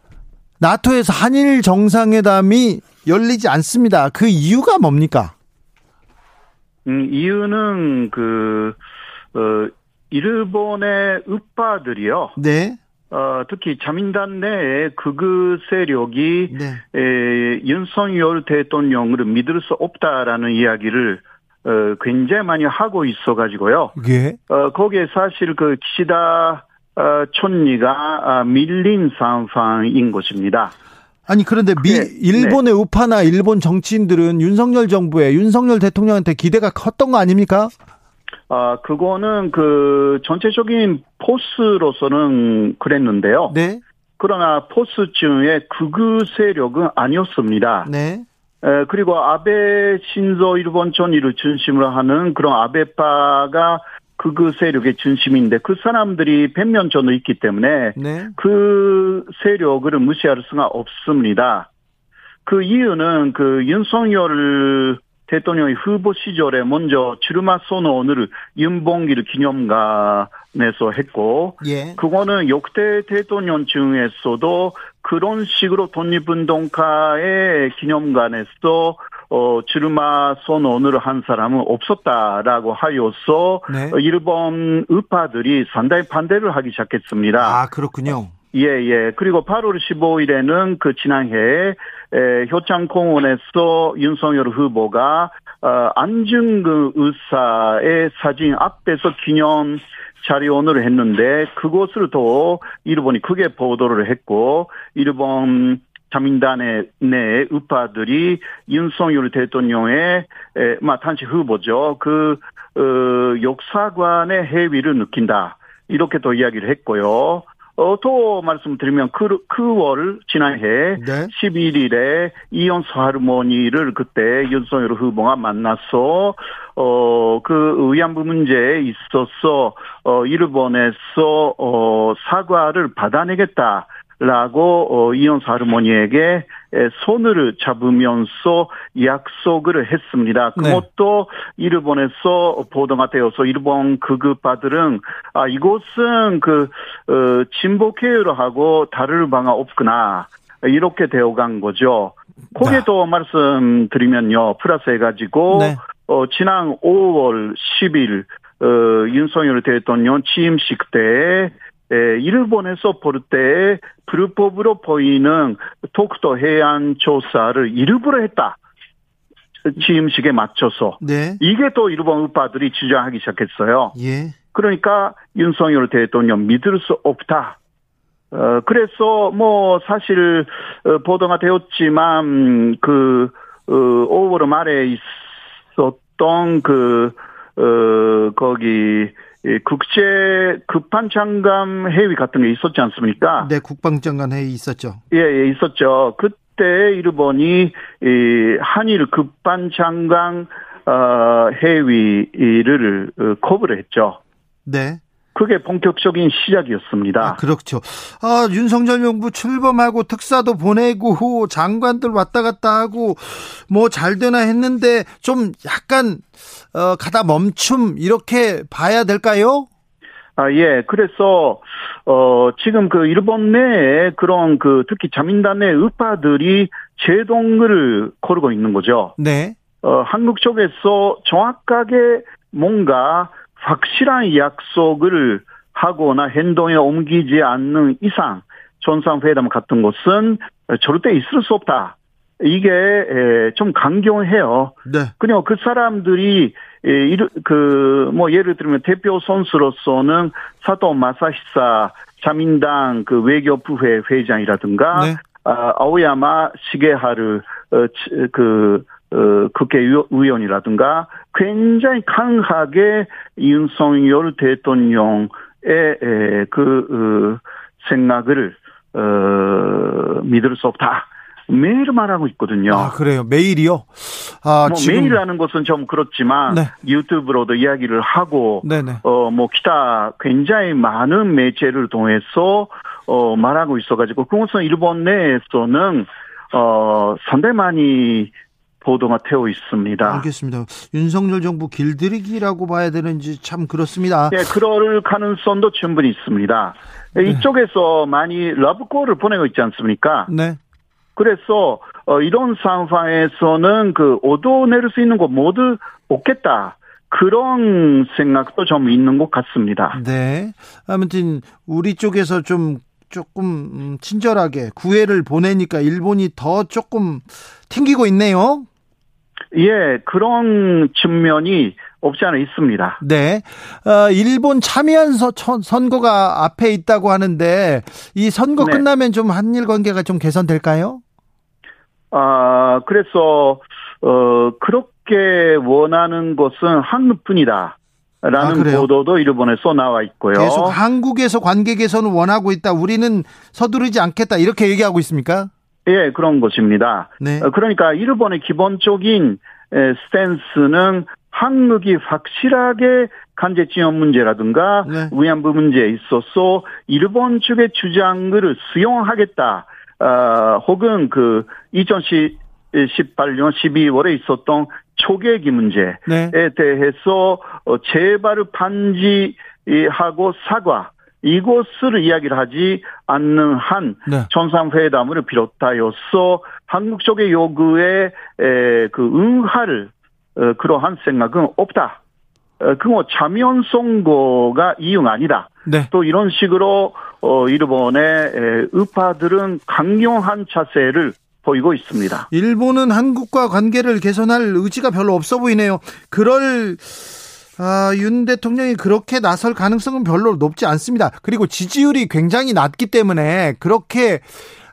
나토에서 한일 정상회담이 열리지 않습니다. 그 이유가 뭡니까? 음, 이유는 그, 어, 일본의 우파들이요. 네. 어, 특히 자민당 내에 극우 세력이 네. 에, 윤석열 대통령을 믿을 수 없다라는 이야기를 어, 굉장히 많이 하고 있어가지고요. 예. 어, 거기에 사실 그 기시다 어, 촌리가 아, 밀린 상황인 것입니다. 아니 그런데 미 그게- 일본의 우파나 일본 정치인들은 윤석열 정부에 윤석열 대통령한테 기대가 컸던 거 아닙니까? 아, 그거는 그 전체적인 포스로서는 그랬는데요. 네, 그러나 포스층의 극우 세력은 아니었습니다. 네, 에, 그리고 아베 신조 일본 전일을 중심으로 하는 그런 아베파가 극우 세력의 중심인데 그 사람들이 백년 전에 있기 때문에 네, 그 세력을 무시할 수가 없습니다. 그 이유는 그 윤석열 대통령의 후보 시절에 먼저 주르마 선언을 윤봉길 기념관에서 했고 예, 그거는 역대 대통령 중에서도 그런 식으로 독립운동가의 기념관에서 어, 주르마 선언을 한 사람은 없었다라고 하여서 네. 어, 일본 우파들이 상당히 반대를 하기 시작했습니다. 아 그렇군요. 예, 예. 그리고 8월 15일에는 그 지난해 에, 효창공원에서 윤석열 후보가 어, 안중근 의사의 사진 앞에서 기념 자료원을 했는데 그것을 또 일본이 크게 보도를 했고 일본 자민단의 내 우파들이 윤석열 대통령의 에, 마 단지 후보죠. 그 어, 역사관의 해위를 느낀다. 이렇게 또 이야기를 했고요. 어, 또 말씀드리면 그, 그월 지난해 네. 11일에 이온수 할머니를 그때 윤석열 후보가 만나서 어, 그 위안부 문제에 있어서 어, 일본에서 어, 사과를 받아내겠다. 라고 어, 이온수 할머니에게 에, 손을 잡으면서 약속을 했습니다. 네. 그것도 일본에서 보도가 되어서 일본 극우파들은 아 이곳은 그 어, 진보 계열하고 다를 바가 없구나 이렇게 되어간 거죠. 거기에도 말씀드리면요 플러스 해가지고 네. 어, 지난 5월 10일 어, 윤석열 대통령 취임식 때 에, 일본에서 볼때 불법으로 보이는 독도 해안 조사를 일부러 했다. 취임식에 맞춰서 네, 이게 또 일본 우파들이 주장하기 시작했어요. 예, 그러니까 윤석열 대통령 믿을 수 없다. 어, 그래서 뭐 사실 어, 보도가 되었지만 그 어, 5월 말에 있었던 그 어, 거기 이 국제 급한 장관 회의 같은 게 있었지 않습니까? 네 국방장관 회의 있었죠. 예, 예, 있었죠. 그때 일본이 이 한일 급반 장관 어, 회의를 어, 거부를 했죠. 네, 그게 본격적인 시작이었습니다. 아, 그렇죠. 아, 윤석열 정부 출범하고 특사도 보내고 장관들 왔다 갔다 하고 뭐 잘 되나 했는데 좀 약간 어, 가다 멈춤 이렇게 봐야 될까요? 아, 예. 그래서, 어, 지금 그 일본 내에 그런 그 특히 자민당 내 우파들이 제동을 걸고 있는 거죠. 네. 어, 한국 쪽에서 정확하게 뭔가 확실한 약속을 하거나 행동에 옮기지 않는 이상 전상회담 같은 것은 절대 있을 수 없다. 이게 에, 좀 강경해요. 네. 그냥 그 사람들이 그뭐 예를 들면 대표 선수로서는 사토 마사히사 자민당 그 외교부회 회장이라든가 네. 아, 아오야마 시게하르 어, 치- 그 어, 국회의원이라든가 굉장히 강하게 윤석열 대통령의 에, 그 어, 생각을 어, 믿을 수 없다. 매일 말하고 있거든요. 아, 그래요. 매일이요? 아, 뭐 지금 매일 하는 것은 좀 그렇지만 네. 유튜브로도 이야기를 하고 네네. 어 뭐 기타 굉장히 많은 매체를 통해서 어 말하고 있어 가지고 그것은 일본 내에서는 어 상당히 많이 보도가 되어 있습니다. 알겠습니다. 윤석열 정부 길들이기라고 봐야 되는지 참 그렇습니다. 예, 그럴 가능성도 충분히 있습니다. 이쪽에서 많이 러브콜을 보내고 있지 않습니까? 네. 그래서 어, 이런 상황에서는 그 얻어낼 수 있는 거 모두 없겠다. 그런 생각도 좀 있는 것 같습니다. 네. 아무튼 우리 쪽에서 좀 조금 음, 친절하게 구애를 보내니까 일본이 더 조금 튕기고 있네요. 예, 그런 측면이 없지 않아 있습니다. 네. 어, 일본 참여한 선거가 앞에 있다고 하는데 이 선거 네. 끝나면 좀 한일 관계가 좀 개선될까요? 아, 그래서, 어, 그렇게 원하는 것은 한국뿐이다. 아, 라는 그래요? 보도도 일본에서 나와 있고요. 계속 한국에서 관계 개선을 원하고 있다. 우리는 서두르지 않겠다. 이렇게 얘기하고 있습니까? 예, 그런 것입니다. 네. 어, 그러니까 일본의 기본적인 에, 스탠스는 한국이 확실하게 간제지원 문제라든가 네. 위안부 문제에 있어서 일본 측의 주장을 수용하겠다. 아, 혹은 그 2018년 12월에 있었던 초계기 문제에 네. 대해서 어, 제발 반지하고 사과 이것을 이야기를 하지 않는 한 네. 정상회담을 비롯하여서 한국 쪽의 요구에 에, 그 응할 어, 그러한 생각은 없다. 어, 그거 자면 선거가 이용 아니다. 네. 또 이런 식으로 어, 일본의 에, 우파들은 강경한 자세를 보이고 있습니다. 일본은 한국과 관계를 개선할 의지가 별로 없어 보이네요. 그럴 아, 윤 대통령이 그렇게 나설 가능성은 별로 높지 않습니다. 그리고 지지율이 굉장히 낮기 때문에 그렇게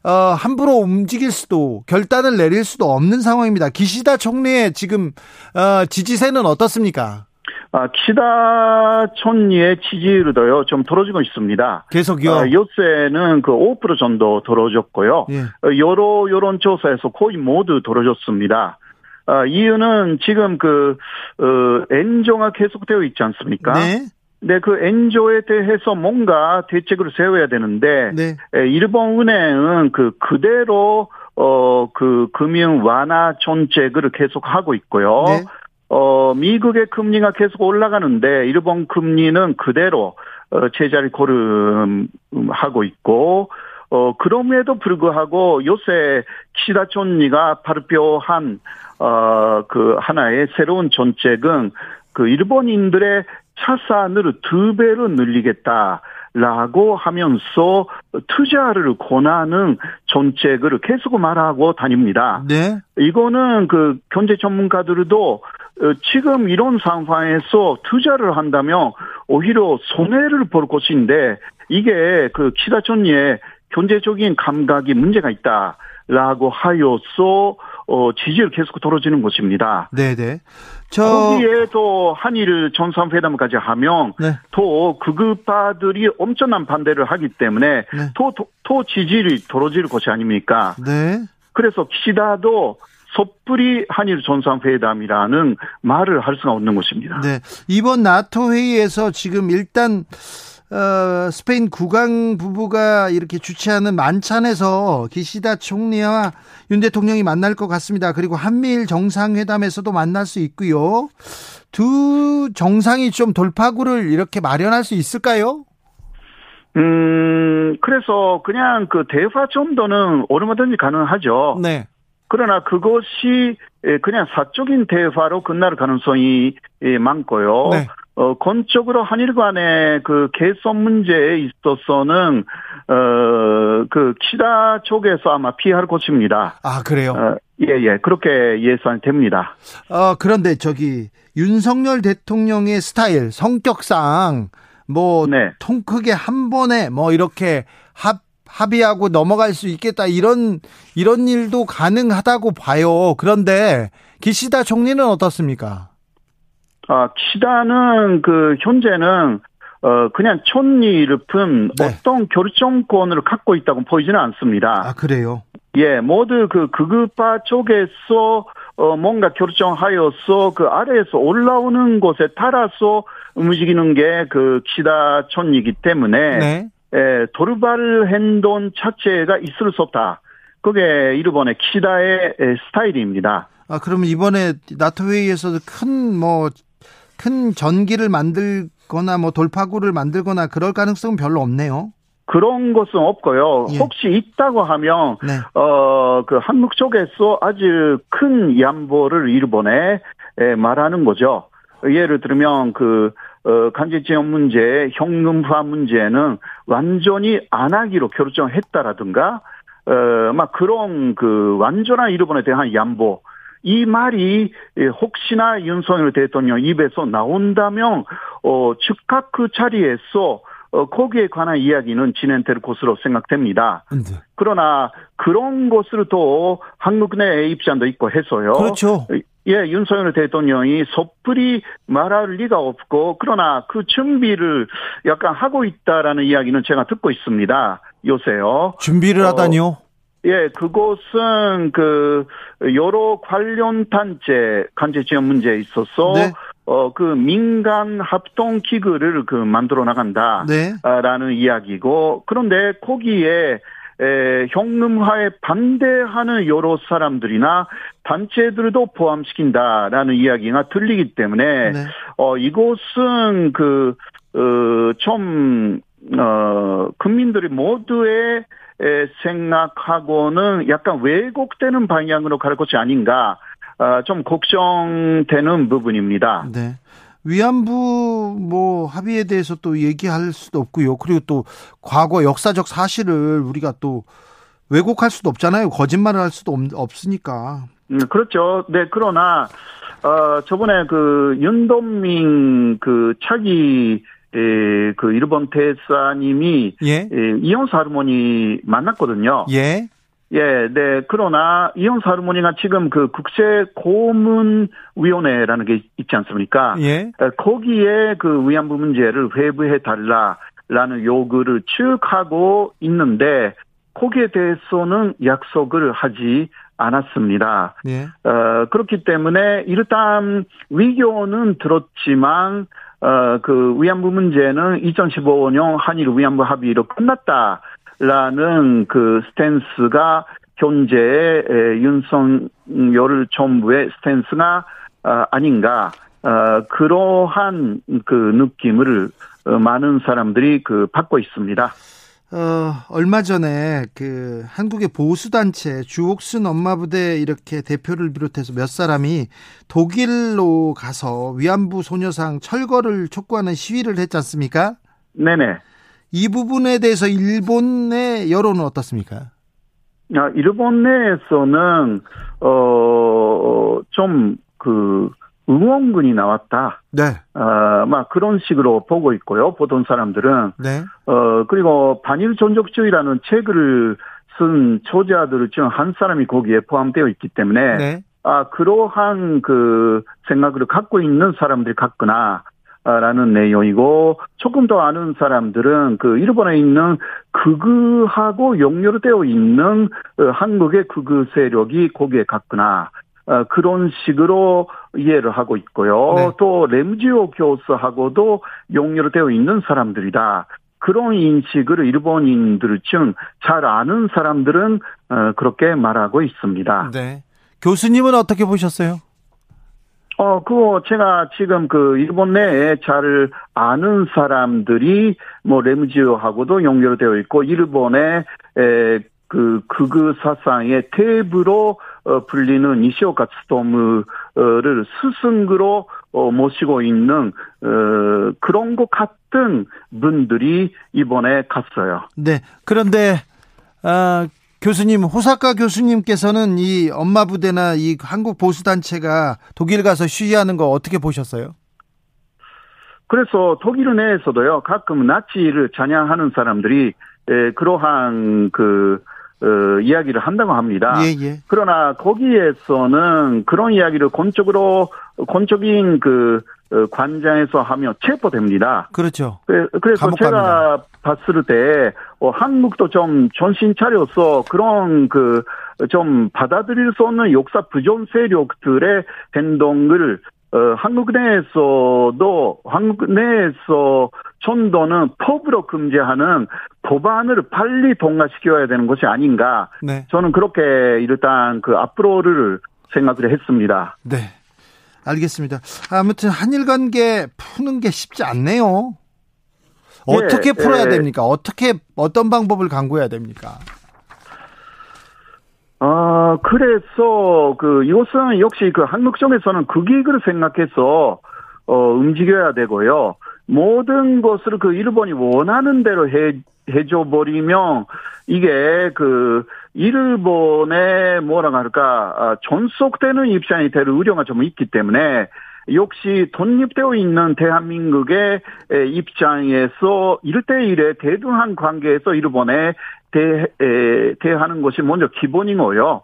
어, 함부로 움직일 수도 결단을 내릴 수도 없는 상황입니다. 기시다 총리의 지금 어, 지지세는 어떻습니까? 아, 키다 촌리의 지지율도요 좀 떨어지고 있습니다. 계속요. 아, 요새는 그 5% 정도 떨어졌고요. 예. 어, 여러 여론조사에서 거의 모두 떨어졌습니다. 아, 이유는 지금 그, 어, 엔조가 계속되어 있지 않습니까? 네. 네, 그 엔조에 대해서 뭔가 대책을 세워야 되는데, 네. 에, 일본 은행은 그, 그대로, 어, 그, 금융 완화 정책을 계속 하고 있고요. 네. 어, 미국의 금리가 계속 올라가는데, 일본 금리는 그대로, 어, 제자리 고름하고 있고, 어, 그럼에도 불구하고 요새 키시다 총리가 발표한, 어, 그 하나의 새로운 정책은 그 일본인들의 차산을 두 배로 늘리겠다 라고 하면서 투자를 권하는 정책을 계속 말하고 다닙니다. 네. 이거는 그 경제 전문가들도 어, 지금 이런 상황에서 투자를 한다면 오히려 손해를 볼 것인데 이게 그 키다 총리의 경제적인 감각이 문제가 있다라고 하여서 어 지지율 계속 떨어지는 것입니다. 네, 네. 저 거기에 또 한일 정상회담까지 하면 네. 또 극우파들이 엄청난 반대를 하기 때문에 네. 또, 또, 또 지지율이 떨어질 것이 아닙니까? 네. 그래서 기시다도 섣불리 한일 정상회담이라는 말을 할 수가 없는 것입니다. 네. 이번 나토 회의에서 지금 일단 어, 스페인 국왕 부부가 이렇게 주최하는 만찬에서 기시다 총리와 윤 대통령이 만날 것 같습니다. 그리고 한미일 정상회담에서도 만날 수 있고요. 두 정상이 좀 돌파구를 이렇게 마련할 수 있을까요? 음, 그래서 그냥 그 대화 정도는 얼마든지 가능하죠. 네. 그러나 그것이 예, 그냥 사적인 대화로 끝날 가능성이 예, 많고요. 네. 어, 건적으로 한일 간의 그 개선 문제에 있어서는, 어, 그, 키다 쪽에서 아마 피할 것입니다. 아, 그래요? 어, 예, 예. 그렇게 예상이 됩니다. 어, 그런데 저기 윤석열 대통령의 스타일, 성격상 뭐 네. 통 크게 한 번에 뭐 이렇게 합 합의하고 넘어갈 수 있겠다 이런 이런 일도 가능하다고 봐요. 그런데 기시다 총리는 어떻습니까? 아, 키다는 그, 현재는, 어, 그냥 촌리를 푼 네. 어떤 결정권을 갖고 있다고 보이지는 않습니다. 아 그래요? 예, 모두 그 극우파 쪽에서 어 뭔가 결정하여서 그 아래에서 올라오는 곳에 따라서 움직이는 게 그 키다 촌이기 때문에 네. 예, 돌발 행동 자체가 있을 수 없다. 그게 일본의 키다의 에, 스타일입니다. 아 그러면 이번에 나토 회의에서도 큰 뭐 큰 전기를 만들거나 뭐 돌파구를 만들거나 그럴 가능성은 별로 없네요. 그런 것은 없고요. 예. 혹시 있다고 하면 네. 어, 그 한국 쪽에서 아주 큰 양보를 일본에 에, 말하는 거죠. 예를 들면 그 어, 간제지원 문제, 현금화 문제는 완전히 안 하기로 결정했다라든가, 어, 막 그런 그 완전한 일본에 대한 양보, 이 말이 예, 혹시나 윤석열 대통령 입에서 나온다면, 어, 즉각 그 자리에서 어, 거기에 관한 이야기는 진행될 것으로 생각됩니다. 네. 그러나 그런 것으로 한국 내 입장도 있고 해서요. 그렇죠. 예, 윤석열 대통령이 섣불리 말할 리가 없고 그러나 그 준비를 약간 하고 있다라는 이야기는 제가 듣고 있습니다. 요새요. 준비를 어, 하다니요? 예, 그곳은 그 여러 관련 단체 간제 지원 문제에 있어서 네. 어그 민간 합동 기구를 그 만들어 나간다. 네. 라는 이야기고 그런데 거기에 에, 현금화에 반대하는 여러 사람들이나 단체들도 포함시킨다라는 이야기가 들리기 때문에 네. 어 이곳은 그 어, 좀 어, 국민들이 모두의 에, 생각하고는 약간 왜곡되는 방향으로 갈 것이 아닌가 어, 좀 걱정되는 부분입니다. 네. 위안부 뭐 합의에 대해서 또 얘기할 수도 없고요. 그리고 또 과거 역사적 사실을 우리가 또 왜곡할 수도 없잖아요. 거짓말을 할 수도 없, 없으니까. 음, 그렇죠. 네, 그러나, 어, 저번에 그, 윤동민 그 차기, 에, 그 일본 대사님이, 예. 에, 이혼사 할머니 만났거든요. 예. 예, 네. 그러나, 이혼사 할머니가 지금 그 국제 고문 위원회라는 게 있지 않습니까? 예. 에, 거기에 그 위안부 문제를 회부해 달라라는 요구를 쭉 하고 있는데, 거기에 대해서는 약속을 하지 않았습니다. 예. 어, 그렇기 때문에 일단 위교는 들었지만 어, 그 위안부 문제는 2015년 한일 위안부 합의로 끝났다라는 그 스탠스가 현재의 에, 윤석열 정부의 스탠스가 어, 아닌가 어, 그러한 그 느낌을 어, 많은 사람들이 그 받고 있습니다. 어, 얼마 전에 그 한국의 보수단체 주옥순 엄마 부대 이렇게 대표를 비롯해서 몇 사람이 독일로 가서 위안부 소녀상 철거를 촉구하는 시위를 했지 않습니까? 네네. 이 부분에 대해서 일본의 여론은 어떻습니까? 아, 일본 내에서는 어 좀 그 응원군이 나왔다. 네. 어, 막 그런 식으로 보고 있고요. 보던 사람들은 네. 어 그리고 반일 전적주의라는 책을 쓴 저자들 중 한 사람이 거기에 포함되어 있기 때문에 네. 아 그러한 그 생각을 갖고 있는 사람들이 같구나. 라는 내용이고 조금 더 아는 사람들은 그 일본에 있는 극우하고 연결되어 있는 어, 한국의 극우 세력이 거기에 갔구나 어, 그런 식으로 이해를 하고 있고요. 네. 또 램지오 교수하고도 연결되어 있는 사람들이다. 그런 인식을 일본인들 중 잘 아는 사람들은 어, 그렇게 말하고 있습니다. 네. 교수님은 어떻게 보셨어요? 어, 그거 제가 지금 그 일본 내에 잘 아는 사람들이 뭐 램지오하고도 연결되어 있고 일본의 에, 그 극우 사상의 어, 불리는 이시오카 스토무를 스승으로 어, 모시고 있는 어, 그런 것 같은 분들이 이번에 갔어요. 네. 그런데 아, 교수님 호사카 교수님께서는 이 엄마 부대나 이 한국 보수 단체가 독일 가서 시위하는 거 어떻게 보셨어요? 그래서 독일 내에서도요 가끔 나치를 찬양하는 사람들이 에, 그러한 그 어, 이야기를 한다고 합니다. 예, 예. 그러나 거기에서는 그런 이야기를 건적으로 건적인 그 어, 관장에서 하면 체포됩니다. 그렇죠. 그- 그래서 제가 봤을 때 어, 한국도 좀 정신 차려서 그런 그 좀 받아들일 수 없는 역사 부존 세력들의 행동을 어, 한국 내에서도 한국 내에서 전도는 법으로 금지하는 법안을 빨리 통과시켜야 되는 것이 아닌가. 네. 저는 그렇게 일단 그 앞으로를 생각을 했습니다. 네. 알겠습니다. 아무튼 한일 관계 푸는 게 쉽지 않네요. 어떻게 예, 풀어야 예. 됩니까? 어떻게 어떤 방법을 강구해야 됩니까? 아, 그래서 그 이것은 역시 그 한국 쪽에서는 그 기획을 생각해서 어 움직여야 되고요. 모든 것을 그 일본이 원하는 대로 해 해줘 버리면 이게 그 일본의 뭐라 할까 아, 존속되는 입장이 될 우려가 좀 있기 때문에 역시 독립되어 있는 대한민국의 에, 입장에서 1대1의 대등한 관계에서 일본에 대, 에, 대하는 것이 먼저 기본이고요.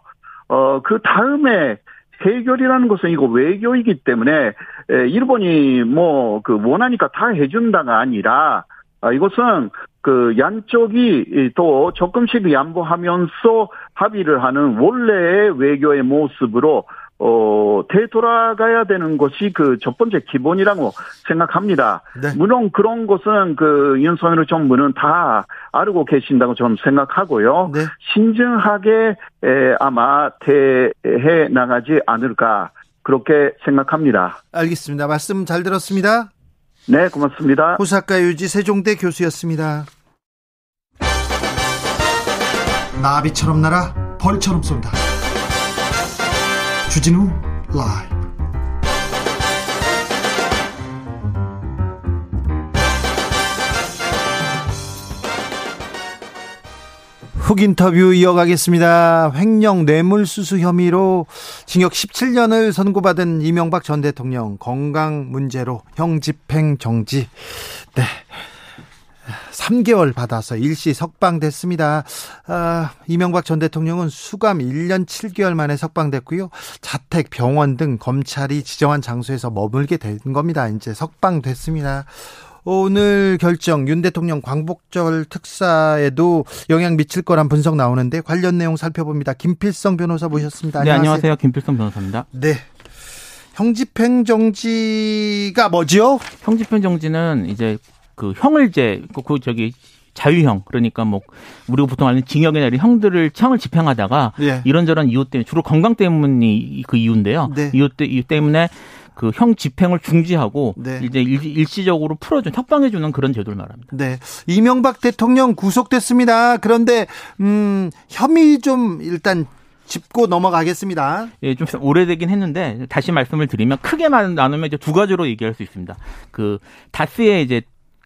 어, 그 다음에 해결이라는 것은 이거 외교이기 때문에 에, 일본이 뭐 그 원하니까 다 해준다가 아니라 아, 이것은 그 양쪽이 또 조금씩 양보하면서 합의를 하는 원래의 외교의 모습으로 어, 되돌아가야 되는 것이 그 첫 번째 기본이라고 생각합니다. 네. 물론 그런 것은 그 윤석열 정부는 다 알고 계신다고 저는 생각하고요. 네. 신중하게 에, 아마 대해 나가지 않을까 그렇게 생각합니다. 알겠습니다. 말씀 잘 들었습니다. 네, 고맙습니다. 호사카 유지 세종대 교수였습니다. 나비처럼 날아 벌처럼 쏜다. 주진우 라이브. 훅 인터뷰 이어가겠습니다. 횡령 뇌물수수 혐의로 징역 17년을 선고받은 이명박 전 대통령 건강 문제로 형 집행 정지. 네. 3개월 받아서 일시 석방됐습니다. 아, 이명박 전 대통령은 수감 1년 7개월 만에 석방됐고요. 자택, 병원 등 검찰이 지정한 장소에서 머물게 된 겁니다. 이제 석방됐습니다. 오늘 결정 윤 대통령 광복절 특사에도 영향 미칠 거란 분석 나오는데 관련 내용 살펴봅니다. 김필성 변호사 모셨습니다. 네, 안녕하세요. 김필성 변호사입니다. 네. 형집행 정지가 뭐지요? 형집행 정지는 이제 그 형을제 그, 그 저기 자유형 그러니까 뭐 우리가 보통 아는 징역이나 이런 형들을 형을 집행하다가 예. 이런저런 이유 때문에 주로 건강 때문이 그 이유인데요. 네. 이유, 때, 이유 때문에 그 형 집행을 중지하고 네. 이제 일, 일시적으로 풀어준 협방해주는 그런 제도를 말합니다. 네. 이명박 대통령 구속됐습니다. 그런데, 음, 혐의 좀 일단 짚고 넘어가겠습니다. 예, 좀 오래되긴 했는데 다시 말씀을 드리면 크게만 나누면 이제 두 가지로 얘기할 수 있습니다. 그 다스의 이제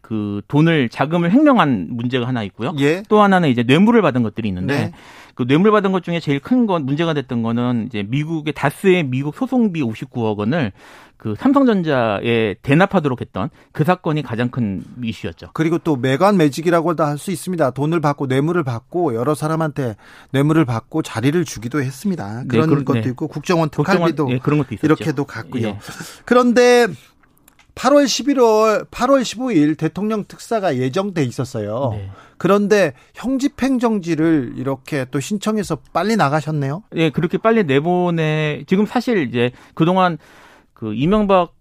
그 돈을 자금을 횡령한 문제가 하나 있고요. 예. 또 하나는 이제 뇌물을 받은 것들이 있는데 네. 그 뇌물 받은 것 중에 제일 큰 건 문제가 됐던 거는 이제 미국의 다스의 미국 소송비 59억 원을 그 삼성전자에 대납하도록 했던 그 사건이 가장 큰 이슈였죠. 그리고 또 매관 매직이라고도 할 수 있습니다. 돈을 받고 뇌물을 받고 여러 사람한테 뇌물을 받고 자리를 주기도 했습니다. 그런 그런- 것도 네. 있고 국정원 특활비도 예, 그런 것도 있었죠. 이렇게도 갔고요. 예. 그런데 8월 11월, 8월 15일 대통령 특사가 예정돼 있었어요. 네. 그런데 형집행 정지를 이렇게 또 신청해서 빨리 나가셨네요. 예, 그렇게 빨리 내보내 지금 사실 이제 그동안 그 이명박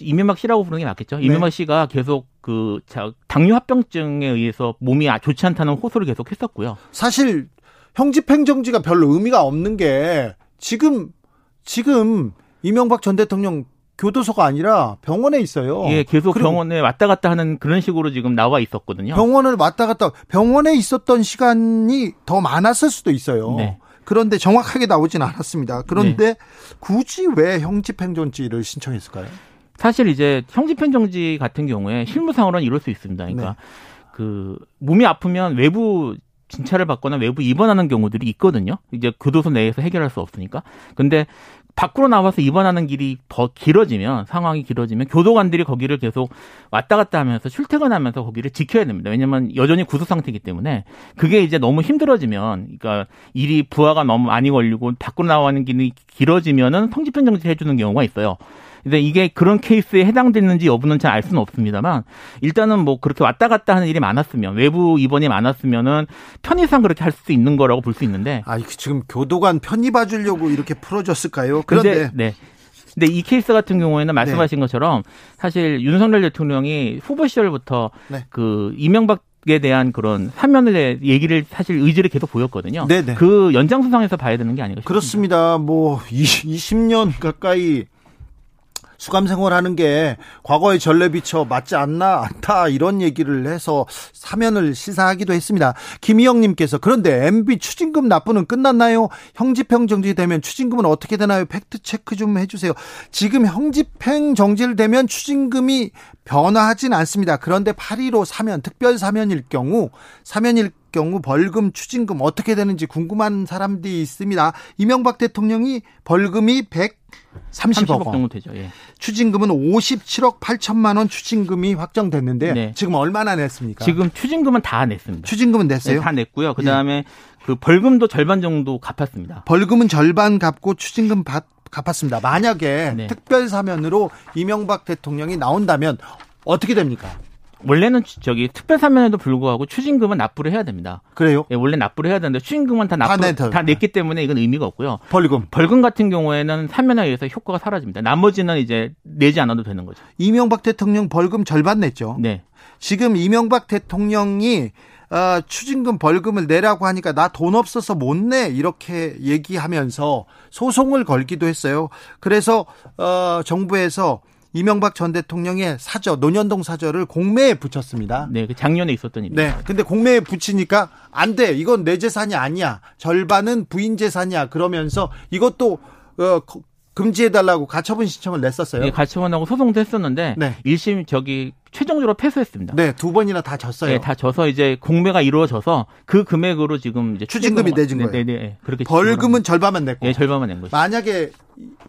이명박 씨라고 부르는 게 맞겠죠. 네. 이명박 씨가 계속 그 자, 당뇨 합병증에 의해서 몸이 아- 좋지 않다는 호소를 계속 했었고요. 사실 형집행 정지가 별로 의미가 없는 게 지금 지금 이명박 전 대통령 교도소가 아니라 병원에 있어요. 예, 계속 병원에 왔다 갔다 하는 그런 식으로 지금 나와 있었거든요. 병원을 왔다 갔다 병원에 있었던 시간이 더 많았을 수도 있어요. 네. 그런데 정확하게 나오진 않았습니다. 그런데 굳이 왜 형집행정지를 신청했을까요? 사실 이제 형집행정지 같은 경우에 실무상으로는 이럴 수 있습니다. 그러니까 네. 그 몸이 아프면 외부 진찰을 받거나 외부 입원하는 경우들이 있거든요. 이제 교도소 내에서 해결할 수 없으니까. 근데 밖으로 나와서 입원하는 길이 더 길어지면 상황이 길어지면 교도관들이 거기를 계속 왔다 갔다 하면서 출퇴근하면서 거기를 지켜야 됩니다. 왜냐면 여전히 구속 상태이기 때문에 그게 이제 너무 힘들어지면 그러니까 일이 부하가 너무 많이 걸리고 밖으로 나가는 길이 길어지면은 성집행 정지 해주는 경우가 있어요. 근데 이게 그런 케이스에 해당됐는지 여부는 잘 알 수는 없습니다만 일단은 뭐 그렇게 왔다 갔다 하는 일이 많았으면 외부 입원이 많았으면은 편의상 그렇게 할 수 있는 거라고 볼 수 있는데 아, 지금 교도관 편히 봐주려고 이렇게 풀어줬을까요? 그런데 근데, 네. 근데 이 케이스 같은 경우에는 말씀하신 것처럼 사실 윤석열 대통령이 후보 시절부터 네. 그 이명박 에 대한 그런 사면을 얘기를 사실 의지를 계속 보였거든요. 네네. 그 연장선상에서 봐야 되는 게 아닌가 싶습니다. 그렇습니다. 뭐 20, 년 가까이 수감 생활하는 게 과거의 전례 비춰 맞지 않나 않다 이런 얘기를 해서 사면을 시사하기도 했습니다. 김희영님께서 그런데 MB 추징금 납부는 끝났나요? 형집행 정지되면 추징금은 어떻게 되나요? 팩트 체크 좀 해주세요. 지금 형집행 정지를 되면 추징금이 변화하진 않습니다. 그런데 8.15 사면 특별 사면일 경우 사면일 경우 벌금, 추징금 어떻게 되는지 궁금한 사람들이 있습니다. 이명박 대통령이 벌금이 130억 30억 원, 정도 되죠. 예. 추징금은 57억 8천만 원 추징금이 확정됐는데 네. 지금 얼마나 냈습니까? 지금 추징금은 다 냈습니다. 추징금은 네, 냈어요? 다 냈고요. 그다음에 그 벌금도 절반 정도 갚았습니다. 벌금은 절반 갚고 추징금 받, 갚았습니다. 만약에 네. 특별 사면으로 이명박 대통령이 나온다면 어떻게 됩니까? 원래는 추- 저기 특별 사면에도 불구하고 추징금은 납부를 해야 됩니다. 그래요? 예, 원래 납부를 해야 되는데 추징금은 다 납부 다 내더- 다 냈기 때문에 이건 의미가 없고요. 벌금. 벌금 같은 경우에는 사면에 의해서 효과가 사라집니다. 나머지는 이제 내지 않아도 되는 거죠. 이명박 대통령 벌금 절반 냈죠. 네. 지금 이명박 대통령이 어, 추징금 벌금을 내라고 하니까 나 돈 없어서 못 내 이렇게 얘기하면서 소송을 걸기도 했어요. 그래서 어, 정부에서 이명박 전 대통령의 사저 노년동 사저를 공매에 붙였습니다. 네, 그 작년에 있었던 일입니다. 네. 근데 공매에 붙이니까 안 돼. 이건 내 재산이 아니야. 절반은 부인 재산이야. 그러면서 이것도 어, 거- 금지해달라고 가처분 신청을 냈었어요. 예, 가처분하고 소송도 했었는데 네. 1심 저기 최종적으로 패소했습니다. 네, 두 번이나 다 졌어요. 예, 다 져서 이제 공매가 이루어져서 그 금액으로 지금 이제 추징금이 내준 네, 거예요. 네, 네, 네. 그렇게 벌금은 절반만 냈고. 예, 절반만 낸 거죠. 만약에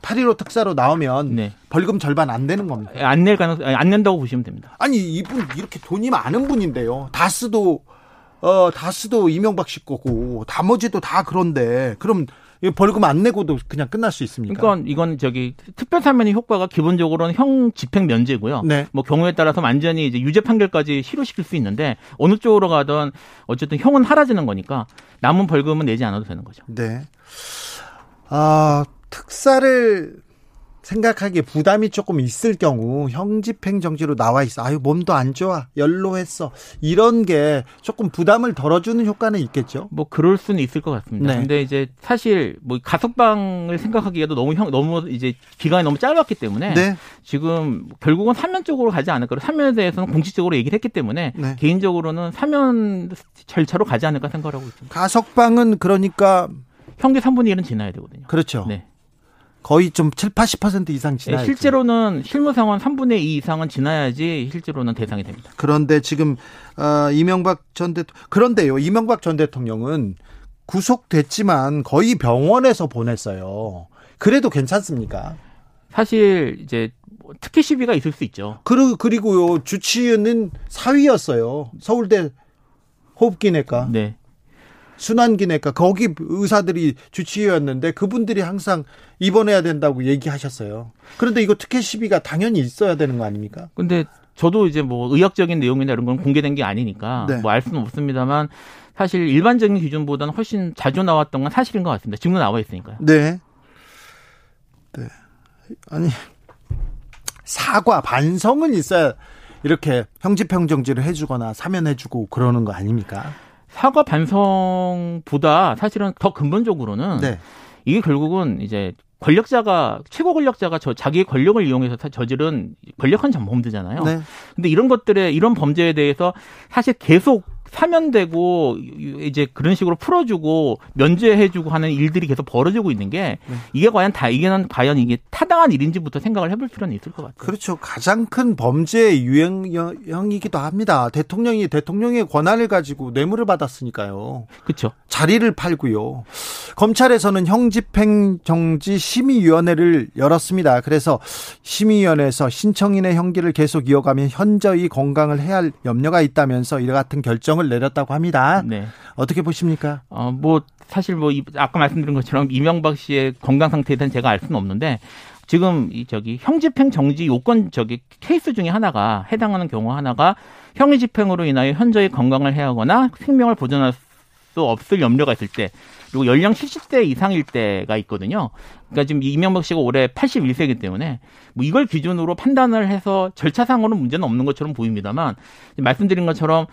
8.15 특사로 나오면 네. 벌금 절반 안 되는 겁니다. 예, 안낼 가능 안 낸다고 보시면 됩니다. 아니 이분 이렇게 돈이 많은 분인데요. 다스도 어 다스도 이명박 씨 거고 나머지도 다 그런데 그럼 이 벌금 안 내고도 그냥 끝날 수 있습니까? 그러니까 이건 저기 특별 사면의 효과가 기본적으로는 형 집행 면제고요. 네. 뭐 경우에 따라서 완전히 이제 유죄 판결까지 실효시킬 수 있는데 어느 쪽으로 가든 어쨌든 형은 할아지는 거니까 남은 벌금은 내지 않아도 되는 거죠. 네. 아 특사를 생각하기에 부담이 조금 있을 경우 형집행 정지로 나와 있어. 아유 몸도 안 좋아. 연로했어. 이런 게 조금 부담을 덜어주는 효과는 있겠죠. 뭐 그럴 수는 있을 것 같습니다. 네. 근데 이제 사실 뭐 가석방을 생각하기에도 너무 형 너무 이제 기간이 너무 짧았기 때문에 네. 지금 결국은 사면 쪽으로 가지 않을까. 사면에 대해서는 공식적으로 얘기를 했기 때문에 네. 개인적으로는 사면 절차로 가지 않을까 생각을 하고 있습니다. 가석방은 그러니까 형기 3분의 1은 지나야 되거든요. 그렇죠. 네. 거의 좀 7, 80% 이상 네, 지나요. 실제로는 실무 상황 3분의 2 이상은 지나야지 실제로는 대상이 됩니다. 그런데 지금 어, 이명박 전 대통령 그런데요. 이명박 전 대통령은 구속됐지만 거의 병원에서 보냈어요. 그래도 괜찮습니까? 사실 이제 뭐 특혜 시비가 있을 수 있죠. 그리고 그리고요. 주치의는 사위였어요. 서울대 호흡기내과, 네. 순환기내과 거기 의사들이 주치의였는데 그분들이 항상 입원해야 된다고 얘기하셨어요. 그런데 이거 특혜 시비가 당연히 있어야 되는 거 아닙니까? 근데 저도 이제 뭐 의학적인 내용이나 이런 건 공개된 게 아니니까 네. 뭐알 수는 없습니다만 사실 일반적인 기준보다는 훨씬 자주 나왔던 건 사실인 것 같습니다. 지금도 나와 있으니까요. 네. 네. 아니, 사과, 반성은 있어야 이렇게 형집행정지를 해주거나 사면해주고 그러는 거 아닙니까? 사과 반성보다 사실은 더 근본적으로는 네. 이게 결국은 이제 권력자가 최고 권력자가 저 자기의 권력을 이용해서 사- 저지른 권력한 전범들잖아요. 네. 근데 이런 것들에 이런 범죄에 대해서 사실 계속 사면되고 이제 그런 식으로 풀어주고 면제해주고 하는 일들이 계속 벌어지고 있는 게 네. 이게 과연 다 이게 과연 이게 타당한 일인지부터 생각을 해볼 필요는 있을 것 같아요. 그렇죠. 가장 큰 범죄의 유행형이기도 합니다. 대통령이 대통령의 권한을 가지고 뇌물을 받았으니까요. 그렇죠. 자리를 팔고요. 검찰에서는 형집행정지 심의위원회를 열었습니다. 그래서 심의위원회에서 신청인의 형기를 계속 이어가면 현저히 건강을 해야 할 염려가 있다면서 이와 같은 결정을 내렸다고 합니다. 네. 어떻게 보십니까? 어, 뭐, 사실 뭐, 이- 아까 말씀드린 것처럼 이명박 씨의 건강 상태에 대한 제가 알 수는 없는데, 지금 이 저기 형 집행 정지 요건 저기 케이스 중에 하나가 해당하는 경우 하나가 형의 집행으로 인하여 현저히 건강을 해하거나 생명을 보존할 수 없을 염려가 있을 때 그리고 연령 70세 이상일 때가 있거든요. 그러니까 지금 이명박 씨가 올해 81세이기 때문에 뭐 이걸 기준으로 판단을 해서 절차상으로는 문제는 없는 것처럼 보입니다만 말씀드린 것처럼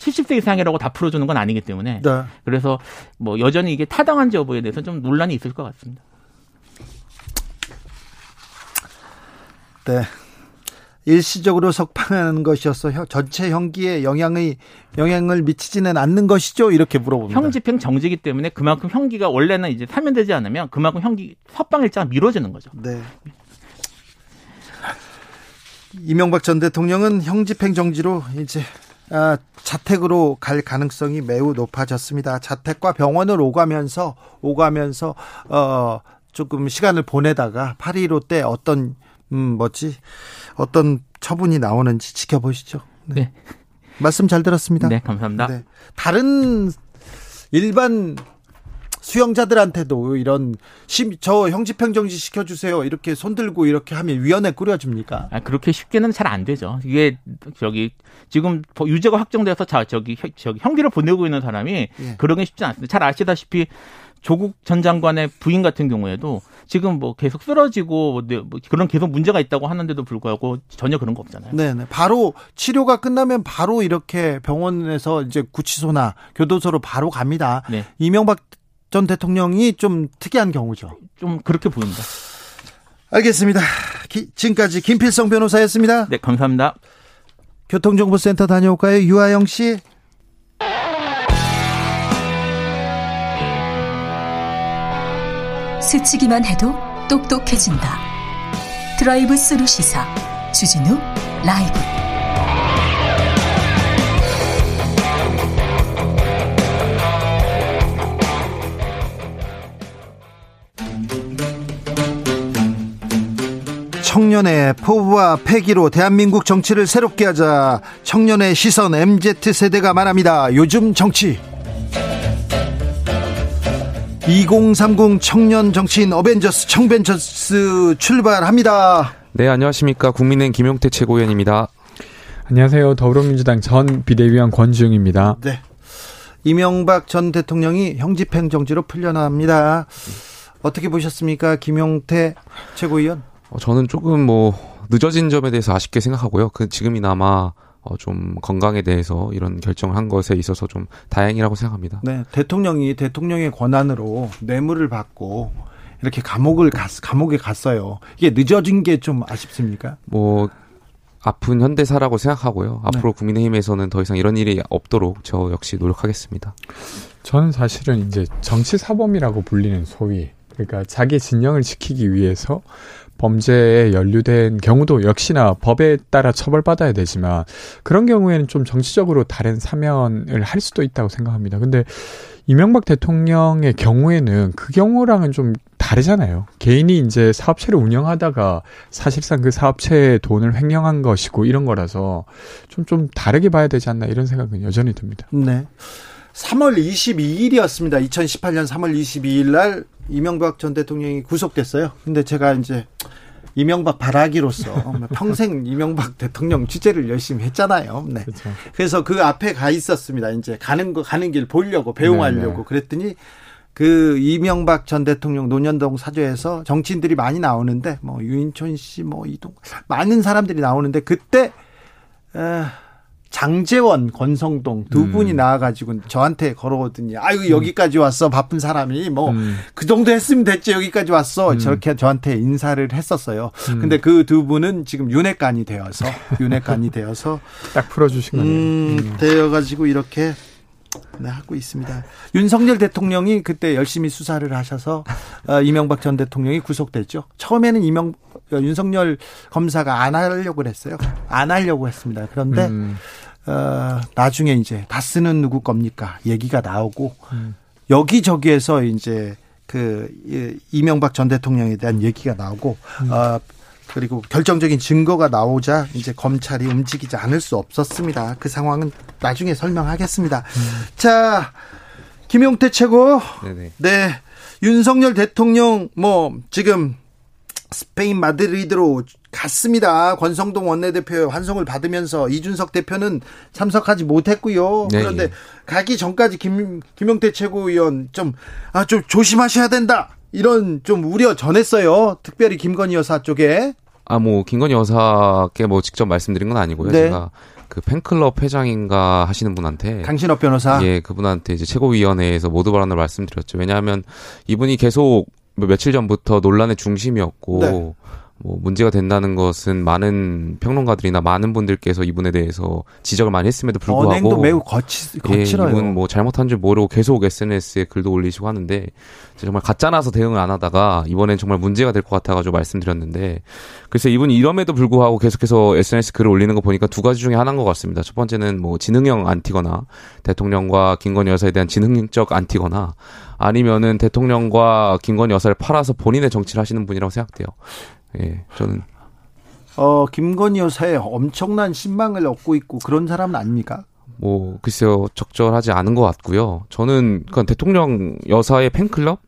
70세 이상이라고 다 풀어주는 건 아니기 때문에 네. 그래서 뭐 여전히 이게 타당한지 여부에 대해서 좀 논란이 있을 것 같습니다. 네. 일시적으로 석방하는 것이어서 형- 전체 형기에 영향의 영향을 미치지는 않는 것이죠. 이렇게 물어봅니다. 형 집행 정지기 때문에 그만큼 형기가 원래는 이제 사면되지 않으면 그만큼 형기 석방 일자가 미뤄지는 거죠. 네. 이명박 전 대통령은 형집행 정지로 이제 아, 자택으로 갈 가능성이 매우 높아졌습니다. 자택과 병원을 오가면서 오가면서 어 조금 시간을 보내다가 8.15때 어떤 음 뭐지 어떤 처분이 나오는지 지켜보시죠. 네. 말씀 잘 들었습니다. 네, 감사합니다. 네. 다른 일반 수용자들한테도 이런 심, 저 형집행 정지 시켜주세요 이렇게 손들고 이렇게 하면 위원회 꾸려집니까? 아, 그렇게 쉽게는 잘 안 되죠. 이게 저기 지금 유죄가 확정돼서 자 저기 혀- 저기 형기를 보내고 있는 사람이 예. 그런 게 쉽지 않습니다. 잘 아시다시피 조국 전 장관의 부인 같은 경우에도 지금 뭐 계속 쓰러지고 뭐 네, 뭐 그런 계속 문제가 있다고 하는데도 불구하고 전혀 그런 거 없잖아요. 네네. 바로 치료가 끝나면 바로 이렇게 병원에서 이제 구치소나 교도소로 바로 갑니다. 네. 이명박 전 대통령이 좀 특이한 경우죠. 좀 그렇게 보입니다. 알겠습니다. 기- 지금까지 김필성 변호사였습니다. 네, 감사합니다. 교통정보센터 다녀올까요? 유아영 씨. 스치기만 해도 똑똑해진다. 드라이브 스루 시사 주진우 라이브. 청년의 포부와 패기로 대한민국 정치를 새롭게 하자 청년의 시선 MZ 세대가 말합니다. 요즘 정치 2030 청년 정치인 어벤져스 청벤져스 출발합니다. 네, 안녕하십니까. 국민의힘 김용태 최고위원입니다. 안녕하세요. 더불어민주당 전 비대위원 권지웅입니다. 네. 이명박 전 대통령이 형집행 정지로 풀려납니다. 어떻게 보셨습니까? 김용태 최고위원? 어, 저는 조금 뭐 늦어진 점에 대해서 아쉽게 생각하고요. 그 지금이나마 어, 좀 건강에 대해서 이런 결정을 한 것에 있어서 좀 다행이라고 생각합니다. 네, 대통령이 대통령의 권한으로 뇌물을 받고 이렇게 감옥을 갔, 감옥에 갔어요. 이게 늦어진 게 좀 아쉽습니까? 뭐 아픈 현대사라고 생각하고요. 앞으로 국민의힘에서는 더 이상 이런 일이 없도록 저 역시 노력하겠습니다. 저는 사실은 이제 정치 사범이라고 불리는 소위 그러니까 자기 진영을 지키기 위해서 범죄에 연루된 경우도 역시나 법에 따라 처벌받아야 되지만 그런 경우에는 좀 정치적으로 다른 사면을 할 수도 있다고 생각합니다. 근데 이명박 대통령의 경우에는 그 경우랑은 좀 다르잖아요. 개인이 이제 사업체를 운영하다가 사실상 그 사업체의 돈을 횡령한 것이고 이런 거라서 좀, 좀 다르게 봐야 되지 않나 이런 생각은 여전히 듭니다. 네. 3월 22일이었습니다. 2018년 3월 22일 날 이명박 전 대통령이 구속됐어요. 근데 제가 이제 이명박 바라기로서 평생 이명박 대통령 취재를 열심히 했잖아요. 네. 그렇죠. 그래서 그 앞에 가 있었습니다. 이제 가는 거 가는 길 보려고 배웅하려고 네, 네. 그랬더니 그 이명박 전 대통령 논현동 사저에서 정치인들이 많이 나오는데 뭐 유인촌 씨 뭐 이동 많은 사람들이 나오는데 그때 에, 장재원, 권성동 두 음. 분이 나와가지고 저한테 걸어오더니 아유 여기까지 왔어 바쁜 사람이 뭐그 음. 정도 했으면 됐지 여기까지 왔어 음. 저렇게 저한테 인사를 했었어요. 음. 근데 그 두 분은 지금 윤회관이 되어서 윤회관이 되어서 딱 풀어주신 거네요. 음, 음. 되어가지고 이렇게 네, 하고 있습니다. 윤석열 대통령이 그때 열심히 수사를 하셔서 어, 이명박 전 대통령이 구속됐죠. 처음에는 이명 어, 윤석열 검사가 안 하려고 그랬어요. 안 하려고 했습니다. 그런데 음. 어, 나중에 이제 다스는 누구 겁니까? 얘기가 나오고 음. 여기저기에서 이제 그 이- 이명박 전 대통령에 대한 얘기가 나오고 음. 어, 그리고 결정적인 증거가 나오자 이제 검찰이 움직이지 않을 수 없었습니다. 그 상황은 나중에 설명하겠습니다. 음. 자, 김용태 최고. 네네. 네. 윤석열 대통령 뭐 지금 스페인 마드리드로 갔습니다. 권성동 원내대표의 환송을 받으면서 이준석 대표는 참석하지 못했고요. 네, 그런데 예. 가기 전까지 김, 김용태 최고위원 좀, 아, 좀 조심하셔야 된다. 이런 좀 우려 전했어요. 특별히 김건희 여사 쪽에. 아, 뭐, 김건희 여사께 뭐 직접 말씀드린 건 아니고요. 네. 제가 그 팬클럽 회장인가 하시는 분한테. 강신업 변호사. 예, 그분한테 이제 최고위원회에서 모두 발언을 말씀드렸죠. 왜냐하면 이분이 계속 뭐 며칠 전부터 논란의 중심이었고, 네. 뭐 문제가 된다는 것은 많은 평론가들이나 많은 분들께서 이분에 대해서 지적을 많이 했음에도 불구하고 언행도 매우 거치, 예, 거칠어요. 이분 뭐 잘못한 줄 모르고 계속 SNS에 글도 올리시고 하는데 정말 가짜나서 대응을 안 하다가 이번엔 정말 문제가 될 것 같아가지고 말씀드렸는데 그래서 이분이 이럼에도 불구하고 계속해서 SNS 글을 올리는 거 보니까 두 가지 중에 하나인 것 같습니다. 첫 번째는 뭐 지능형 안티거나 대통령과 김건희 여사에 대한 지능적 안티거나 아니면은 대통령과 김건희 여사를 팔아서 본인의 정치를 하시는 분이라고 생각돼요. 예, 저는 어, 김건희 여사에 엄청난 신망을 얻고 있고 그런 사람은 아닙니까? 뭐 글쎄요 적절하지 않은 것 같고요. 저는 그냥 대통령 여사의 팬클럽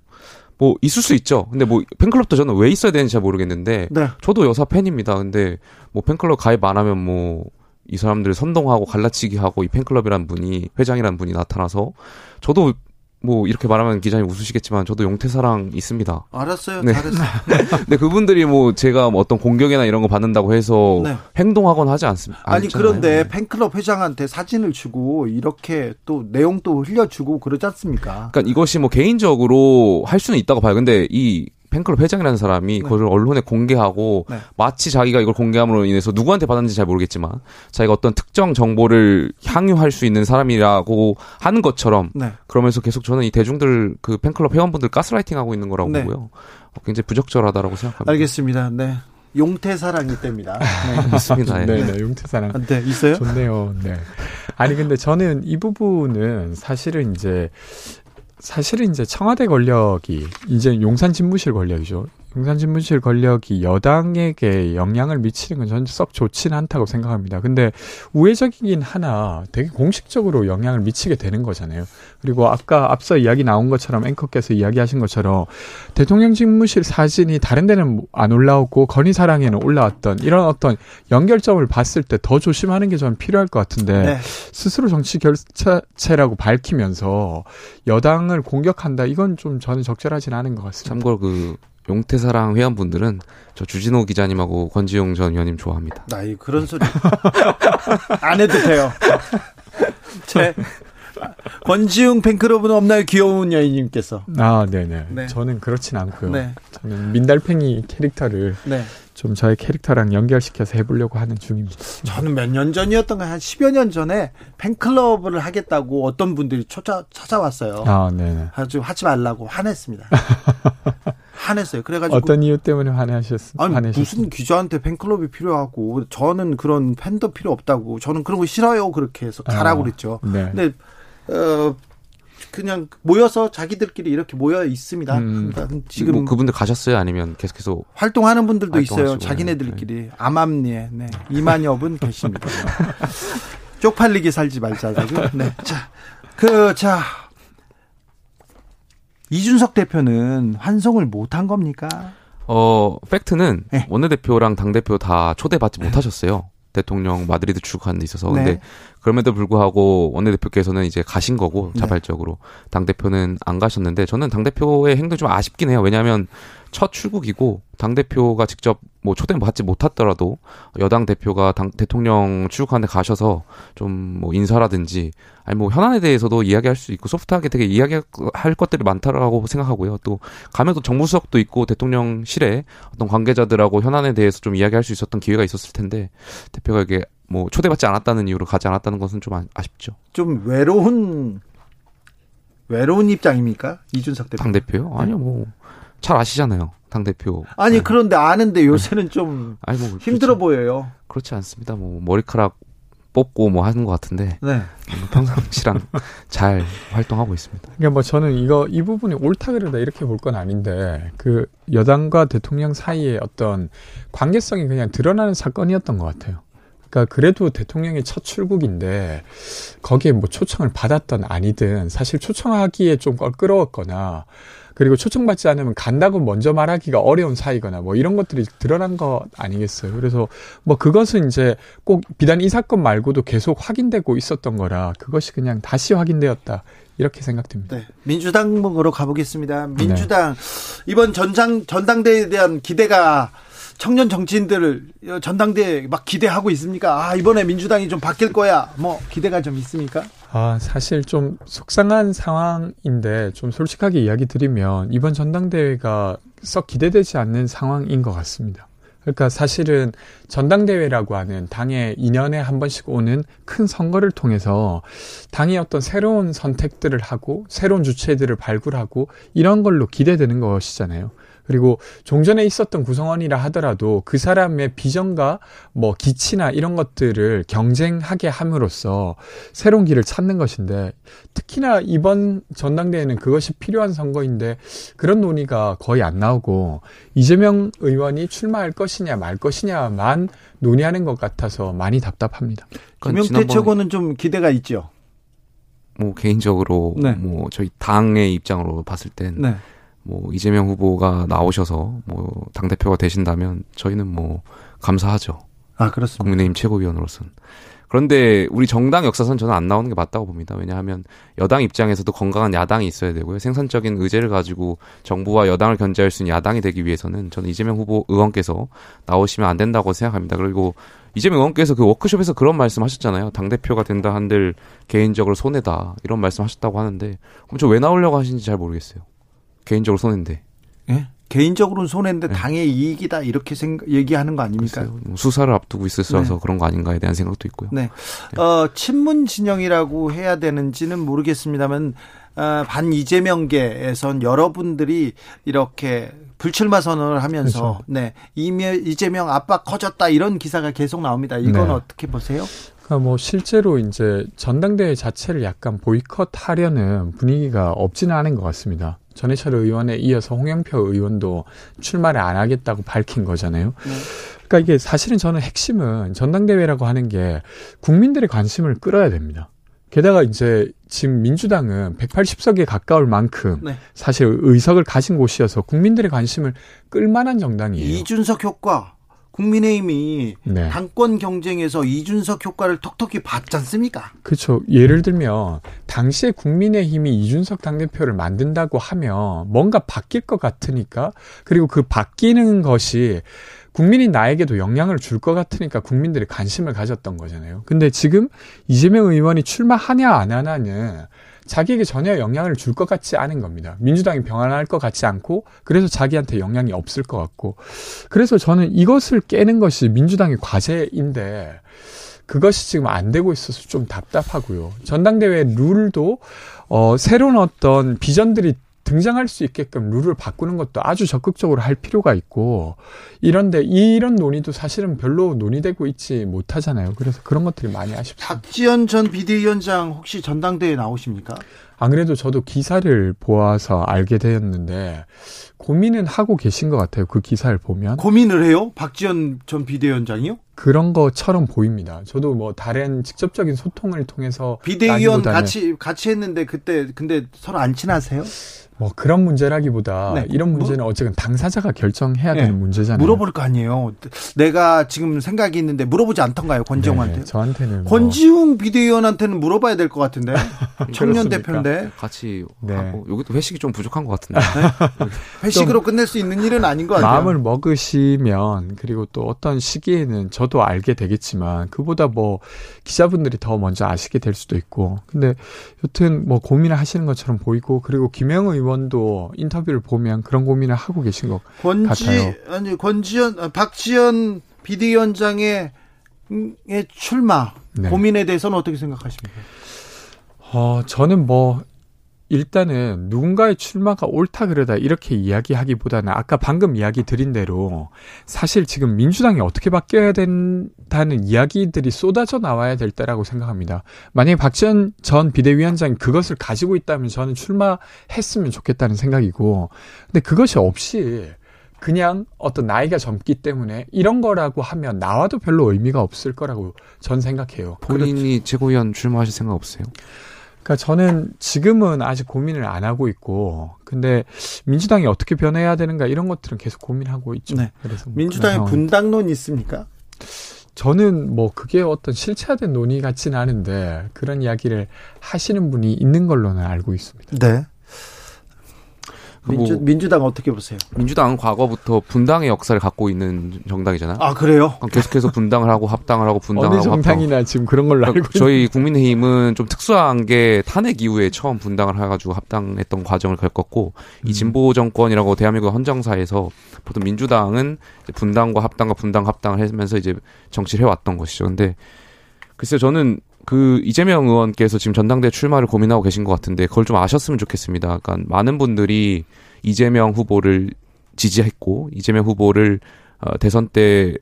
뭐 있을 수 있죠. 근데 뭐 팬클럽도 저는 왜 있어야 되는지 잘 모르겠는데 네. 저도 여사 팬입니다. 근데 뭐 팬클럽 가입 안 하면 뭐 이 사람들을 선동하고 갈라치기 하고 이 팬클럽이라는 분이 회장이라는 분이 나타나서 저도 뭐 이렇게 말하면 기자님 웃으시겠지만 저도 용태사랑 있습니다. 알았어요. 네. 잘했어요. 근데 그분들이 뭐 제가 뭐 어떤 공격이나 이런 거 받는다고 해서 네. 행동하거나 하지 않습니다. 아니 그런데 팬클럽 회장한테 사진을 주고 이렇게 또 내용 또 흘려주고 그러지 않습니까? 그러니까 이것이 뭐 개인적으로 할 수는 있다고 봐요. 근데 이 팬클럽 회장이라는 사람이 그걸 언론에 공개하고 네. 마치 자기가 이걸 공개함으로 인해서 누구한테 받았는지 잘 모르겠지만 자기가 어떤 특정 정보를 향유할 수 있는 사람이라고 하는 것처럼 네. 그러면서 계속 저는 이 대중들 그 팬클럽 회원분들 가스라이팅 하고 있는 거라고 네. 보고요. 어, 굉장히 부적절하다고 생각합니다. 알겠습니다. 네. 용태사랑이 때입니다. 네. 맞습니다. 예. 네, 네, 용태사랑. 네, 있어요? 좋네요. 네. 아니 근데 저는 이 부분은 사실은 이제 사실은 이제 청와대 권력이 이제 용산 집무실 권력이죠. 집무실 권력이 여당에게 영향을 미치는 건 저는 썩 좋지는 않다고 생각합니다. 근데 우회적이긴 하나 되게 공식적으로 영향을 미치게 되는 거잖아요. 그리고 아까 앞서 이야기 나온 것처럼 앵커께서 이야기하신 것처럼 대통령 집무실 사진이 다른 데는 안 올라오고 건희사랑에는 올라왔던 이런 어떤 연결점을 봤을 때 더 조심하는 게 저는 필요할 것 같은데 네. 스스로 정치 결사체라고 밝히면서 여당을 공격한다 이건 좀 저는 적절하진 않은 것 같습니다. 참고로 그 용태사랑 회원분들은 저 주진호 기자님하고 권지용 전 의원님 좋아합니다. 나이 그런 소리 안 해도 돼요. 제 권지웅 팬클럽은 없나요? 귀여운 여인님께서. 아, 네네. 네. 저는 그렇진 않고요. 네. 저는 민달팽이 캐릭터를 네. 좀 저의 캐릭터랑 연결시켜서 해보려고 하는 중입니다. 저는 몇 년 전이었던가 한 10여 년 전에 팬클럽을 하겠다고 어떤 분들이 찾아, 찾아왔어요. 아, 네네. 아주 하지 말라고 화냈습니다. 화냈어요. 그래가지고 어떤 이유 때문에 화내셨, 아니 화내셨 무슨 기자한테 팬클럽이 필요하고 저는 그런 팬도 필요 없다고 저는 그런 거 싫어요 그렇게 해서 가라고 아, 그랬죠. 네. 근데 어 그냥 모여서 자기들끼리 이렇게 모여 있습니다. 음. 그러니까 지금 지금 뭐 그분들 가셨어요? 아니면 계속해서 활동하는 분들도 있어요. 활동하시고, 자기네들끼리 암암리에 네. 이만엽은 계십니다. 쪽팔리게 살지 말자고. 네. 자, 그 자. 이준석 대표는 환송을 못한 겁니까? 어 fact는 네. 원내대표랑 당대표 다 초대받지 못하셨어요. 대통령 마드리드 출국하는 데 있어서. 네. 근데 그럼에도 불구하고 원내대표께서는 이제 가신 거고 네. 자발적으로 당대표는 안 가셨는데 저는 당 대표의 행동이 좀 아쉽긴 해요. 왜냐하면 첫 출국이고 당 대표가 직접 뭐 초대 받지 못했더라도 여당 대표가 당, 대통령 출국하는 데 가셔서 좀 뭐 인사라든지 아니 뭐 현안에 대해서도 이야기할 수 있고 소프트하게 되게 이야기할 것들이 많다라고 생각하고요. 또 가면 또 정무수석도 있고 대통령실에 어떤 관계자들하고 현안에 대해서 좀 이야기할 수 있었던 기회가 있었을 텐데 대표가 이게 뭐 초대받지 않았다는 이유로 가지 않았다는 것은 좀 아- 아쉽죠. 좀 외로운 외로운 입장입니까? 이준석 대표. 당 대표요? 아니요 뭐 잘 아시잖아요. 당 대표. 아니 그런데 아는데 요새는 좀 아니 뭐 힘들어 그렇지, 보여요. 그렇지 않습니다. 뭐 머리카락 뽑고 뭐 하는 것 같은데 네. 뭐 평상시랑 잘 활동하고 있습니다. 그러니까 뭐 저는 이거 이 부분이 옳다 그르다 이렇게 볼 건 아닌데 그 여당과 대통령 사이의 어떤 관계성이 그냥 드러나는 사건이었던 것 같아요. 그러니까 그래도 대통령의 첫 출국인데 거기에 뭐 초청을 받았던 아니든 사실 초청하기에 좀 껄끄러웠거나 그리고 초청받지 않으면 간다고 먼저 말하기가 어려운 사이거나 뭐 이런 것들이 드러난 것 아니겠어요. 그래서 뭐 그것은 이제 꼭 비단 이 사건 말고도 계속 확인되고 있었던 거라 그것이 그냥 다시 확인되었다. 이렇게 생각됩니다. 네. 민주당으로 가보겠습니다. 민주당 이번 전장 전당대회에 대한 기대가 청년 정치인들 전당대회 막 기대하고 있습니까? 아 이번에 민주당이 좀 바뀔 거야. 뭐 기대가 좀 있습니까? 아, 사실 좀 속상한 상황인데 좀 솔직하게 이야기 드리면 이번 전당대회가 썩 기대되지 않는 상황인 것 같습니다. 그러니까 사실은 전당대회라고 하는 당의 2년에 한 번씩 오는 큰 선거를 통해서 당이 어떤 새로운 선택들을 하고 새로운 주체들을 발굴하고 이런 걸로 기대되는 것이잖아요. 그리고 종전에 있었던 구성원이라 하더라도 그 사람의 비전과 뭐 기치나 이런 것들을 경쟁하게 함으로써 새로운 길을 찾는 것인데 특히나 이번 전당대회는 그것이 필요한 선거인데 그런 논의가 거의 안 나오고 이재명 의원이 출마할 것이냐 말 것이냐만 논의하는 것 같아서 많이 답답합니다. 그러니까 김용태 지난번에- 최고는 좀 기대가 있죠. 뭐 개인적으로 네. 뭐 저희 당의 입장으로 봤을 땐 네. 뭐 이재명 후보가 나오셔서 뭐 당 대표가 되신다면 저희는 뭐 감사하죠. 아 그렇습니다. 국민의힘 최고위원으로서는. 그런데 우리 정당 역사선 저는 안 나오는 게 맞다고 봅니다. 왜냐하면 여당 입장에서도 건강한 야당이 있어야 되고요. 생산적인 의제를 가지고 정부와 여당을 견제할 수 있는 야당이 되기 위해서는 저는 이재명 후보 의원께서 나오시면 안 된다고 생각합니다. 그리고 이재명 의원께서 그 워크숍에서 그런 말씀 하셨잖아요. 당대표가 된다 한들 개인적으로 손해다. 이런 말씀 하셨다고 하는데 그럼 저 왜 나오려고 하시는지 잘 모르겠어요. 개인적으로 손해인데. 예? 개인적으로는 손해인데 네. 당의 이익이다 이렇게 생각, 얘기하는 거 아닙니까? 글쎄요. 뭐 수사를 앞두고 있어서 네. 그런 거 아닌가에 대한 생각도 있고요. 네. 어, 친문 진영이라고 해야 되는지는 모르겠습니다만 어, 반 이재명계에선 여러분들이 이렇게 불출마 선언을 하면서 그렇죠. 네 이미 이재명 압박 커졌다 이런 기사가 계속 나옵니다. 이건 네. 어떻게 보세요? 그러니까 뭐 실제로 이제 전당대회 자체를 약간 보이콧하려는 분위기가 없지는 않은 것 같습니다. 전해철 의원에 이어서 홍영표 의원도 출마를 안 하겠다고 밝힌 거잖아요. 그러니까 이게 사실은 저는 핵심은 전당대회라고 하는 게 국민들의 관심을 끌어야 됩니다. 게다가 이제 지금 민주당은 180석에 가까울 만큼 네. 사실 의석을 가진 곳이어서 국민들의 관심을 끌만한 정당이에요. 이준석 효과 국민의힘이 네. 당권 경쟁에서 이준석 효과를 톡톡히 봤지 않습니까? 그렇죠. 예를 들면 당시에 국민의힘이 이준석 당대표를 만든다고 하면 뭔가 바뀔 것 같으니까 그리고 그 바뀌는 것이 국민이 나에게도 영향을 줄 것 같으니까 국민들이 관심을 가졌던 거잖아요. 근데 지금 이재명 의원이 출마하냐 안 하냐는 자기에게 전혀 영향을 줄 것 같지 않은 겁니다. 민주당이 병안할 것 같지 않고 그래서 자기한테 영향이 없을 것 같고 그래서 저는 이것을 깨는 것이 민주당의 과제인데 그것이 지금 안 되고 있어서 좀 답답하고요. 전당대회 룰도 어 새로운 어떤 비전들이 등장할 수 있게끔 룰을 바꾸는 것도 아주 적극적으로 할 필요가 있고 이런데 이런 논의도 사실은 별로 논의되고 있지 못하잖아요. 그래서 그런 것들이 많이 아쉽습니다. 박지원 전 비대위원장 혹시 전당대회 나오십니까? 안 그래도 저도 기사를 보아서 알게 되었는데 고민은 하고 계신 것 같아요. 그 기사를 보면 고민을 해요? 박지원 전 비대위원장이요? 그런 것처럼 보입니다. 저도 뭐 다른 직접적인 소통을 통해서 비대위원 같이 같이 했는데 그때 근데 서로 안 친하세요? 뭐 그런 문제라기보다 네. 이런 문제는 어쨌든 당사자가 결정해야 네. 되는 문제잖아요. 물어볼 거 아니에요. 내가 지금 생각이 있는데 물어보지 않던가요, 권지웅한테? 네, 저한테는 뭐 권지웅 비대위원한테는 물어봐야 될 것 같은데 청년? 대표인데 같이 네. 하고 여기도 회식이 좀 부족한 것 같은데. 회식으로 끝낼 수 있는 일은 아닌 것 같아요. 마음을 먹으시면 그리고 또 어떤 시기에는 저도 알게 되겠지만 그보다 뭐 기자분들이 더 먼저 아시게 될 수도 있고 근데 여튼 뭐 고민을 하시는 것처럼 보이고 그리고 김영 의원 도 인터뷰를 보면 그런 고민을 하고 계신 것 권지 같아요. 아니 권지현 아, 박지현 비대위원장의 음, 의 출마 네. 고민에 대해서는 어떻게 생각하십니까? 어, 저는 뭐, 일단은 누군가의 출마가 옳다 그러다 이렇게 이야기하기보다는 아까 방금 이야기 드린 대로 사실 지금 민주당이 어떻게 바뀌어야 된다는 이야기들이 쏟아져 나와야 될 때라고 생각합니다. 만약에 박지원 전 비대위원장이 그것을 가지고 있다면 저는 출마했으면 좋겠다는 생각이고 근데 그것이 없이 그냥 어떤 나이가 젊기 때문에 이런 거라고 하면 나와도 별로 의미가 없을 거라고 전 생각해요. 본인이 최고위원 출마하실 생각 없으세요? 그러니까 저는 지금은 아직 고민을 안 하고 있고, 근데 민주당이 어떻게 변해야 되는가 이런 것들은 계속 고민하고 있죠. 네. 그래서 뭐 민주당의 그런 상황- 분당론 있습니까? 저는 뭐 그게 어떤 실체화된 논의 같지는 않은데 그런 이야기를 하시는 분이 있는 걸로는 알고 있습니다. 네. 민주, 뭐 민주당 어떻게 보세요? 민주당은 과거부터 분당의 역사를 갖고 있는 정당이잖아요. 아 그래요? 계속해서 분당을 하고 합당을 하고 분당을 어느 하고 합당. 정당이나 지금 그런 걸로 알고 저희 국민의힘은 좀 특수한 게 탄핵 이후에 처음 분당을 해가지고 합당했던 과정을 겪었고 음. 이 진보 정권이라고 대한민국 헌정사에서 보통 민주당은 이제 분당과 합당과 분당 합당을 하면서 이제 정치를 해왔던 것이죠. 근데 글쎄요 저는 그 이재명 의원께서 지금 전당대 출마를 고민하고 계신 것 같은데 그걸 좀 아셨으면 좋겠습니다. 그러니까 많은 분들이 이재명 후보를 지지했고 이재명 후보를 어, 대선 때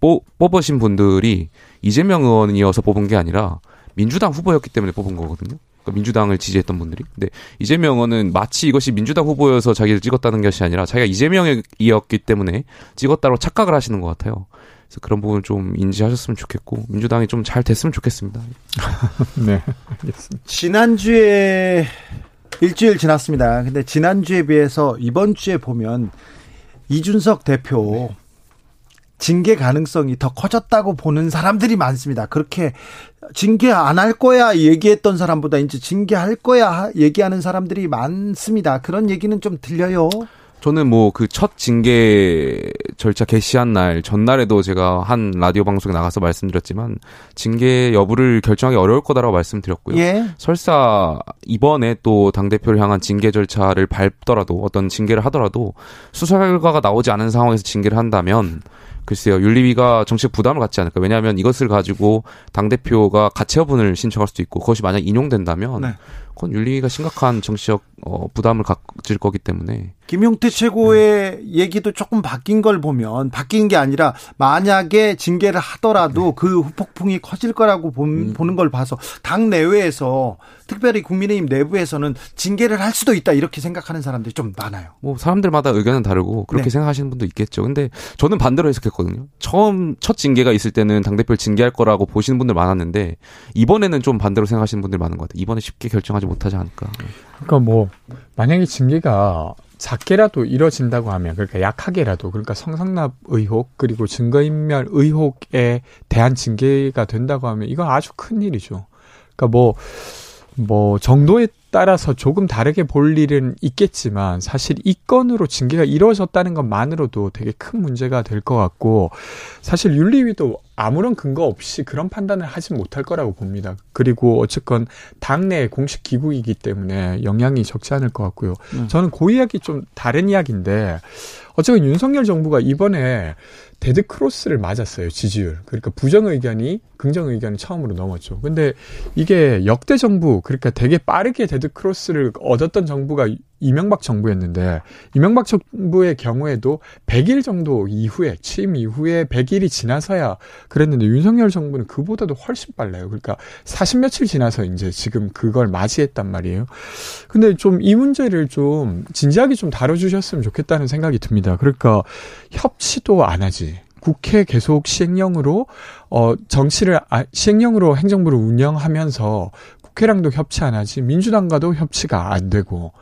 뽑, 뽑으신 분들이 이재명 의원이어서 뽑은 게 아니라 민주당 후보였기 때문에 뽑은 거거든요. 그러니까 민주당을 지지했던 분들이. 근데 이재명 의원은 마치 이것이 민주당 후보여서 자기를 찍었다는 것이 아니라 자기가 이재명이었기 때문에 찍었다고 착각을 하시는 것 같아요. 그래서 그런 부분 좀 인지하셨으면 좋겠고 민주당이 좀 잘 됐으면 좋겠습니다. 네, 알겠습니다. 지난주에 일주일 지났습니다. 근데 지난주에 비해서 이번 주에 보면 이준석 대표 징계 가능성이 더 커졌다고 보는 사람들이 많습니다. 그렇게 징계 안 할 거야 얘기했던 사람보다 이제 징계할 거야 얘기하는 사람들이 많습니다. 그런 얘기는 좀 들려요. 저는 뭐 그 첫 징계 절차 개시한 날 전날에도 제가 한 라디오 방송에 나가서 말씀드렸지만 징계 여부를 결정하기 어려울 거다라고 말씀드렸고요. 예. 설사 이번에 또 당 대표를 향한 징계 절차를 밟더라도 어떤 징계를 하더라도 수사 결과가 나오지 않은 상황에서 징계를 한다면 글쎄요 윤리위가 정치적 부담을 갖지 않을까 왜냐하면 이것을 가지고 당 대표가 가처분을 신청할 수도 있고 그것이 만약 인용된다면 네. 그건 윤리위가 심각한 정치적 어, 부담을 가질 거기 때문에 김용태 최고의 얘기도 조금 바뀐 걸 보면 바뀐 게 아니라 만약에 징계를 하더라도 그 후폭풍이 커질 거라고 본- 보는 걸 봐서 당 내외에서 특별히 국민의힘 내부에서는 징계를 할 수도 있다 이렇게 생각하는 사람들이 좀 많아요. 뭐 사람들마다 의견은 다르고 그렇게 네. 생각하시는 분도 있겠죠. 근데 저는 반대로 해석했거든요. 처음 첫 징계가 있을 때는 당 대표를 징계할 거라고 보시는 분들 많았는데 이번에는 좀 반대로 생각하시는 분들 많은 것 같아요. 이번에 쉽게 결정하지 못하지 않을까. 그러니까 뭐 만약에 징계가 작게라도 이뤄진다고 하면 그러니까 약하게라도 그러니까 성상납 의혹 그리고 증거인멸 의혹에 대한 징계가 된다고 하면 이건 아주 큰 일이죠. 그러니까 뭐뭐 정도에 따라서 조금 다르게 볼 일은 있겠지만 사실 이 건으로 징계가 이루어졌다는 것만으로도 되게 큰 문제가 될 것 같고 사실 윤리위도 아무런 근거 없이 그런 판단을 하지 못할 거라고 봅니다. 그리고 어쨌건 당내 공식 기구이기 때문에 영향이 적지 않을 것 같고요. 음. 저는 그 이야기 좀 다른 이야기인데 어쨌건 윤석열 정부가 이번에 dead cross를 맞았어요 지지율. 그러니까 부정 의견이 긍정 의견이 처음으로 넘었죠. 근데 이게 역대 정부 그러니까 되게 빠르게 dead cross를 얻었던 정부가 이명박 정부였는데 이명박 정부의 경우에도 100일 정도 이후에 취임 이후에 100일이 지나서야 그랬는데 윤석열 정부는 그보다도 훨씬 빨라요. 그러니까 40 며칠 지나서 이제 지금 그걸 맞이했단 말이에요. 근데 좀 이 문제를 좀 진지하게 좀 다뤄주셨으면 좋겠다는 생각이 듭니다. 그러니까 협치도 안 하지. 국회 계속 시행령으로 어 정치를 아, 시행령으로 행정부를 운영하면서 국회랑도 협치 안 하지 민주당과도 협치가 안 되고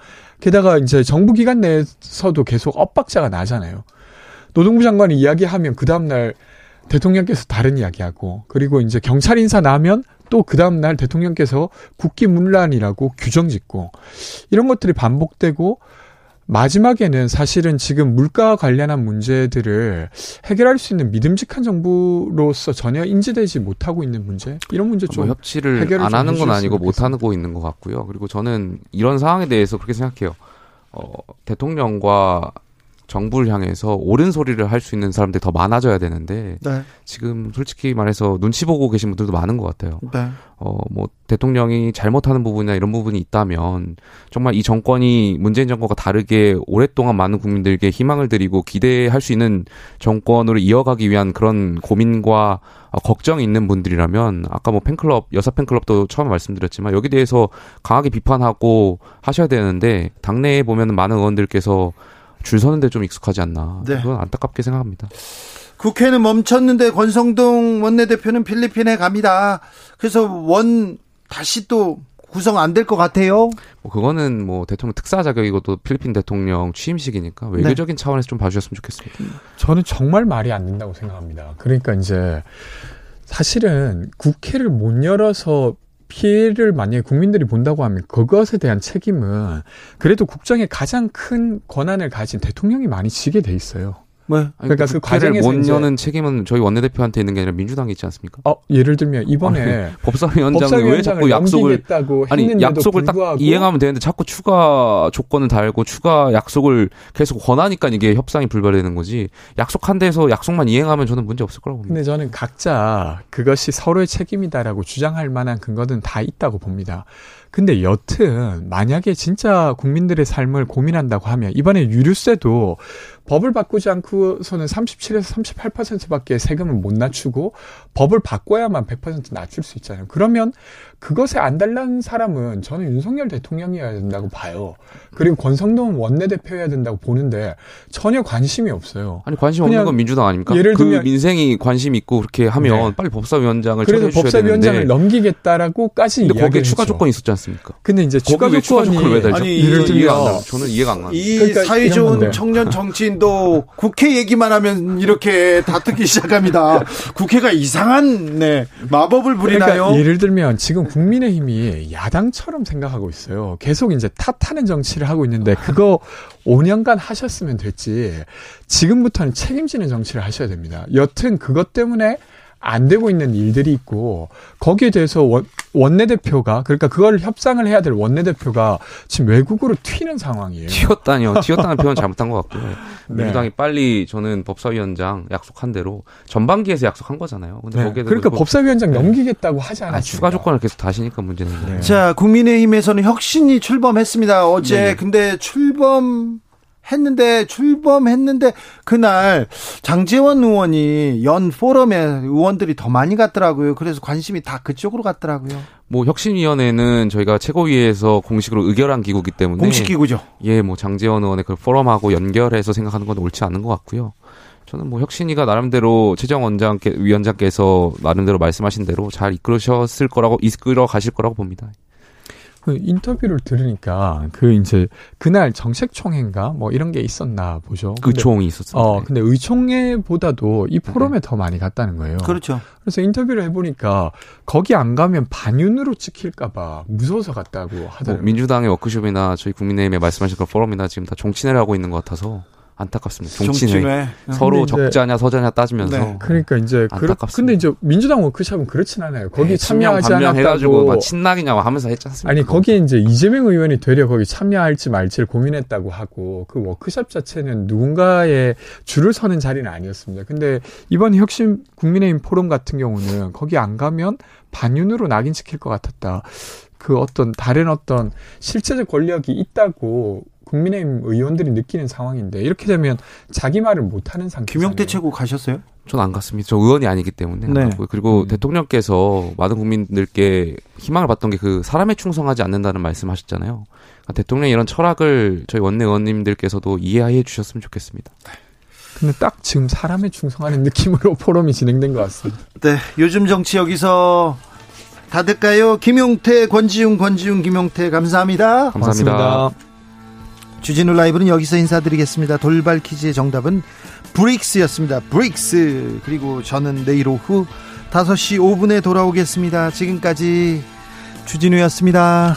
게다가 이제 정부 기관 내에서도 계속 엇박자가 나잖아요. 노동부 장관이 이야기하면 그 다음날 대통령께서 다른 이야기하고 그리고 이제 경찰 인사 나면 또 그 다음날 대통령께서 국기문란이라고 규정 짓고 이런 것들이 반복되고 마지막에는 사실은 지금 물가와 관련한 문제들을 해결할 수 있는 믿음직한 정부로서 전혀 인지되지 못하고 있는 문제 이런 문제 좀 뭐 협치를 해결을 안좀 하는 건 아니고 못. 하고 있는 것 같고요. 그리고 저는 이런 상황에 대해서 그렇게 생각해요. 어, 대통령과 정부를 향해서 옳은 소리를 할 수 있는 사람들이 더 많아져야 되는데 네. 지금 솔직히 말해서 눈치 보고 계신 분들도 많은 것 같아요. 네. 어, 뭐, 대통령이 잘못하는 부분이나 이런 부분이 있다면, 정말 이 정권이 문재인 정권과 다르게 오랫동안 많은 국민들에게 희망을 드리고 기대할 수 있는 정권으로 이어가기 위한 그런 고민과 어, 걱정이 있는 분들이라면, 아까 뭐 팬클럽, 여사 팬클럽도 처음에 말씀드렸지만, 여기 대해서 강하게 비판하고 하셔야 되는데, 당내에 보면 많은 의원들께서 줄 서는데 좀 익숙하지 않나. 네. 그건 안타깝게 생각합니다. 국회는 멈췄는데 권성동 원내대표는 필리핀에 갑니다. 그래서 원 다시 또 구성 안 될 것 같아요. 뭐 그거는 뭐 대통령 특사 자격이고 또 필리핀 대통령 취임식이니까 외교적인 차원에서 좀 봐주셨으면 좋겠습니다. 저는 정말 말이 안 된다고 생각합니다. 그러니까 이제 사실은 국회를 못 열어서 피해를 만약에 국민들이 본다고 하면 그것에 대한 책임은 그래도 국정에 가장 큰 권한을 가진 대통령이 많이 지게 돼 있어요. 뭐 그러니까 그 국회를 과정에서 못 여는 책임은 저희 원내대표한테 있는 게 아니라 민주당에 있지 않습니까? 어, 예를 들면 이번에 아니, 법사위원장은 왜 자꾸 약속을 아니 약속을 딱 불구하고 이행하면 되는데 자꾸 추가 조건을 달고 추가 약속을 계속 권하니까 이게 협상이 불발되는 거지 약속한 데서 약속만 이행하면 저는 문제 없을 거라고 봅니다. 근데 저는 각자 그것이 서로의 책임이다라고 주장할 만한 근거는 다 있다고 봅니다. 근데 여튼 만약에 진짜 국민들의 삶을 고민한다고 하면 이번에 유류세도 법을 바꾸지 않고서는 37에서 38%밖에 세금을 못 낮추고 법을 바꿔야만 100% 낮출 수 있잖아요. 그러면 그것에 안 달라는 사람은 저는 윤석열 대통령이어야 된다고 봐요. 그리고 권성동 원내대표여야 된다고 보는데 전혀 관심이 없어요. 아니 관심 없는 건 민주당 아닙니까? 예를 그 들면- 민생이 관심 있고 그렇게 하면 네. 빨리 법사위원장을 그래서 법사위원장을 넘기겠다라고까지 근데 거기에 추가. 조건이 있었지 않습니까? 근데 이제 추가 왜 추가 조건이 조건을 왜 달죠? 아니, 예를 저는 이해가 안 들면. 저는 이해가 안 가요. 이 그러니까 사이 이런 좋은. 청년 정치인 도 국회 얘기만 하면 이렇게 다투기 시작합니다. 국회가 이상한 네, 마법을 부리나요? 그러니까 예를 들면 지금 국민의힘이 야당처럼 생각하고 있어요. 계속 이제 탓하는 정치를 하고 있는데 그거 5년간 하셨으면 됐지. 지금부터는 책임지는 정치를 하셔야 됩니다. 여튼 그것 때문에 안 되고 있는 일들이 있고 거기에 대해서 원, 원내대표가 그러니까 그걸 협상을 해야 될 원내대표가 지금 외국으로 튀는 상황이에요. 튀었다니요. 튀었다는 표현 잘못한 것 같고요. 네. 민주당이 빨리 저는 법사위원장 약속한 대로 전반기에서 약속한 거잖아요. 근데 네. 거기에 그러니까 법사위원장 네. 넘기겠다고 하지 아, 않았습니까? 추가 조건을 계속 다시니까 문제는. 네. 자, 국민의힘에서는 혁신이 출범했습니다. 어제 네네. 근데 출범 했는데 출범했는데 그날 장재원 의원이 연 포럼에 의원들이 더 많이 갔더라고요. 그래서 관심이 다 그쪽으로 갔더라고요. 뭐 혁신위원회는 저희가 최고위에서 공식으로 의결한 기구이기 때문에 공식 기구죠. 예, 뭐 장재원 의원의 그 포럼하고 연결해서 생각하는 건 옳지 않은 것 같고요. 저는 뭐 혁신위가 나름대로 최정 원장께 위원장께서 나름대로 말씀하신 대로 잘 이끌으셨을 거라고 이끌어 가실 거라고 봅니다. 그 인터뷰를 들으니까 그 이제 그날 정책총회인가 뭐 이런 게 있었나 보죠. 의총이 있었습니다. 어, 근데 의총회보다도 이 포럼에 더 많이 갔다는 거예요. 그렇죠. 그래서 인터뷰를 해보니까 거기 안 가면 반윤으로 찍힐까봐 무서워서 갔다고 뭐 하더라고요. 민주당의 워크숍이나 저희 국민의힘에 말씀하신 그런 포럼이나 지금 다 정치를 하고 있는 것 같아서 안타깝습니다. 정치회 정치회. 서로 이제- 적자냐 서자냐 따지면서 네. 그러니까 이제 그 안타깝습니다. 근데 이제 민주당 워크숍은 그렇진 않아요. 거기 네, 참여하지 않았다고. 막 친낙이냐고 하면서 했지 않습니까? 아니 거기에 이제 이재명 의원이 되려 거기 참여할지 말지를 고민했다고 하고 그 워크숍 자체는 누군가의 줄을 서는 자리는 아니었습니다. 근데 이번 혁신 국민의힘 포럼 같은 경우는 거기 안 가면 반윤으로 낙인 찍힐 것 같았다. 그 어떤 다른 어떤 실체적 권력이 있다고 국민의힘 의원들이 느끼는 상황인데 이렇게 되면 자기 말을 못 하는 상태. 김용태 최고 가셨어요? 전 안 갔습니다. 저 의원이 아니기 때문에 안 네. 그리고 음. 대통령께서 많은 국민들께 희망을 받던 게 그 사람에 충성하지 않는다는 말씀하셨잖아요. 그러니까 대통령의 이런 철학을 저희 원내 의원님들께서도 이해해 주셨으면 좋겠습니다. 근데 딱 지금 사람에 충성하는 느낌으로 포럼이 진행된 것 같습니다. 네, 요즘 정치 여기서 다 될까요? 김용태, 권지웅, 권지웅, 김용태 감사합니다. 감사합니다. 고맙습니다. 주진우 라이브는 여기서 인사드리겠습니다. 돌발 퀴즈의 정답은 브릭스였습니다. 브릭스. 그리고 저는 내일 오후 5시 5분에 돌아오겠습니다. 지금까지 주진우였습니다.